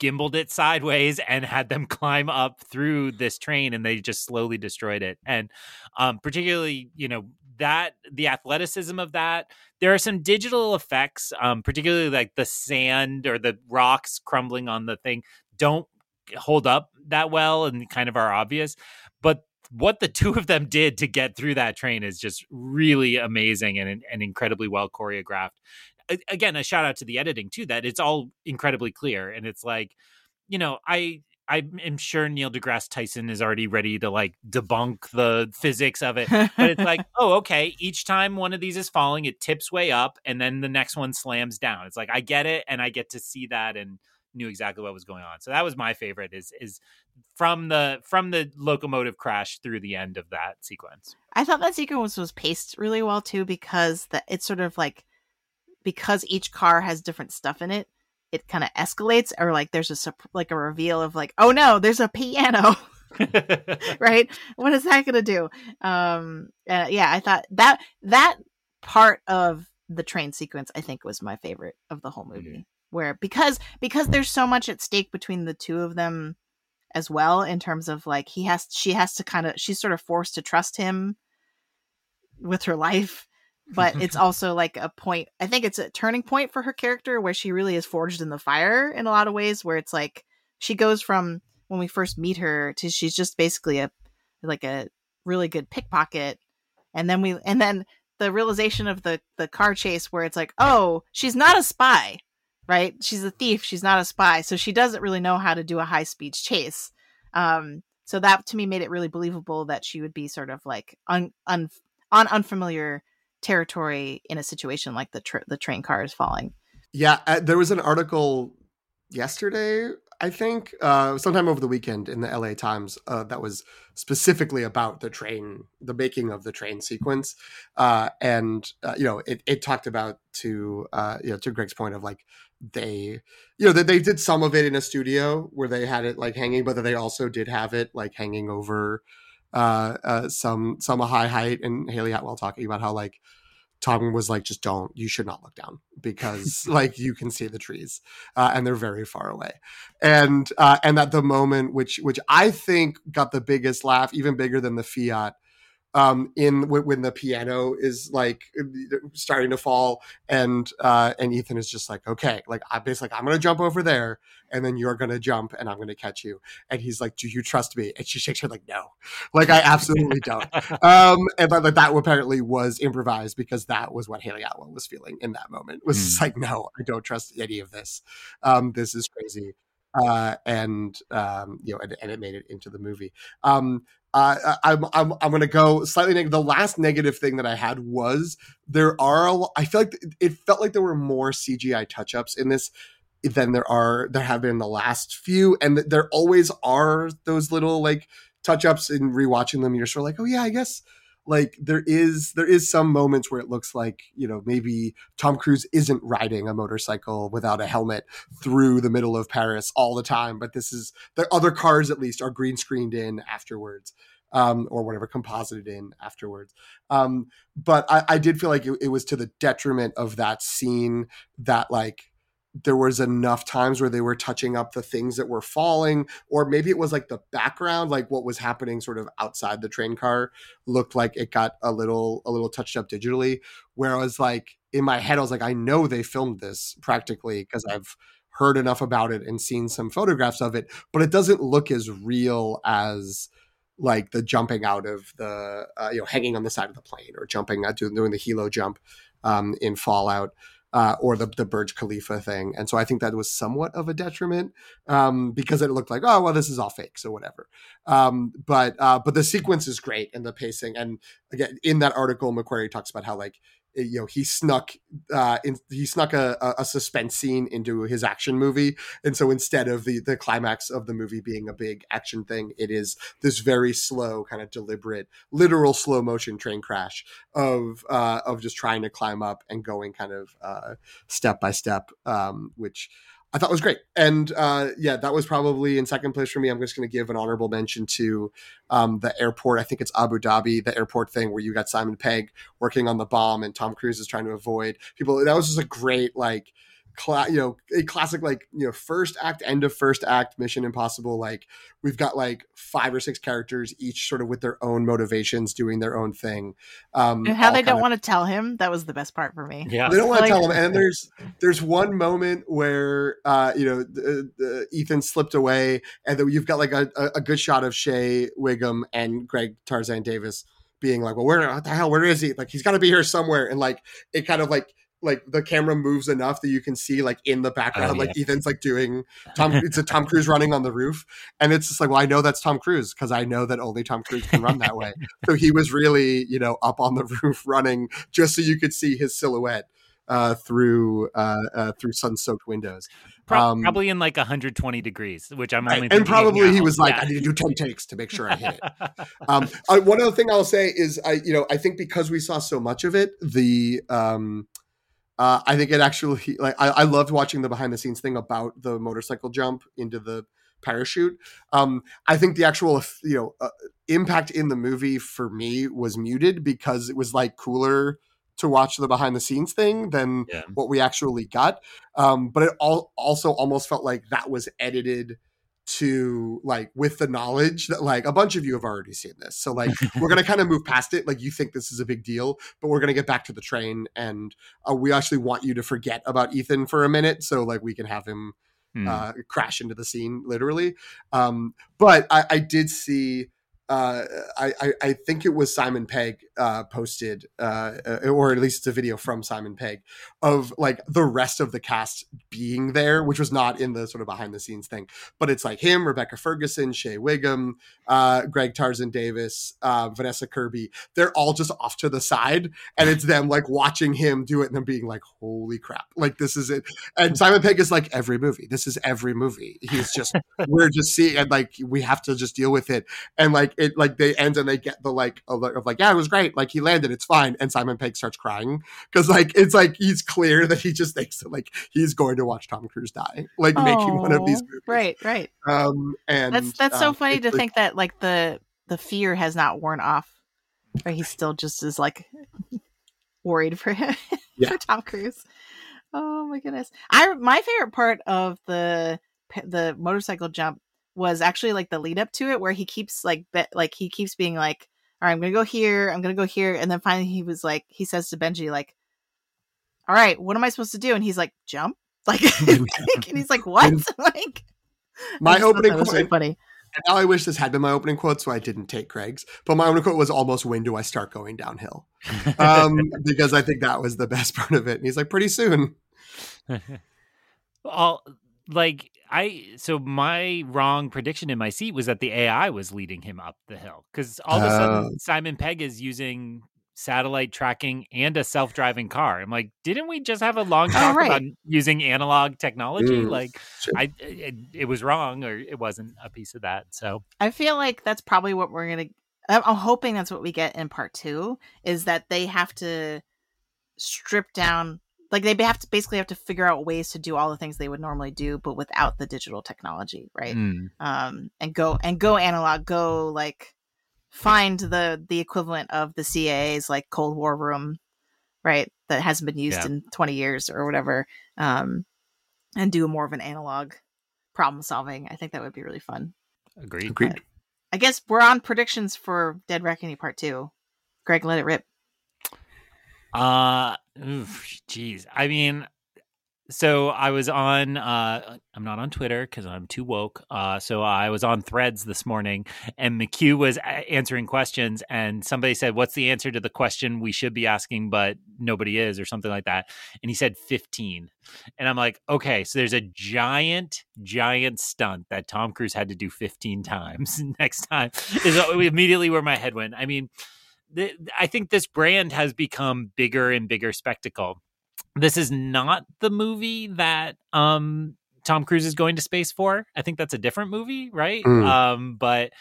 gimbaled it sideways and had them (laughs) climb up through this train and they just slowly destroyed it. And um, particularly, you know, that the athleticism of that, there are some digital effects, um, particularly like the sand or the rocks crumbling on the thing, don't hold up that well and kind of are obvious. But what the (laughs) two of them did to get through that train is just really amazing and, and incredibly well choreographed. Again, a shout out to the editing too, that it's all incredibly clear. And it's like, you know, I I am sure Neil deGrasse Tyson is already ready to like debunk the physics of it. But it's like, (laughs) oh, okay. Each time one of these is falling, it tips way up, and then the next one slams down. It's like I get it, and I get to see that and knew exactly what was going on. So that was my favorite. Is is from the from the locomotive crash through the end of that sequence. I thought that sequence was paced really well too because that it's sort of like because each car has different stuff in it, it kind of escalates or like there's a like a reveal of like oh no, there's a piano, (laughs) (laughs) right? What is that to do? Um uh, yeah, I thought that that part of the train sequence I think was my favorite of the whole movie where because because there's so much at stake between the two of them as well in terms of like he has she has to kind of she's sort of forced to trust him with her life but (laughs) it's also like a point i think it's a turning point for her character where she really is forged in the fire in a lot of ways where it's like she goes from when we first meet her to she's just basically a like a really good pickpocket. And then we and then the realization of the the car chase where it's like oh she's not a spy right? She's a thief she's not a spy. So she doesn't really know how to do a high speed chase. Um so that to me made it really believable that she would be sort of like un, un, on unfamiliar territory in a situation like the tr- the train car is falling. Yeah, uh, there was an article yesterday, I think, uh, sometime over the weekend in the LA Times uh, that was specifically about the train, the making of the train sequence, uh, and uh, you know, it, it talked about to uh, you know to Greg's point of like they you know that they did some of it in a studio where they had it like hanging, but that they also did have it like hanging over uh, uh, some some high height, and Hayley Atwell talking about how like Tom was like, just don't, you should not look down because (laughs) like you can see the trees uh, and they're very far away. And, uh, and that the moment, which, which I think got the biggest laugh, even bigger than the Fiat, um, in when the piano is like starting to fall, and uh, and Ethan is just like, okay, like I basically I'm gonna jump over there, and then you're gonna jump, and I'm gonna catch you. And he's like, do you trust me? And she shakes her like, no, like I absolutely don't. (laughs) um, and but, like that apparently was improvised because that was what Hayley Atwell was feeling in that moment. Was mm. like, no, I don't trust any of this. Um, this is crazy. Uh, and um, you know, and, and, it made it into the movie. Um, I'm I'm I'm gonna go slightly negative. The last negative thing that I had was there are a, I feel like it felt like there were more CGI touch ups in this than there are there have been the last few, and there always are those little like touch ups in rewatching them. You're sort of like, oh yeah, I guess like there is there is some moments where it looks like you know maybe Tom Cruise isn't riding a motorcycle without a helmet through the middle of Paris all the time, but this is the other cars at least are green screened in afterwards. Um, or whatever composited in afterwards. Um, but I, I, did feel like it, it was to the detriment of that scene that like there was enough times where they were touching up the things that were falling or maybe it was like the background like what was happening sort of outside the train car looked like it got a little a little touched up digitally. Where i was like in my head i was like i know they filmed this practically because i've heard enough about it and seen some photographs of it but it doesn't look as real as like the jumping out of the uh, you know hanging on the side of the plane or jumping out doing, doing the HALO jump um, in fallout uh, or the the Burj Khalifa thing, and so I think that was somewhat of a detriment um, because it looked like oh well this is all fake so whatever. Um, but uh, but the sequence is great and the pacing and again in that article McQuarrie talks about how like you know he snuck uh in, he snuck a, a suspense scene into his action movie. And so instead of the the climax of the movie being a big action thing it is this very slow kind of deliberate literal slow motion train crash of uh of just trying to climb up and going kind of uh step by step um which I thought was great. And uh, yeah, that was probably in second place for me. I'm just going to give an honorable mention to um, the airport. I think it's Abu Dhabi, the airport thing where you got Simon Pegg working on the bomb and Tom Cruise is trying to avoid people. That was just a great like cla- you know a classic like you know first act end of first act mission impossible like we've got like five or six characters each sort of with their own motivations doing their own thing um and how they don't of, want to tell him that was the best part for me yeah they don't want like, to tell him and there's there's one moment where uh you know the, the ethan slipped away and then you've got like a, a good shot of shea whigham and greg tarzan davis being like, well, where what the hell? Where is he? Like, he's got to be here somewhere. And like, it kind of like like the camera moves enough that you can see like in the background, oh, yeah. like Ethan's like doing (laughs) Tom. it's a Tom Cruise running on the roof, and it's just like, well, I know that's Tom Cruise because I know that only Tom Cruise can run that way. (laughs) so he was really, you know, up on the (laughs) roof running just so you could see his silhouette uh, through uh, uh, through sun-soaked windows. Um, probably in like 120 degrees, which I'm only. And probably he was like, yeah. "I need to do 10 takes to make sure I hit it." um, uh, one other thing I'll say is, I you know, I think because we saw so much of it, the um, uh, I think it actually like I, I, loved watching the behind the scenes thing about the motorcycle jump into the parachute. Um, I think the actual you know uh, impact in the movie for me was muted because it was like cooler to watch the behind the scenes thing than yeah. what we actually got. Um, but it all also almost felt like that was edited to like with the knowledge that like a bunch of you have already seen this so like (laughs) we're gonna kind of move past it like you think this is a big deal but we're gonna get back to the train and uh, we actually want you to forget about ethan for a minute so like we can have him hmm. uh, crash into the scene literally um but i, I did see uh, I, I, think it was Simon Pegg uh, posted, uh, or at least it's a video from Simon Pegg of like the rest of the cast being there, which was not in the sort of behind the scenes thing, but it's like him, Rebecca Ferguson, Shea Whigham, uh, Greg Tarzan Davis, uh, Vanessa Kirby. They're all just off to the side, and it's them like watching him do it and them being like, "Holy crap! Like this is it." And Simon Pegg is like every movie. This is every movie. He's just (laughs) we're just seeing and like we have to just deal with it, and like it like they end and they get the like of, like yeah it was great like he landed it's fine and Simon Pegg starts crying because like it's like he's clear that he just thinks that like he's going to watch Tom Cruise die like oh, making one of these movies right right um and that's that's so um, funny to like, think that like the the fear has not worn off or he's still just as like (laughs) worried for him (laughs) Yeah. for Tom Cruise. Oh my goodness! I my favorite part of the the motorcycle jump was actually like the lead up to it, where he keeps like be, like he keeps being like, "All right, I'm gonna go here, I'm gonna go here," and then finally he was like, he says to Benji like, "All right, what am I supposed to do?" And he's like, "Jump!" (laughs) (laughs) Like, and he's like, "What?" (laughs) like, My opening was quote, really funny. and now I wish this had been my opening quote, so I didn't take Craig's. But my opening quote was almost when do I start going downhill? Um, because I think that was the best part of it. And he's like, pretty soon. all like I so my wrong prediction in my seat was that the AI was leading him up the hill because all of a sudden Simon Pegg is using satellite tracking and a self-driving car. I'm like, didn't we just have a long talk right. about using analog technology? Mm, like, sure. I it, it was wrong or it wasn't a piece of that. So I feel like that's probably what we're gonna. I'm I'm hoping that's what we get in part two. Is that they have to strip down, like they have to basically have to figure out ways to do all the things they would normally do, but without the digital technology, right? mm, Um, and go and go analog, go like find the the equivalent of the CIA's like Cold War room, right? That hasn't been used Yeah. in 20 years or whatever. Um, and do more of an analog problem solving. I think that would be really fun. agreed. Agreed. I guess we're on predictions for Dead Reckoning Part Two. Greg, let it rip. Uh, jeez. I mean, so I was on. Uh, I'm not on Twitter because I'm too woke. Uh, so I was on Threads this morning, and McHugh was a- answering questions, and somebody said, "What's the answer to the question we should be asking, but nobody is," or something like that. And he said 15, and I'm like, okay, so there's a giant, giant stunt that Tom Cruise had to do 15 (laughs) times. Next time is immediately where my head went. I mean th- I think this brand has become bigger and bigger spectacle. This is not the movie that um, Tom Cruise is going to space for. I think that's a different movie, right? Mm. Um, but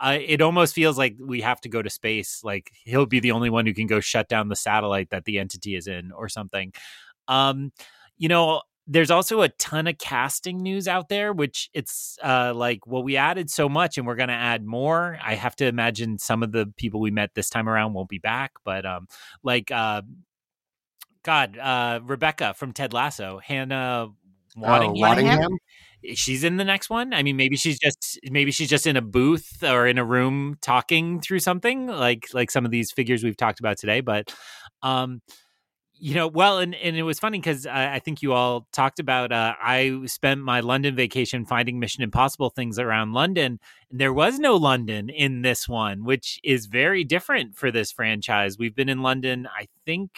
uh, it almost feels like we have to go to space. Like he'll be the only one who can go shut down the satellite that the entity is in, or something. Um, you know, there's also a ton of casting news out there, which it's uh, like, well, we added so much and we're going to add more. I have to imagine some of the people we met this time around won't be back, but um, like, uh, God, uh, Rebecca from Ted Lasso, Hannah Oh, Waddingham. Waddingham? She's in the next one. I mean, maybe she's just maybe she's just in a booth or in a room talking through something like like some of these figures we've talked about today. But um, you know, well, and, and it was funny because I, I think you all talked about. Uh, I spent my London vacation finding Mission Impossible things around London, and there was no London in this one, which is very different for this franchise. We've been in London, I think,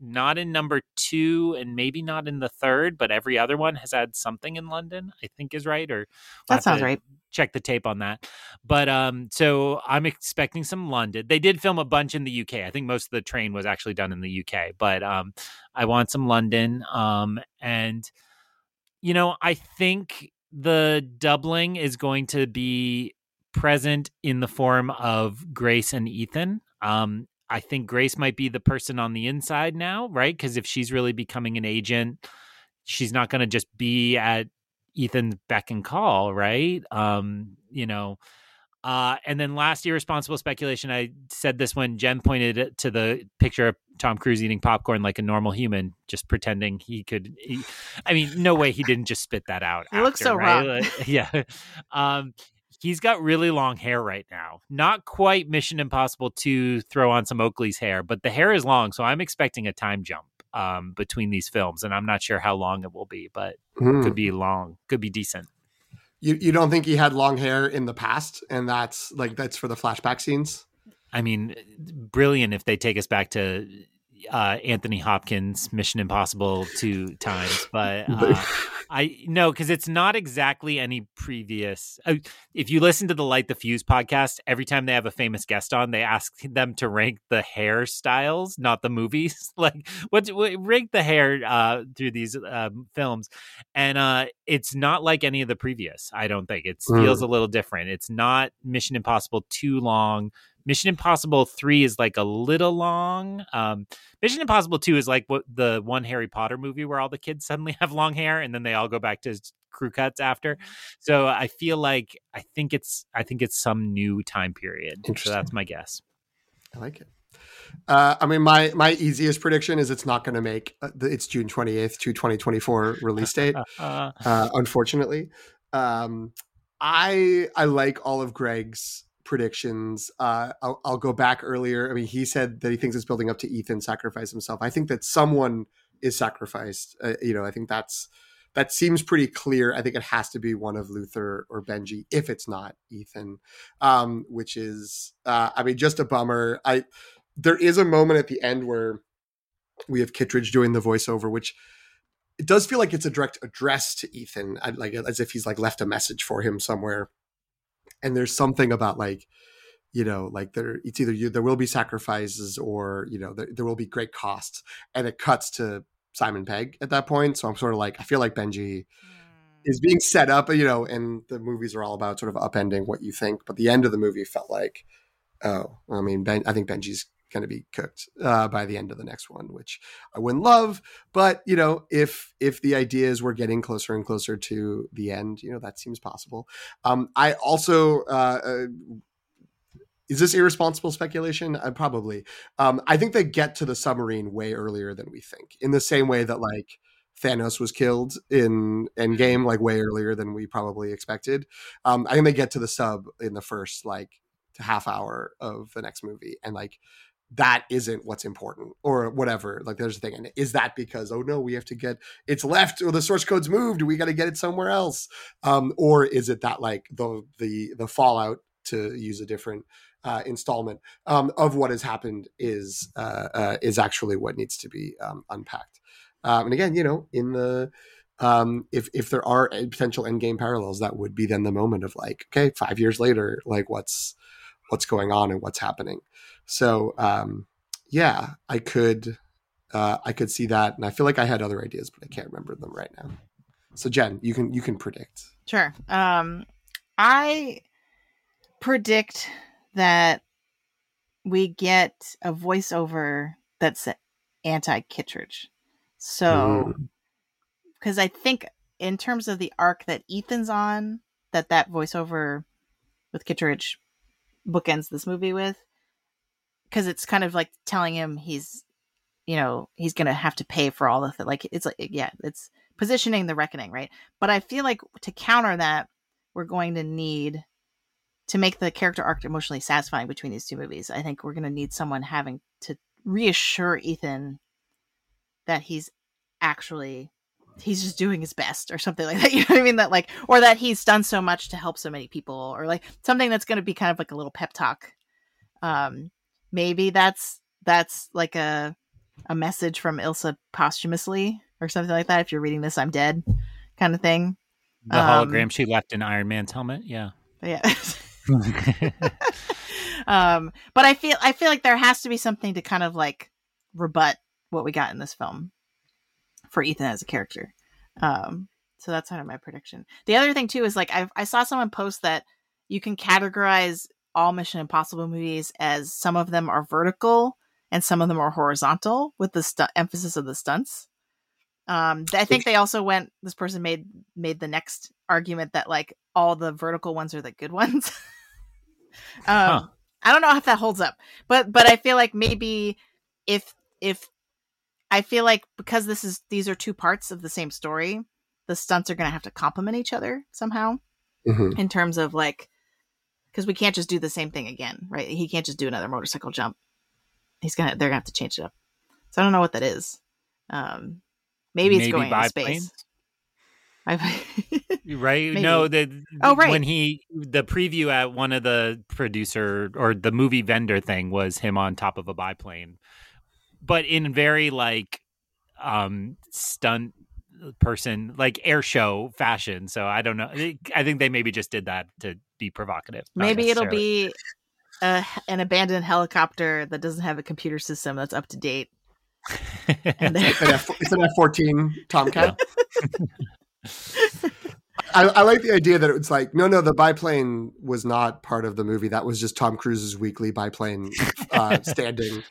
not in number two, and maybe not in the third, but every other one has had something in London. I think is right, or we'll That sounds to right. Check the tape on that. But um, so I'm expecting some London. They did film a bunch in the UK. I think most of the train was actually done in the UK, but um, I want some London. Um, and you know, I think the doubling is going to be present in the form of Grace and Ethan. Um, I think Grace might be the person on the inside now, right? Because if she's really becoming an agent, she's not going to just be at Ethan's beck and call, right? Um, you know, uh, and then last irresponsible speculation. I said this when Jen pointed to the picture of Tom Cruise eating popcorn like a normal human, just pretending he could. He, I mean, no way he didn't just spit that out. He looks so right? wrong. Like, (laughs) yeah. Um, he's got really long hair right now. Not quite Mission Impossible to throw on some Oakley's hair, but the hair is long, so I'm expecting a time jump um, between these films, and I'm not sure how long it will be, but Hmm. could be long, could be decent. You you don't think he had long hair in the past, and that's like that's for the flashback scenes? I mean, brilliant if they take us back to uh, Anthony Hopkins Mission Impossible two times, (laughs) but uh, I no, because it's not exactly any previous. Uh, if you listen to the Light the Fuse podcast, every time they have a famous guest on, they ask them to rank the hairstyles, not the movies. (laughs) like what, what rank the hair uh, through these um, films, and uh, it's not like any of the previous. I don't think it Mm. feels a little different. It's not Mission Impossible too long. Mission Impossible three is like a little long. Um, Mission Impossible two is like what the one Harry Potter movie where all the kids suddenly (laughs) have long hair and then they all go back to crew cuts after. So I feel like I think it's I think it's some new time period. So that's my guess. I like it. Uh, I mean, my my easiest prediction is it's not going to make uh, the, it's June twenty eighth to twenty twenty four release date. (laughs) uh, unfortunately, um, I I like all of Greg's predictions. Uh, I'll, I'll go back earlier. I mean, he said that he thinks it's building up to Ethan sacrifice himself. I think that someone is sacrificed. Uh, you know, I think that's that seems pretty clear. I think it has to be one of Luther or Benji, if it's not Ethan, um, which is, uh, I mean, just a bummer. I there is a moment at the end where we have Kittredge doing the voiceover, which it does feel like it's a direct address to Ethan, like as if he's like left a message for him somewhere. And there's something about like, you know, like there, it's either you, there will be sacrifices or you know there, there will be great costs, and it cuts to Simon Pegg at that point. So I'm sort of like, I feel like Benji mm. is being set up, you know, and the movies are all about sort of upending what you think. But the end of the movie felt like, oh, I mean, Ben, I think Benji's going to be cooked uh, by the end of the next one, which I wouldn't love. But you know, if if the idea is we're getting closer and closer to the end, you know, that seems possible. Um, I also uh, uh is this irresponsible speculation? Uh, probably. Um, I think they get to the submarine way earlier than we think. In the same way that like Thanos was killed in Endgame, like way earlier than we probably expected. Um, I think they get to the sub in the first like half hour of the next movie, and like that isn't what's important or whatever. Like there's a thing. And is that because, oh no, we have to get it's left or the source code's moved. We got to get it somewhere else. Um, or is it that like the, the, the fallout to use a different uh, installment um, of what has happened is uh, uh, is actually what needs to be um, unpacked. Um, and again, you know, in the um, if if there are potential end game parallels, that would be then the moment of like, okay, five years later, like what's what's going on and what's happening. So um, yeah, I could uh, I could see that, and I feel like I had other ideas, but I can't remember them right now. So Jen, you can you can predict. Sure. Um, I predict that we get a voiceover that's anti Kittredge. So, because mm. I think in terms of the arc that Ethan's on, that that voiceover with Kittredge bookends this movie with, because it's kind of like telling him he's, you know, he's gonna have to pay for all the th- like it's like yeah, it's positioning the reckoning, right? But I feel like to counter that, we're going to need to make the character arc emotionally satisfying between these two movies, I think we're going to need someone having to reassure Ethan that he's actually he's just doing his best or something (laughs) like that. You know what I mean? That like or that he's done so much to help so many people or like something that's going to be kind of like a little pep talk. Um maybe that's that's like a a message from Ilsa posthumously or something like that if you're reading this I'm dead kind of thing. The um, hologram she left in Iron Man's helmet, yeah. Yeah. (laughs) (laughs) um, but I feel I feel like there has to be something to kind of like rebut what we got in this film for Ethan as a character. Um, so that's kind of my prediction. The other thing too is like I I saw someone post that you can categorize all Mission Impossible movies as some of them are vertical and some of them are horizontal with the stu- emphasis of the stunts. Um, I think they also went. This person made made the next argument that like all the vertical ones are the good (laughs) ones. um, huh. I don't know if that holds up, but but I feel like maybe if if I feel like because this is these are two parts of the same story, the stunts are going to have to complement each other somehow mm-hmm. in terms of like because we can't just do the same thing again, right? He can't just do another motorcycle jump. He's gonna they're gonna have to change it up. So I don't know what that is. Um, maybe it's maybe going into space. (laughs) right? No, the oh right when he the preview at one of the producer or the movie vendor thing was him on top of a biplane, but in very like um stunt person like air show fashion. So I don't know. I think they maybe just did that to be provocative. Maybe it'll be a, an abandoned helicopter that doesn't have a computer system that's up to date. it's an F fourteen Tomcat. (laughs) I, I, like the idea that it's like no, no, the biplane was not part of the movie. That was just Tom Cruise's weekly biplane uh, (laughs) standing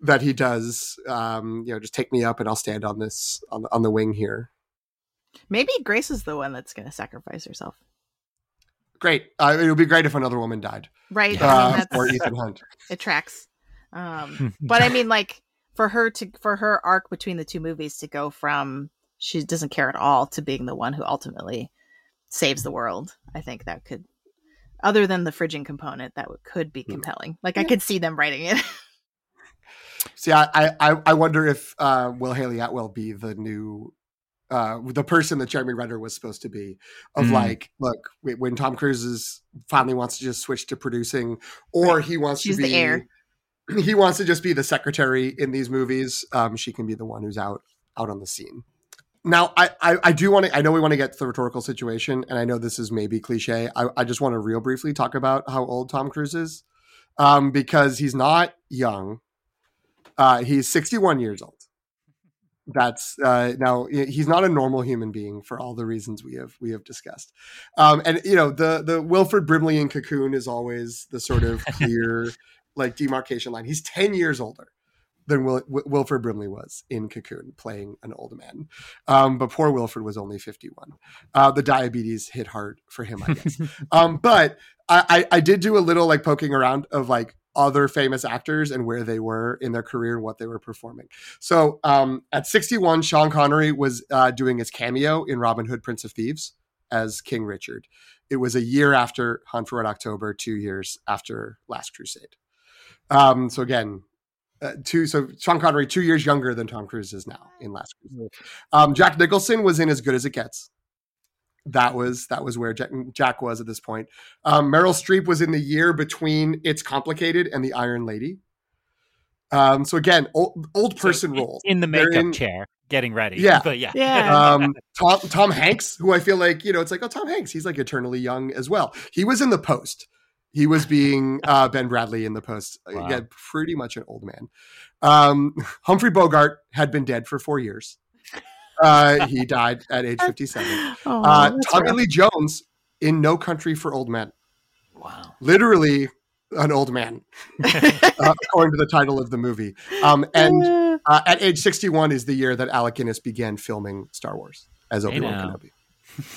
that he does. Um, you know, just take me up and I'll stand on this on, on the wing here. Maybe Grace is the one that's going to sacrifice herself. Great. Uh, it would be great if another woman died. Right. Uh, or Ethan Hunt. (laughs) It tracks. Um, (laughs) but I mean, like for her to for her arc between the two movies to go from she doesn't care at all to being the one who ultimately saves the world. I think that could, other than the fridging component, that would, could be Hmm. compelling. Like I could see them writing it. (laughs) See, I, I, I wonder if uh, will Hayley Atwell be the new, uh, the person that Jeremy Renner was supposed to be. Of Mm. like, look, when Tom Cruise is finally wants to just switch to producing, or he wants She's to the be, heir. (clears throat) he wants to just be the secretary in these movies. Um, she can be the one who's out out on the scene. Now, I, I, I do want to. I know we want to get to the rhetorical situation, and I know this is maybe cliche. I, I just want to real briefly talk about how old Tom Cruise is, um, because he's not young. Uh, he's 61 years old. That's uh, now he's not a normal human being for all the reasons we have we have discussed. Um, and you know the the Wilford Brimley in Cocoon is always the sort of (laughs) clear like demarcation line. He's 10 years older than Wil- Wil- Wilford Brimley was in Cocoon, playing an old man. Um, but poor Wilford was only 51. Uh, the diabetes hit hard for him, I guess. (laughs) um, but I, I, I did do a little like poking around of like other famous actors and where they were in their career and what they were performing. So um, at 61, Sean Connery was uh, doing his cameo in Robin Hood, Prince of Thieves as King Richard. It was a year after Hunt for Red October, two years after Last Crusade. Um, so again, uh, two. So Sean Connery, two years younger than Tom Cruise is now in Last Crusade. Um, Jack Nicholson was in As Good as It Gets. That was that was where Jack, Jack was at this point. Um, Meryl Streep was in the year between It's Complicated and The Iron Lady. Um, so again, old, old person in- roles. in the They're makeup in- chair, getting ready. Yeah. but yeah, Yeah. (laughs) um, Tom Tom Hanks, who I feel like you know, it's like oh Tom Hanks, he's like eternally young as well. He was in the Post. He was being (laughs) uh, Ben Bradlee in the Post. Wow. Again, pretty much an old man. Um, Humphrey Bogart had been dead for four years. Uh, he died at age fifty-seven. Oh, Uh, Tommy rough. Lee Jones in No Country for Old Men, wow. literally an old man, (laughs) uh, according to the title of the movie. Um, and Uh, at age 61 is the year that Alec Guinness began filming Star Wars as Obi Wan. Kenobi,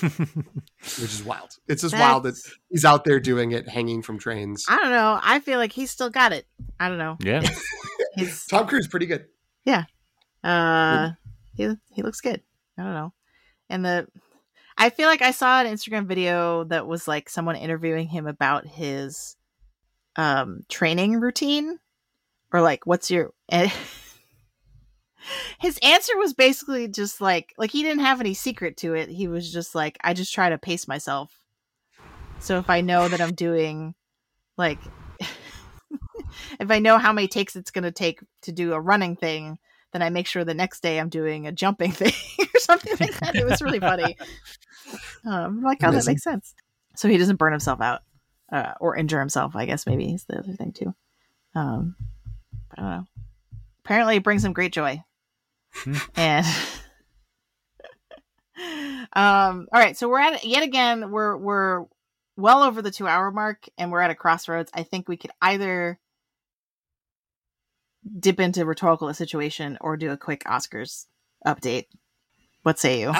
(laughs) which is wild. It's just wild that he's out there doing it, hanging from trains. I don't know. I feel like he's still got it. I don't know. yeah. (laughs) Tom Cruise, pretty good. Yeah. Uh he he looks good. I don't know. And the I feel like I saw an Instagram video that was like someone interviewing him about his um training routine or like what's your and (laughs) his answer was basically just like like he didn't have any secret to it. He was just like I just try to pace myself. So if I know that I'm doing like (laughs) if I know how many takes it's going to take to do a running thing, then I make sure the next day I'm doing a jumping (laughs) thing or something like that. It was really funny. (laughs) Um, I'm like, oh, that makes sense. So he doesn't burn himself out uh, or injure himself. I guess maybe is the other thing too. Um, I don't know. Apparently, it brings him great joy. (laughs) And um, all right, so we're at yet again. We're we're well over the two hour mark, and we're at a crossroads. I think we could either dip into rhetorical situation or do a quick Oscars update. What say you?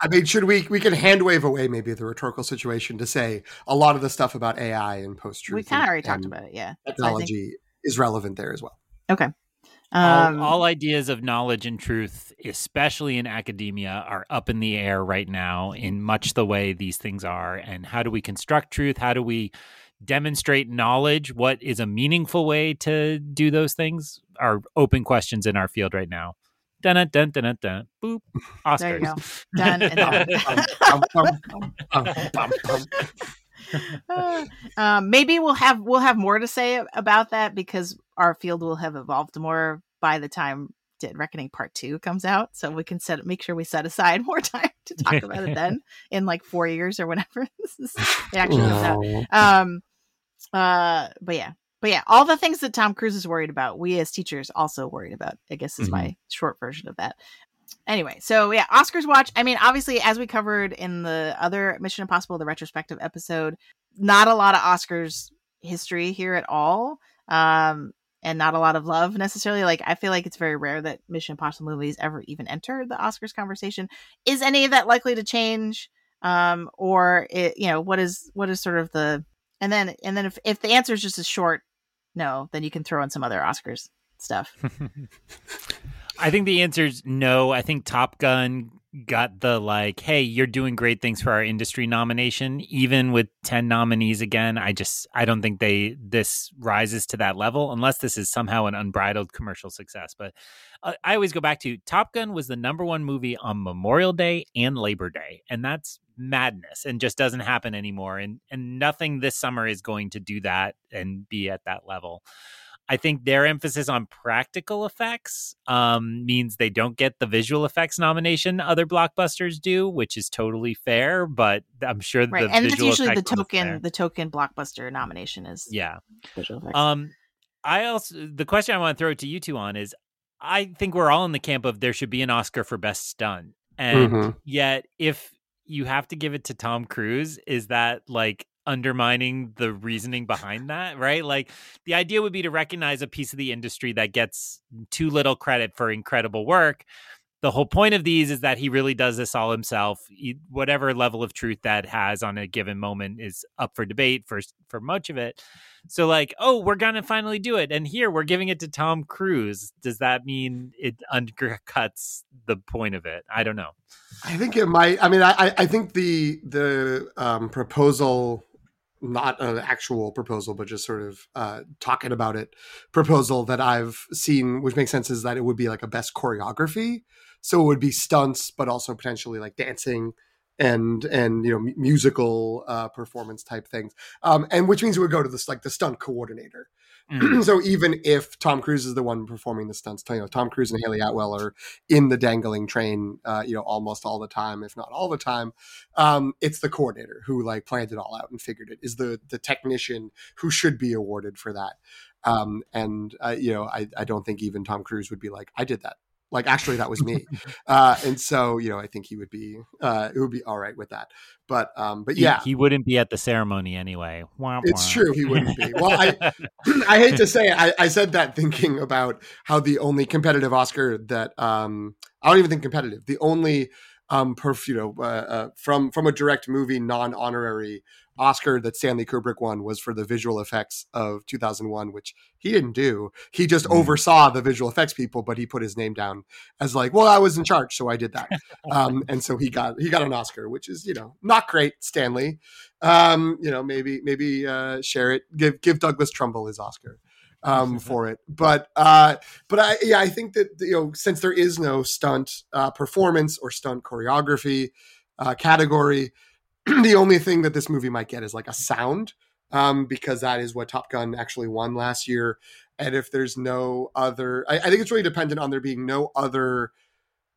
I mean, should we we can hand wave away maybe the rhetorical situation to say a lot of the stuff about AI and post truth we kind of already talked about it. Yeah, So I think- technology is relevant there as well. Okay. all, Um, all ideas of knowledge and truth, especially in academia, are up in the air right now in much the way these things are. And how do we construct truth? How do we demonstrate knowledge? What is a meaningful way to do those things? Are open questions in our field right now. Dun dun dun dun dun. Boop. Oscars. There you go. Done and done. (laughs) Uh, um, maybe we'll have we'll have more to say about that because our field will have evolved more by the time Dead Reckoning Part Two comes out. So we can set make sure we set aside (laughs) more time to talk about it then (laughs) in like four years or whenever this is, it actually comes out. Um, uh, but yeah, but yeah, all the things that Tom Cruise is worried about, we as teachers also worried about. I guess is my short version of that. Anyway, so yeah, Oscars watch. I mean, obviously, as we covered in the other Mission Impossible, the retrospective episode, not a lot of Oscars history here at all. Um, and not a lot of love necessarily. Like, I feel like it's very rare that Mission Impossible movies ever even enter the Oscars conversation. Is any of that likely to change? Um, or it, you know, what is what is sort of the and then and then if if the answer is just a short, no, then you can throw in some other Oscars stuff. (laughs) I think the answer is no. I think Top Gun got the like, hey, you're doing great things for our industry nomination, even with 10 nominees again. I just I don't think they this rises to that level unless this is somehow an unbridled commercial success. But uh, I always go back to Top Gun was the number one movie on Memorial Day and Labor Day, and that's madness and just doesn't happen anymore. And and nothing this summer is going to do that and be at that level. I think their emphasis on practical effects um, means they don't get the visual effects nomination other blockbusters do, which is totally fair. But I'm sure right, the and that's visual usually the token the token blockbuster nomination is Yeah. visual effects. Um, I also the question I want to throw to you two on is, I think we're all in the camp of there should be an Oscar for best stunt, and Mhm. yet if you have to give it to Tom Cruise, is that like undermining the reasoning behind that, right? Like the idea would be to recognize a piece of the industry that gets too little credit for incredible work. The whole point of these is that he really does this all himself. He- whatever level of truth that has on a given moment is up for debate for for much of it. So like, oh, we're gonna finally do it, and here we're giving it to Tom Cruise. Does that mean it undercuts the point of it? I don't know. I think it might. I mean, I I- I think the the um, proposal, not an actual proposal, but just sort of uh, talking about it, proposal that I've seen, which makes sense, is that it would be like a best choreography. So it would be stunts, but also potentially like dancing and and you know mu- musical uh, performance type things, um, and which means it would go to this like the stunt coordinator. Mm. so even if Tom Cruise is the one performing the stunts, you know, Tom Cruise and Hayley Atwell are in the dangling train, uh, you know, almost all the time, if not all the time. Um, it's the coordinator who like planned it all out and figured it. Is the the technician who should be awarded for that. Um, and uh, you know, I I don't think even Tom Cruise would be like, I did that. Like actually, that was me. (laughs) uh, and so you know, I think he would be uh, it would be all right with that. But um, but yeah, he, wouldn't be at the ceremony anyway. Wah, It's true, he wouldn't be. Well, I- (laughs) (clears throat) I hate to say it, I, I said that thinking about how the only competitive Oscar that um, I don't even think competitive, the only um, perf, you know, uh, uh, from from a direct movie non honorary Oscar that Stanley Kubrick won was for the visual effects of 2001, which he didn't do. He just Mm. oversaw the visual effects people, but he put his name down as like, well, I was in charge, so I did that. Um, (laughs) and so he got he got an Oscar, which is you know not great, Stanley. Um, you know, maybe maybe uh, share it, give give Douglas Trumbull his Oscar um, (laughs) for it. But uh, but I yeah, I think that you know since there is no stunt uh, performance or stunt choreography uh, category, (clears throat) the only thing that this movie might get is like a sound um, because that is what Top Gun actually won last year. And if there's no other, I, I think it's really dependent on there being no other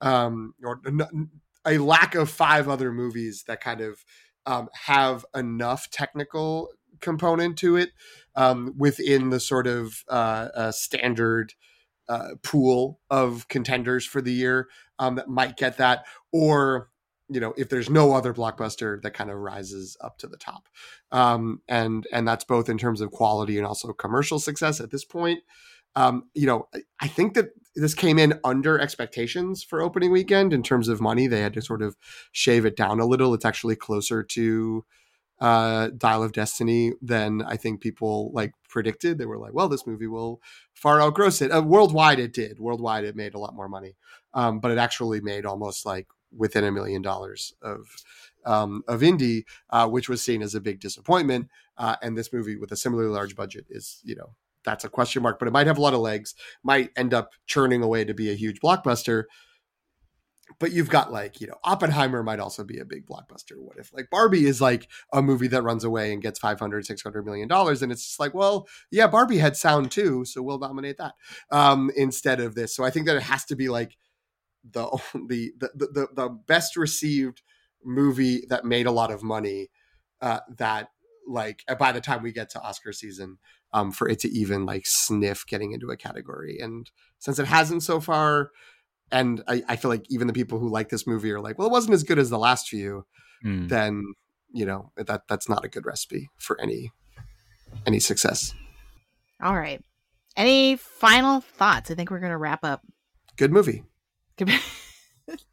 um, or n- a lack of five other movies that kind of um, have enough technical component to it um, within the sort of uh, uh, standard uh, pool of contenders for the year um, that might get that, or you know, if there's no other blockbuster that kind of rises up to the top, um, and and that's both in terms of quality and also commercial success at this point. Um, you know, I- I think that this came in under expectations for opening weekend in terms of money. They had to sort of shave it down a little. It's actually closer to uh, Dial of Destiny than I think people like predicted. They were like, well, this movie will far outgross it. Uh, worldwide, it did. Worldwide, it made a lot more money, um, but it actually made almost like within a million dollars of um, of indie, uh, which was seen as a big disappointment. Uh, and this movie with a similarly large budget is, you know, that's a question mark, but it might have a lot of legs. Might end up churning away to be a huge blockbuster. But you've got like, you know, Oppenheimer might also be a big blockbuster. What if like Barbie is like a movie that runs away and gets 500, 600 million dollars? And it's just like, well, yeah, Barbie had sound too. So we'll nominate that um, instead of this. So I think that it has to be like the, (laughs) the, the, the, the best received movie that made a lot of money uh, that like by the time we get to Oscar season, um, for it to even like sniff getting into a category. And since it hasn't so far, and I, I feel like even the people who like this movie are like, well, it wasn't as good as the last few. Mm. Then you know that that's not a good recipe for any any success. All right. Any final thoughts? I think we're going to wrap up. Good movie. Good (laughs)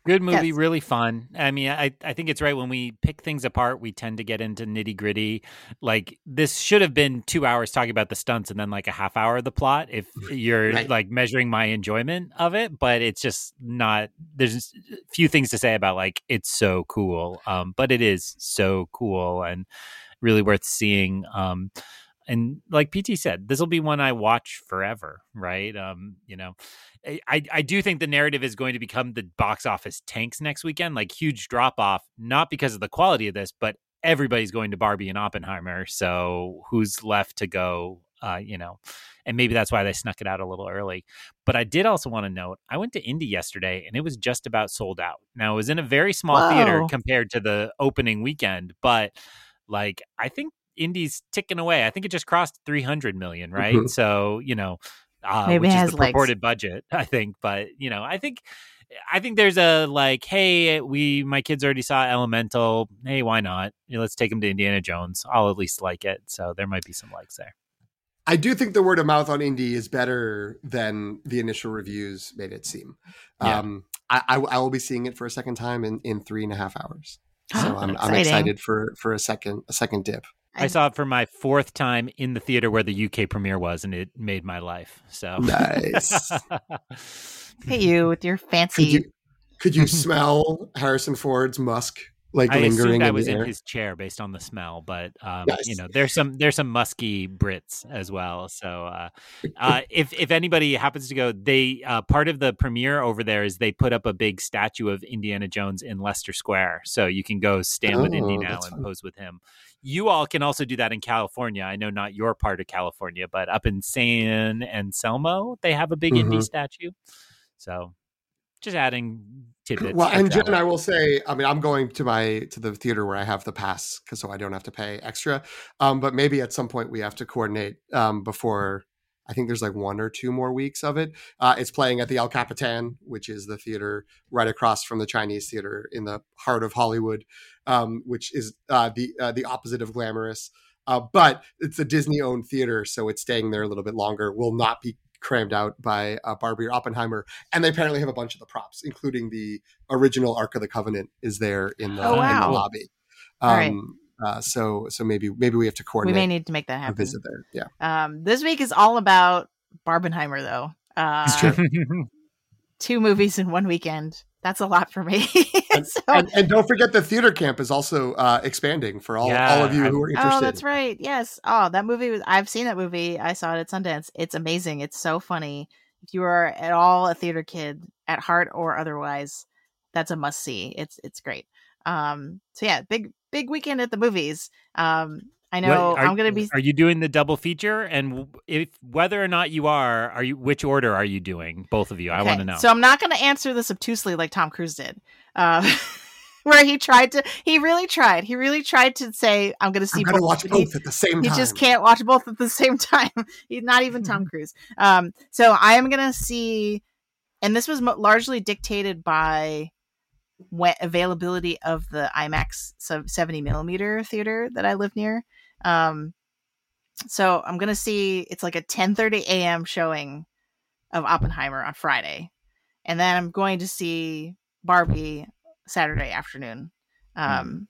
movie, Yes. really fun. I mean, I, I think it's right when we pick things apart, we tend to get into nitty gritty. Like this should have been two hours talking about the stunts and then like a half hour of the plot if you're Right. like measuring my enjoyment of it. But it's just not. There's few things to say about like it's so cool. Um, but it is so cool and really worth seeing. Um, and like PT said, this will be one I watch forever, right? Um, you know, I, I do think the narrative is going to become the box office tanks next weekend, like huge drop off, not because of the quality of this, but everybody's going to Barbie and Oppenheimer. So who's left to go? Uh, you know, and maybe that's why they snuck it out a little early. But I did also want to note I went to Indy yesterday and it was just about sold out. Now it was in a very small theater compared to the opening weekend, but like I think Indy's ticking away. I think it just crossed 300 million, right? Mhm. So, you know, uh, Maybe which it is has the legs. purported budget, (laughs) I think. But, you know, I think I think there's a like, hey, we my kids already saw Elemental. Hey, why not? You know, let's take them to Indiana Jones. I'll at least like it. So there might be some likes there. I do think the word of mouth on indie is better than the initial reviews made it seem. Yeah. Um, I, I, I will be seeing it for a second time in, in three and a half hours. (gasps) So I'm, I'm excited for for a second a second dip. I, I- saw it for my fourth time in the theater where the UK premiere was, and it made my life. So Nice. (laughs) Look at you with your fancy. Could you could you smell Harrison Ford's musk like I lingering assumed I was the in his chair based on the smell, but um, Nice. you know, there's some there's some musky Brits as well. So uh, (laughs) uh, if if anybody happens to go, they uh, part of the premiere over there is they put up a big statue of Indiana Jones in Leicester Square, so you can go stand with Indy Oh, now and fun. pose with him. You all can also do that in California. I know not your part of California, but up in San Anselmo, they have a big Indy Mhm. statue. So just adding tidbits. Well, and Jen. I will say, I mean, I'm going to my to the theater where I have the pass, because so I don't have to pay extra. Um, but maybe at some point we have to coordinate um, before. I think there's like one or two more weeks of it. Uh, it's playing at the El Capitan, which is the theater right across from the Chinese theater in the heart of Hollywood, um, which is uh, the uh, the opposite of glamorous. Uh, but it's a Disney-owned theater, so it's staying there a little bit longer. Will not be crammed out by uh, Barbie or Oppenheimer and they apparently have a bunch of the props, including the original Ark of the Covenant is there in the, Oh, in the wow. lobby. Um, uh, so so maybe maybe we have to coordinate. we may need to make that a happen. visit there. Yeah, Um, this week is all about Barbenheimer, though. Uh, It's true. (laughs) two movies in one weekend. That's a lot for me. (laughs) And- So- and, and don't forget the theater camp is also uh, expanding for all Yeah, all of you I'm- who are interested. Oh, that's right. Yes. Oh, that movie was. I've seen that movie. I saw it at Sundance. It's amazing. It's so funny. If you are at all a theater kid at heart or otherwise, that's a must see. It's it's great. Um. So yeah, big big weekend at the movies. Um. I know What- are, I'm gonna be. Are you doing the double feature? And if whether or not you are, are you which order are you doing? Both of you. I want to know. So I'm not going to answer this obtusely like Tom Cruise did, uh, (laughs) where he tried to. He really tried. He really tried to say, "I'm going to see I'm both." watch but he- at the same he time. just can't watch both at the (laughs) same time. He's not even Tom (laughs) Cruise. Um, so I am gonna see, and this was largely dictated by when availability of the IMAX 70 millimeter theater that I live near. Um, so I'm gonna see it's like a 10:30 a.m. showing of Oppenheimer on Friday, and then I'm going to see Barbie Saturday afternoon. Um,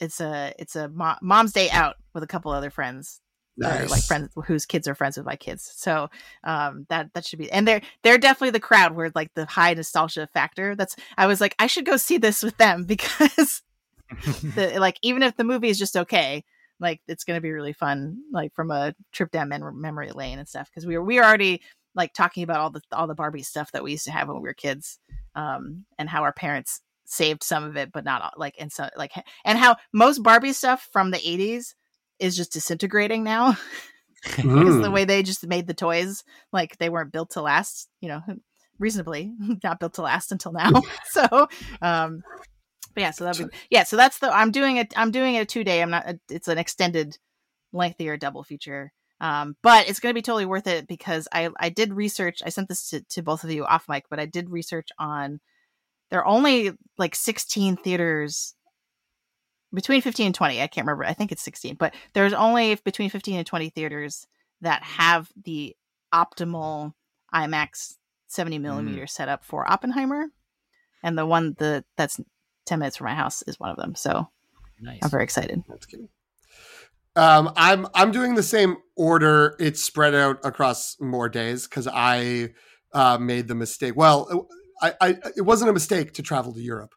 it's a it's a mo- mom's day out with a couple other friends or, Nice. like friends whose kids are friends with my kids. So um that that should be and they're they're definitely the crowd where like the high nostalgia factor. That's I was like I should go see this with them (laughs) because (laughs) the like even if the movie is just okay, like it's gonna be really fun like from a trip down mem- memory lane and stuff because we were we were already like talking about all the all the Barbie stuff that we used to have when we were kids, um and how our parents saved some of it but not all like and so like and how most Barbie stuff from the 80s is just disintegrating now (laughs) because Mm. the way they just made the toys like they weren't built to last you know reasonably (laughs) not built to last until now (laughs) so um but yeah so that would yeah so that's the i'm doing it i'm doing it a two day i'm not it's an extended lengthier double feature um but it's going to be totally worth it because i i did research i sent this to, to both of you off mic but i did research on there are only like 16 theaters between 15 and 20 i can't remember i think it's 16 but there's only between 15 and 20 theaters that have the optimal imax 70 millimeter setup for oppenheimer and the one the that's ten minutes from my house is one of them. So Nice. I'm very excited. That's good. Um, I'm I'm doing the same order. It's spread out across more days because I uh, made the mistake. Well, I, I it wasn't a mistake to travel to Europe,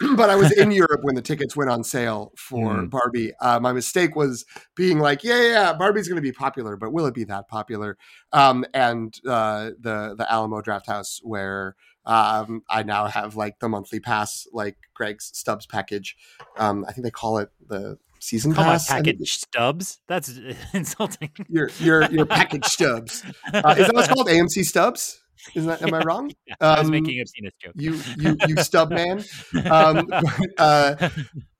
(clears throat) but I was in (laughs) Europe when the tickets went on sale for Mm. Barbie. Uh, my mistake was being like, yeah, yeah, yeah, Barbie's going to be popular, but will it be that popular? Um, and uh, the the Alamo Draft House where. Um, I now have like the monthly pass, like Greg's Stubs package. Um, I think they call it the season Call pass. Package stubs. That's (laughs) insulting. your your your (laughs) package stubs. Uh, is that what's called AMC stubs? Isn't that? Am I wrong? (laughs) Yeah, I was Um, making a penis joke. You (laughs) you you stub man. Um, (laughs) uh,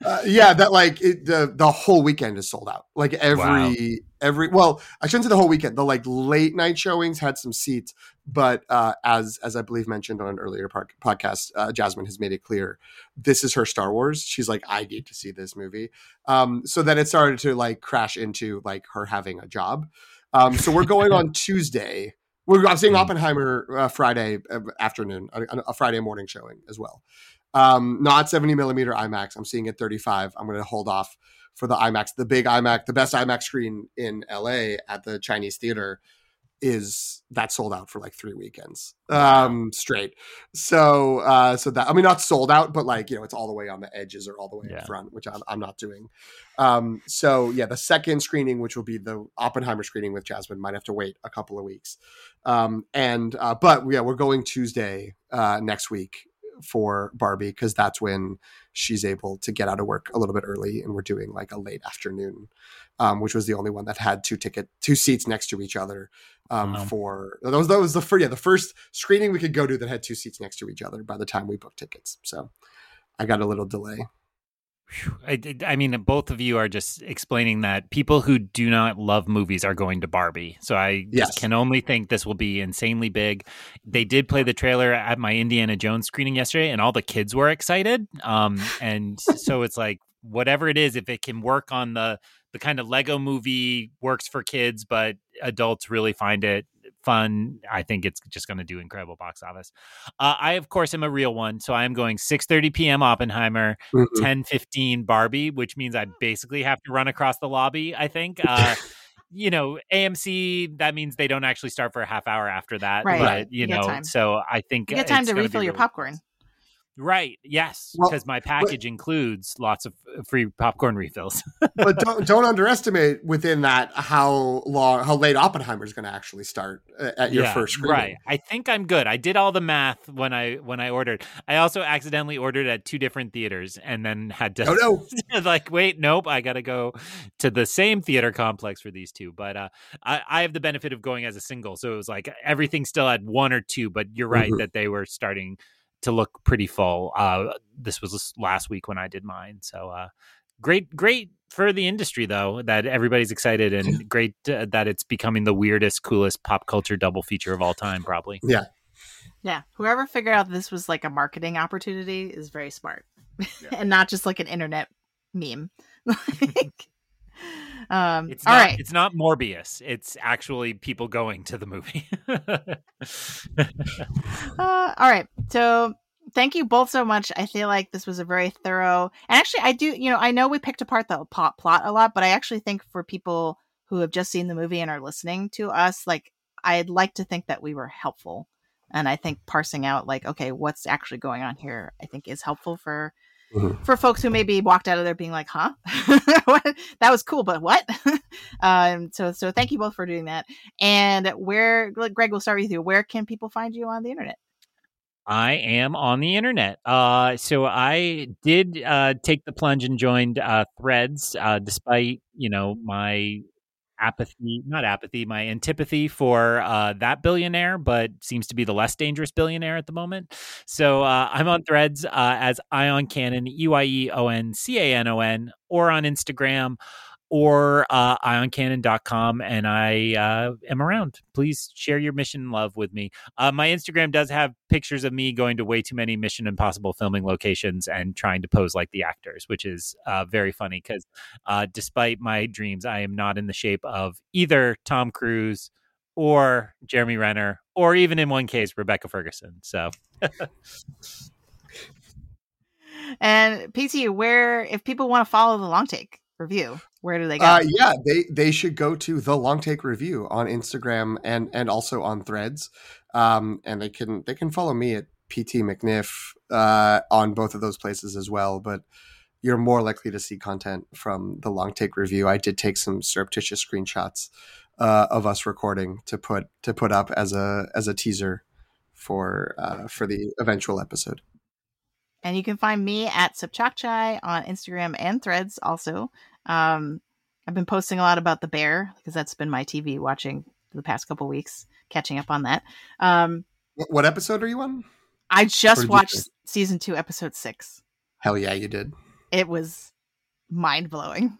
uh, yeah, that like it, the the whole weekend is sold out. Like every Wow. every well, I shouldn't say the whole weekend. The like late night showings had some seats, but uh, as as I believe mentioned on an earlier podcast, uh, Jasmine has made it clear this is her Star Wars. She's like, I need to see this movie. Um, so then it started to like crash into like her having a job. Um, so we're going on Tuesday. We're I'm seeing Mhm. Oppenheimer uh, Friday uh, afternoon, a, a Friday morning showing as well. Um, not 70 millimeter IMAX. I'm seeing it 35. I'm going to hold off for the IMAX, the big IMAX, the best IMAX screen in LA at the Chinese theater is that sold out for like three weekends um straight. So uh so that i mean not sold out but like you know it's all the way on the edges or all the way Yeah. up front which I'm, I'm not doing. Um so yeah the second screening which will be the oppenheimer screening with jasmine might have to wait a couple of weeks. Um and uh but yeah we're going tuesday uh next week for barbie because that's when she's able to get out of work a little bit early and we're doing like a late afternoon um, which was the only one that had two ticket two seats next to each other um, Wow. for that was that was the first yeah the first screening we could go to that had two seats next to each other by the time we booked tickets so i got a little delay. I, I mean, both of you are just explaining that people who do not love movies are going to Barbie. So I Yes. just can only think this will be insanely big. They did play the trailer at my Indiana Jones screening yesterday, and all the kids were excited. Um, and so it's like whatever it is, if it can work on the the kind of Lego movie works for kids, but adults really find it fun. I think it's just going to do incredible box office. Uh, I of course am a real one, so I am going 6:30 p.m. Oppenheimer. Mhm. 10 15 Barbie, which means I basically have to run across the lobby, I think. (laughs) Uh, you know, AMC, that means they don't actually start for a half hour after that. Right. But, you You know, time. so I think You get time it's to gonna refill your really- popcorn. Right. Yes. Well, Because my package includes lots of uh, free popcorn refills. (laughs) but don't don't underestimate within that how long how late oppenheimer is going to actually start uh, at your Yeah, first screening Right. I think I'm good. I did all the math when I when I ordered. I also accidentally ordered at two different theaters and then had to oh no (laughs) like wait nope i gotta go to the same theater complex for these two but uh I, I have the benefit of going as a single so it was like everything still had one or two but you're right Mhm. that they were starting to look pretty full uh this was last week when i did mine so uh great great for the industry though that everybody's excited and (laughs) great uh, that it's becoming the weirdest coolest pop culture double feature of all time probably Yeah, yeah. whoever figured out this was like a marketing opportunity is very smart, (laughs) and not just like an internet meme. (laughs) like, um, it's all not right. it's not morbius it's actually people going to the movie (laughs) Uh, all right. So thank you both so much. I feel like this was a very thorough. And actually, I do. You know, I know we picked apart the plot plot a lot, but I actually think for people who have just seen the movie and are listening to us, like I'd like to think that we were helpful. And I think parsing out like, okay, what's actually going on here, I think is helpful for Mhm. for folks who maybe walked out of there being like, huh, (laughs) that was cool, but what? (laughs) um, so so thank you both for doing that. And where, Greg, we'll start with you. Where can people find you on the internet? I am on the internet. Uh, so I did uh, take the plunge and joined uh, Threads, uh, despite you know my apathy, not apathy, my antipathy for uh, that billionaire, but seems to be the less dangerous billionaire at the moment. So uh, I'm on Threads uh, as Ion Cannon, E Y E O N C A N O N, or on Instagram or uh, ioncannon.com and i uh, am around. Please share your mission love with me. Uh, my Instagram does have pictures of me going to way too many Mission Impossible filming locations and trying to pose like the actors, which is uh, very funny because uh, despite my dreams, I am not in the shape of either Tom Cruise or Jeremy Renner, or even in one case, Rebecca Ferguson. So. (laughs) And PT, where if people want to follow the long take review, where do they go? Uh, yeah, they they should go to the Long Take Review on Instagram and and also on Threads, um, and they can they can follow me at PT McNiff uh, on both of those places as well. But you're more likely to see content from the Long Take Review. I did take some surreptitious screenshots uh, of us recording to put to put up as a as a teaser for uh, for the eventual episode. And you can find me at Subchakchai on Instagram and Threads. Also, um, I've been posting a lot about the bear because that's been my TV watching for the past couple weeks, catching up on that. Um, what, what episode are you on? I just watched season two, episode six. Hell yeah, you did. It was mind blowing.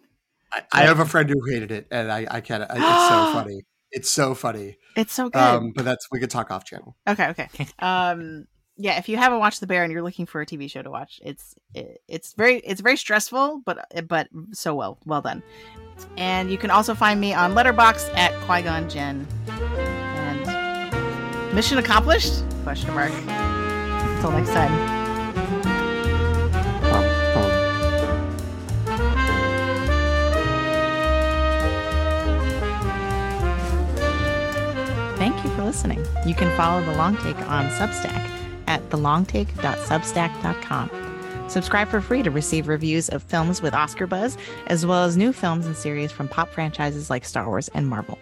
I, I, have a friend who hated it, and I, I can't. It's so (gasps) funny. It's so funny. It's so good. Um, but that's we could talk off channel. Okay, okay. (laughs) um, yeah, if you haven't watched The Bear and you're looking for a TV show to watch, it's it, it's very it's very stressful, but uh, but so well well done. And you can also find me on Letterboxd at Qui Gon Jen. And mission accomplished? Question mark. Until next time. Thank you for listening. You can follow The Long Take on Substack at thelongtake.substack.com. Subscribe for free to receive reviews of films with Oscar buzz, as well as new films and series from pop franchises like Star Wars and Marvel.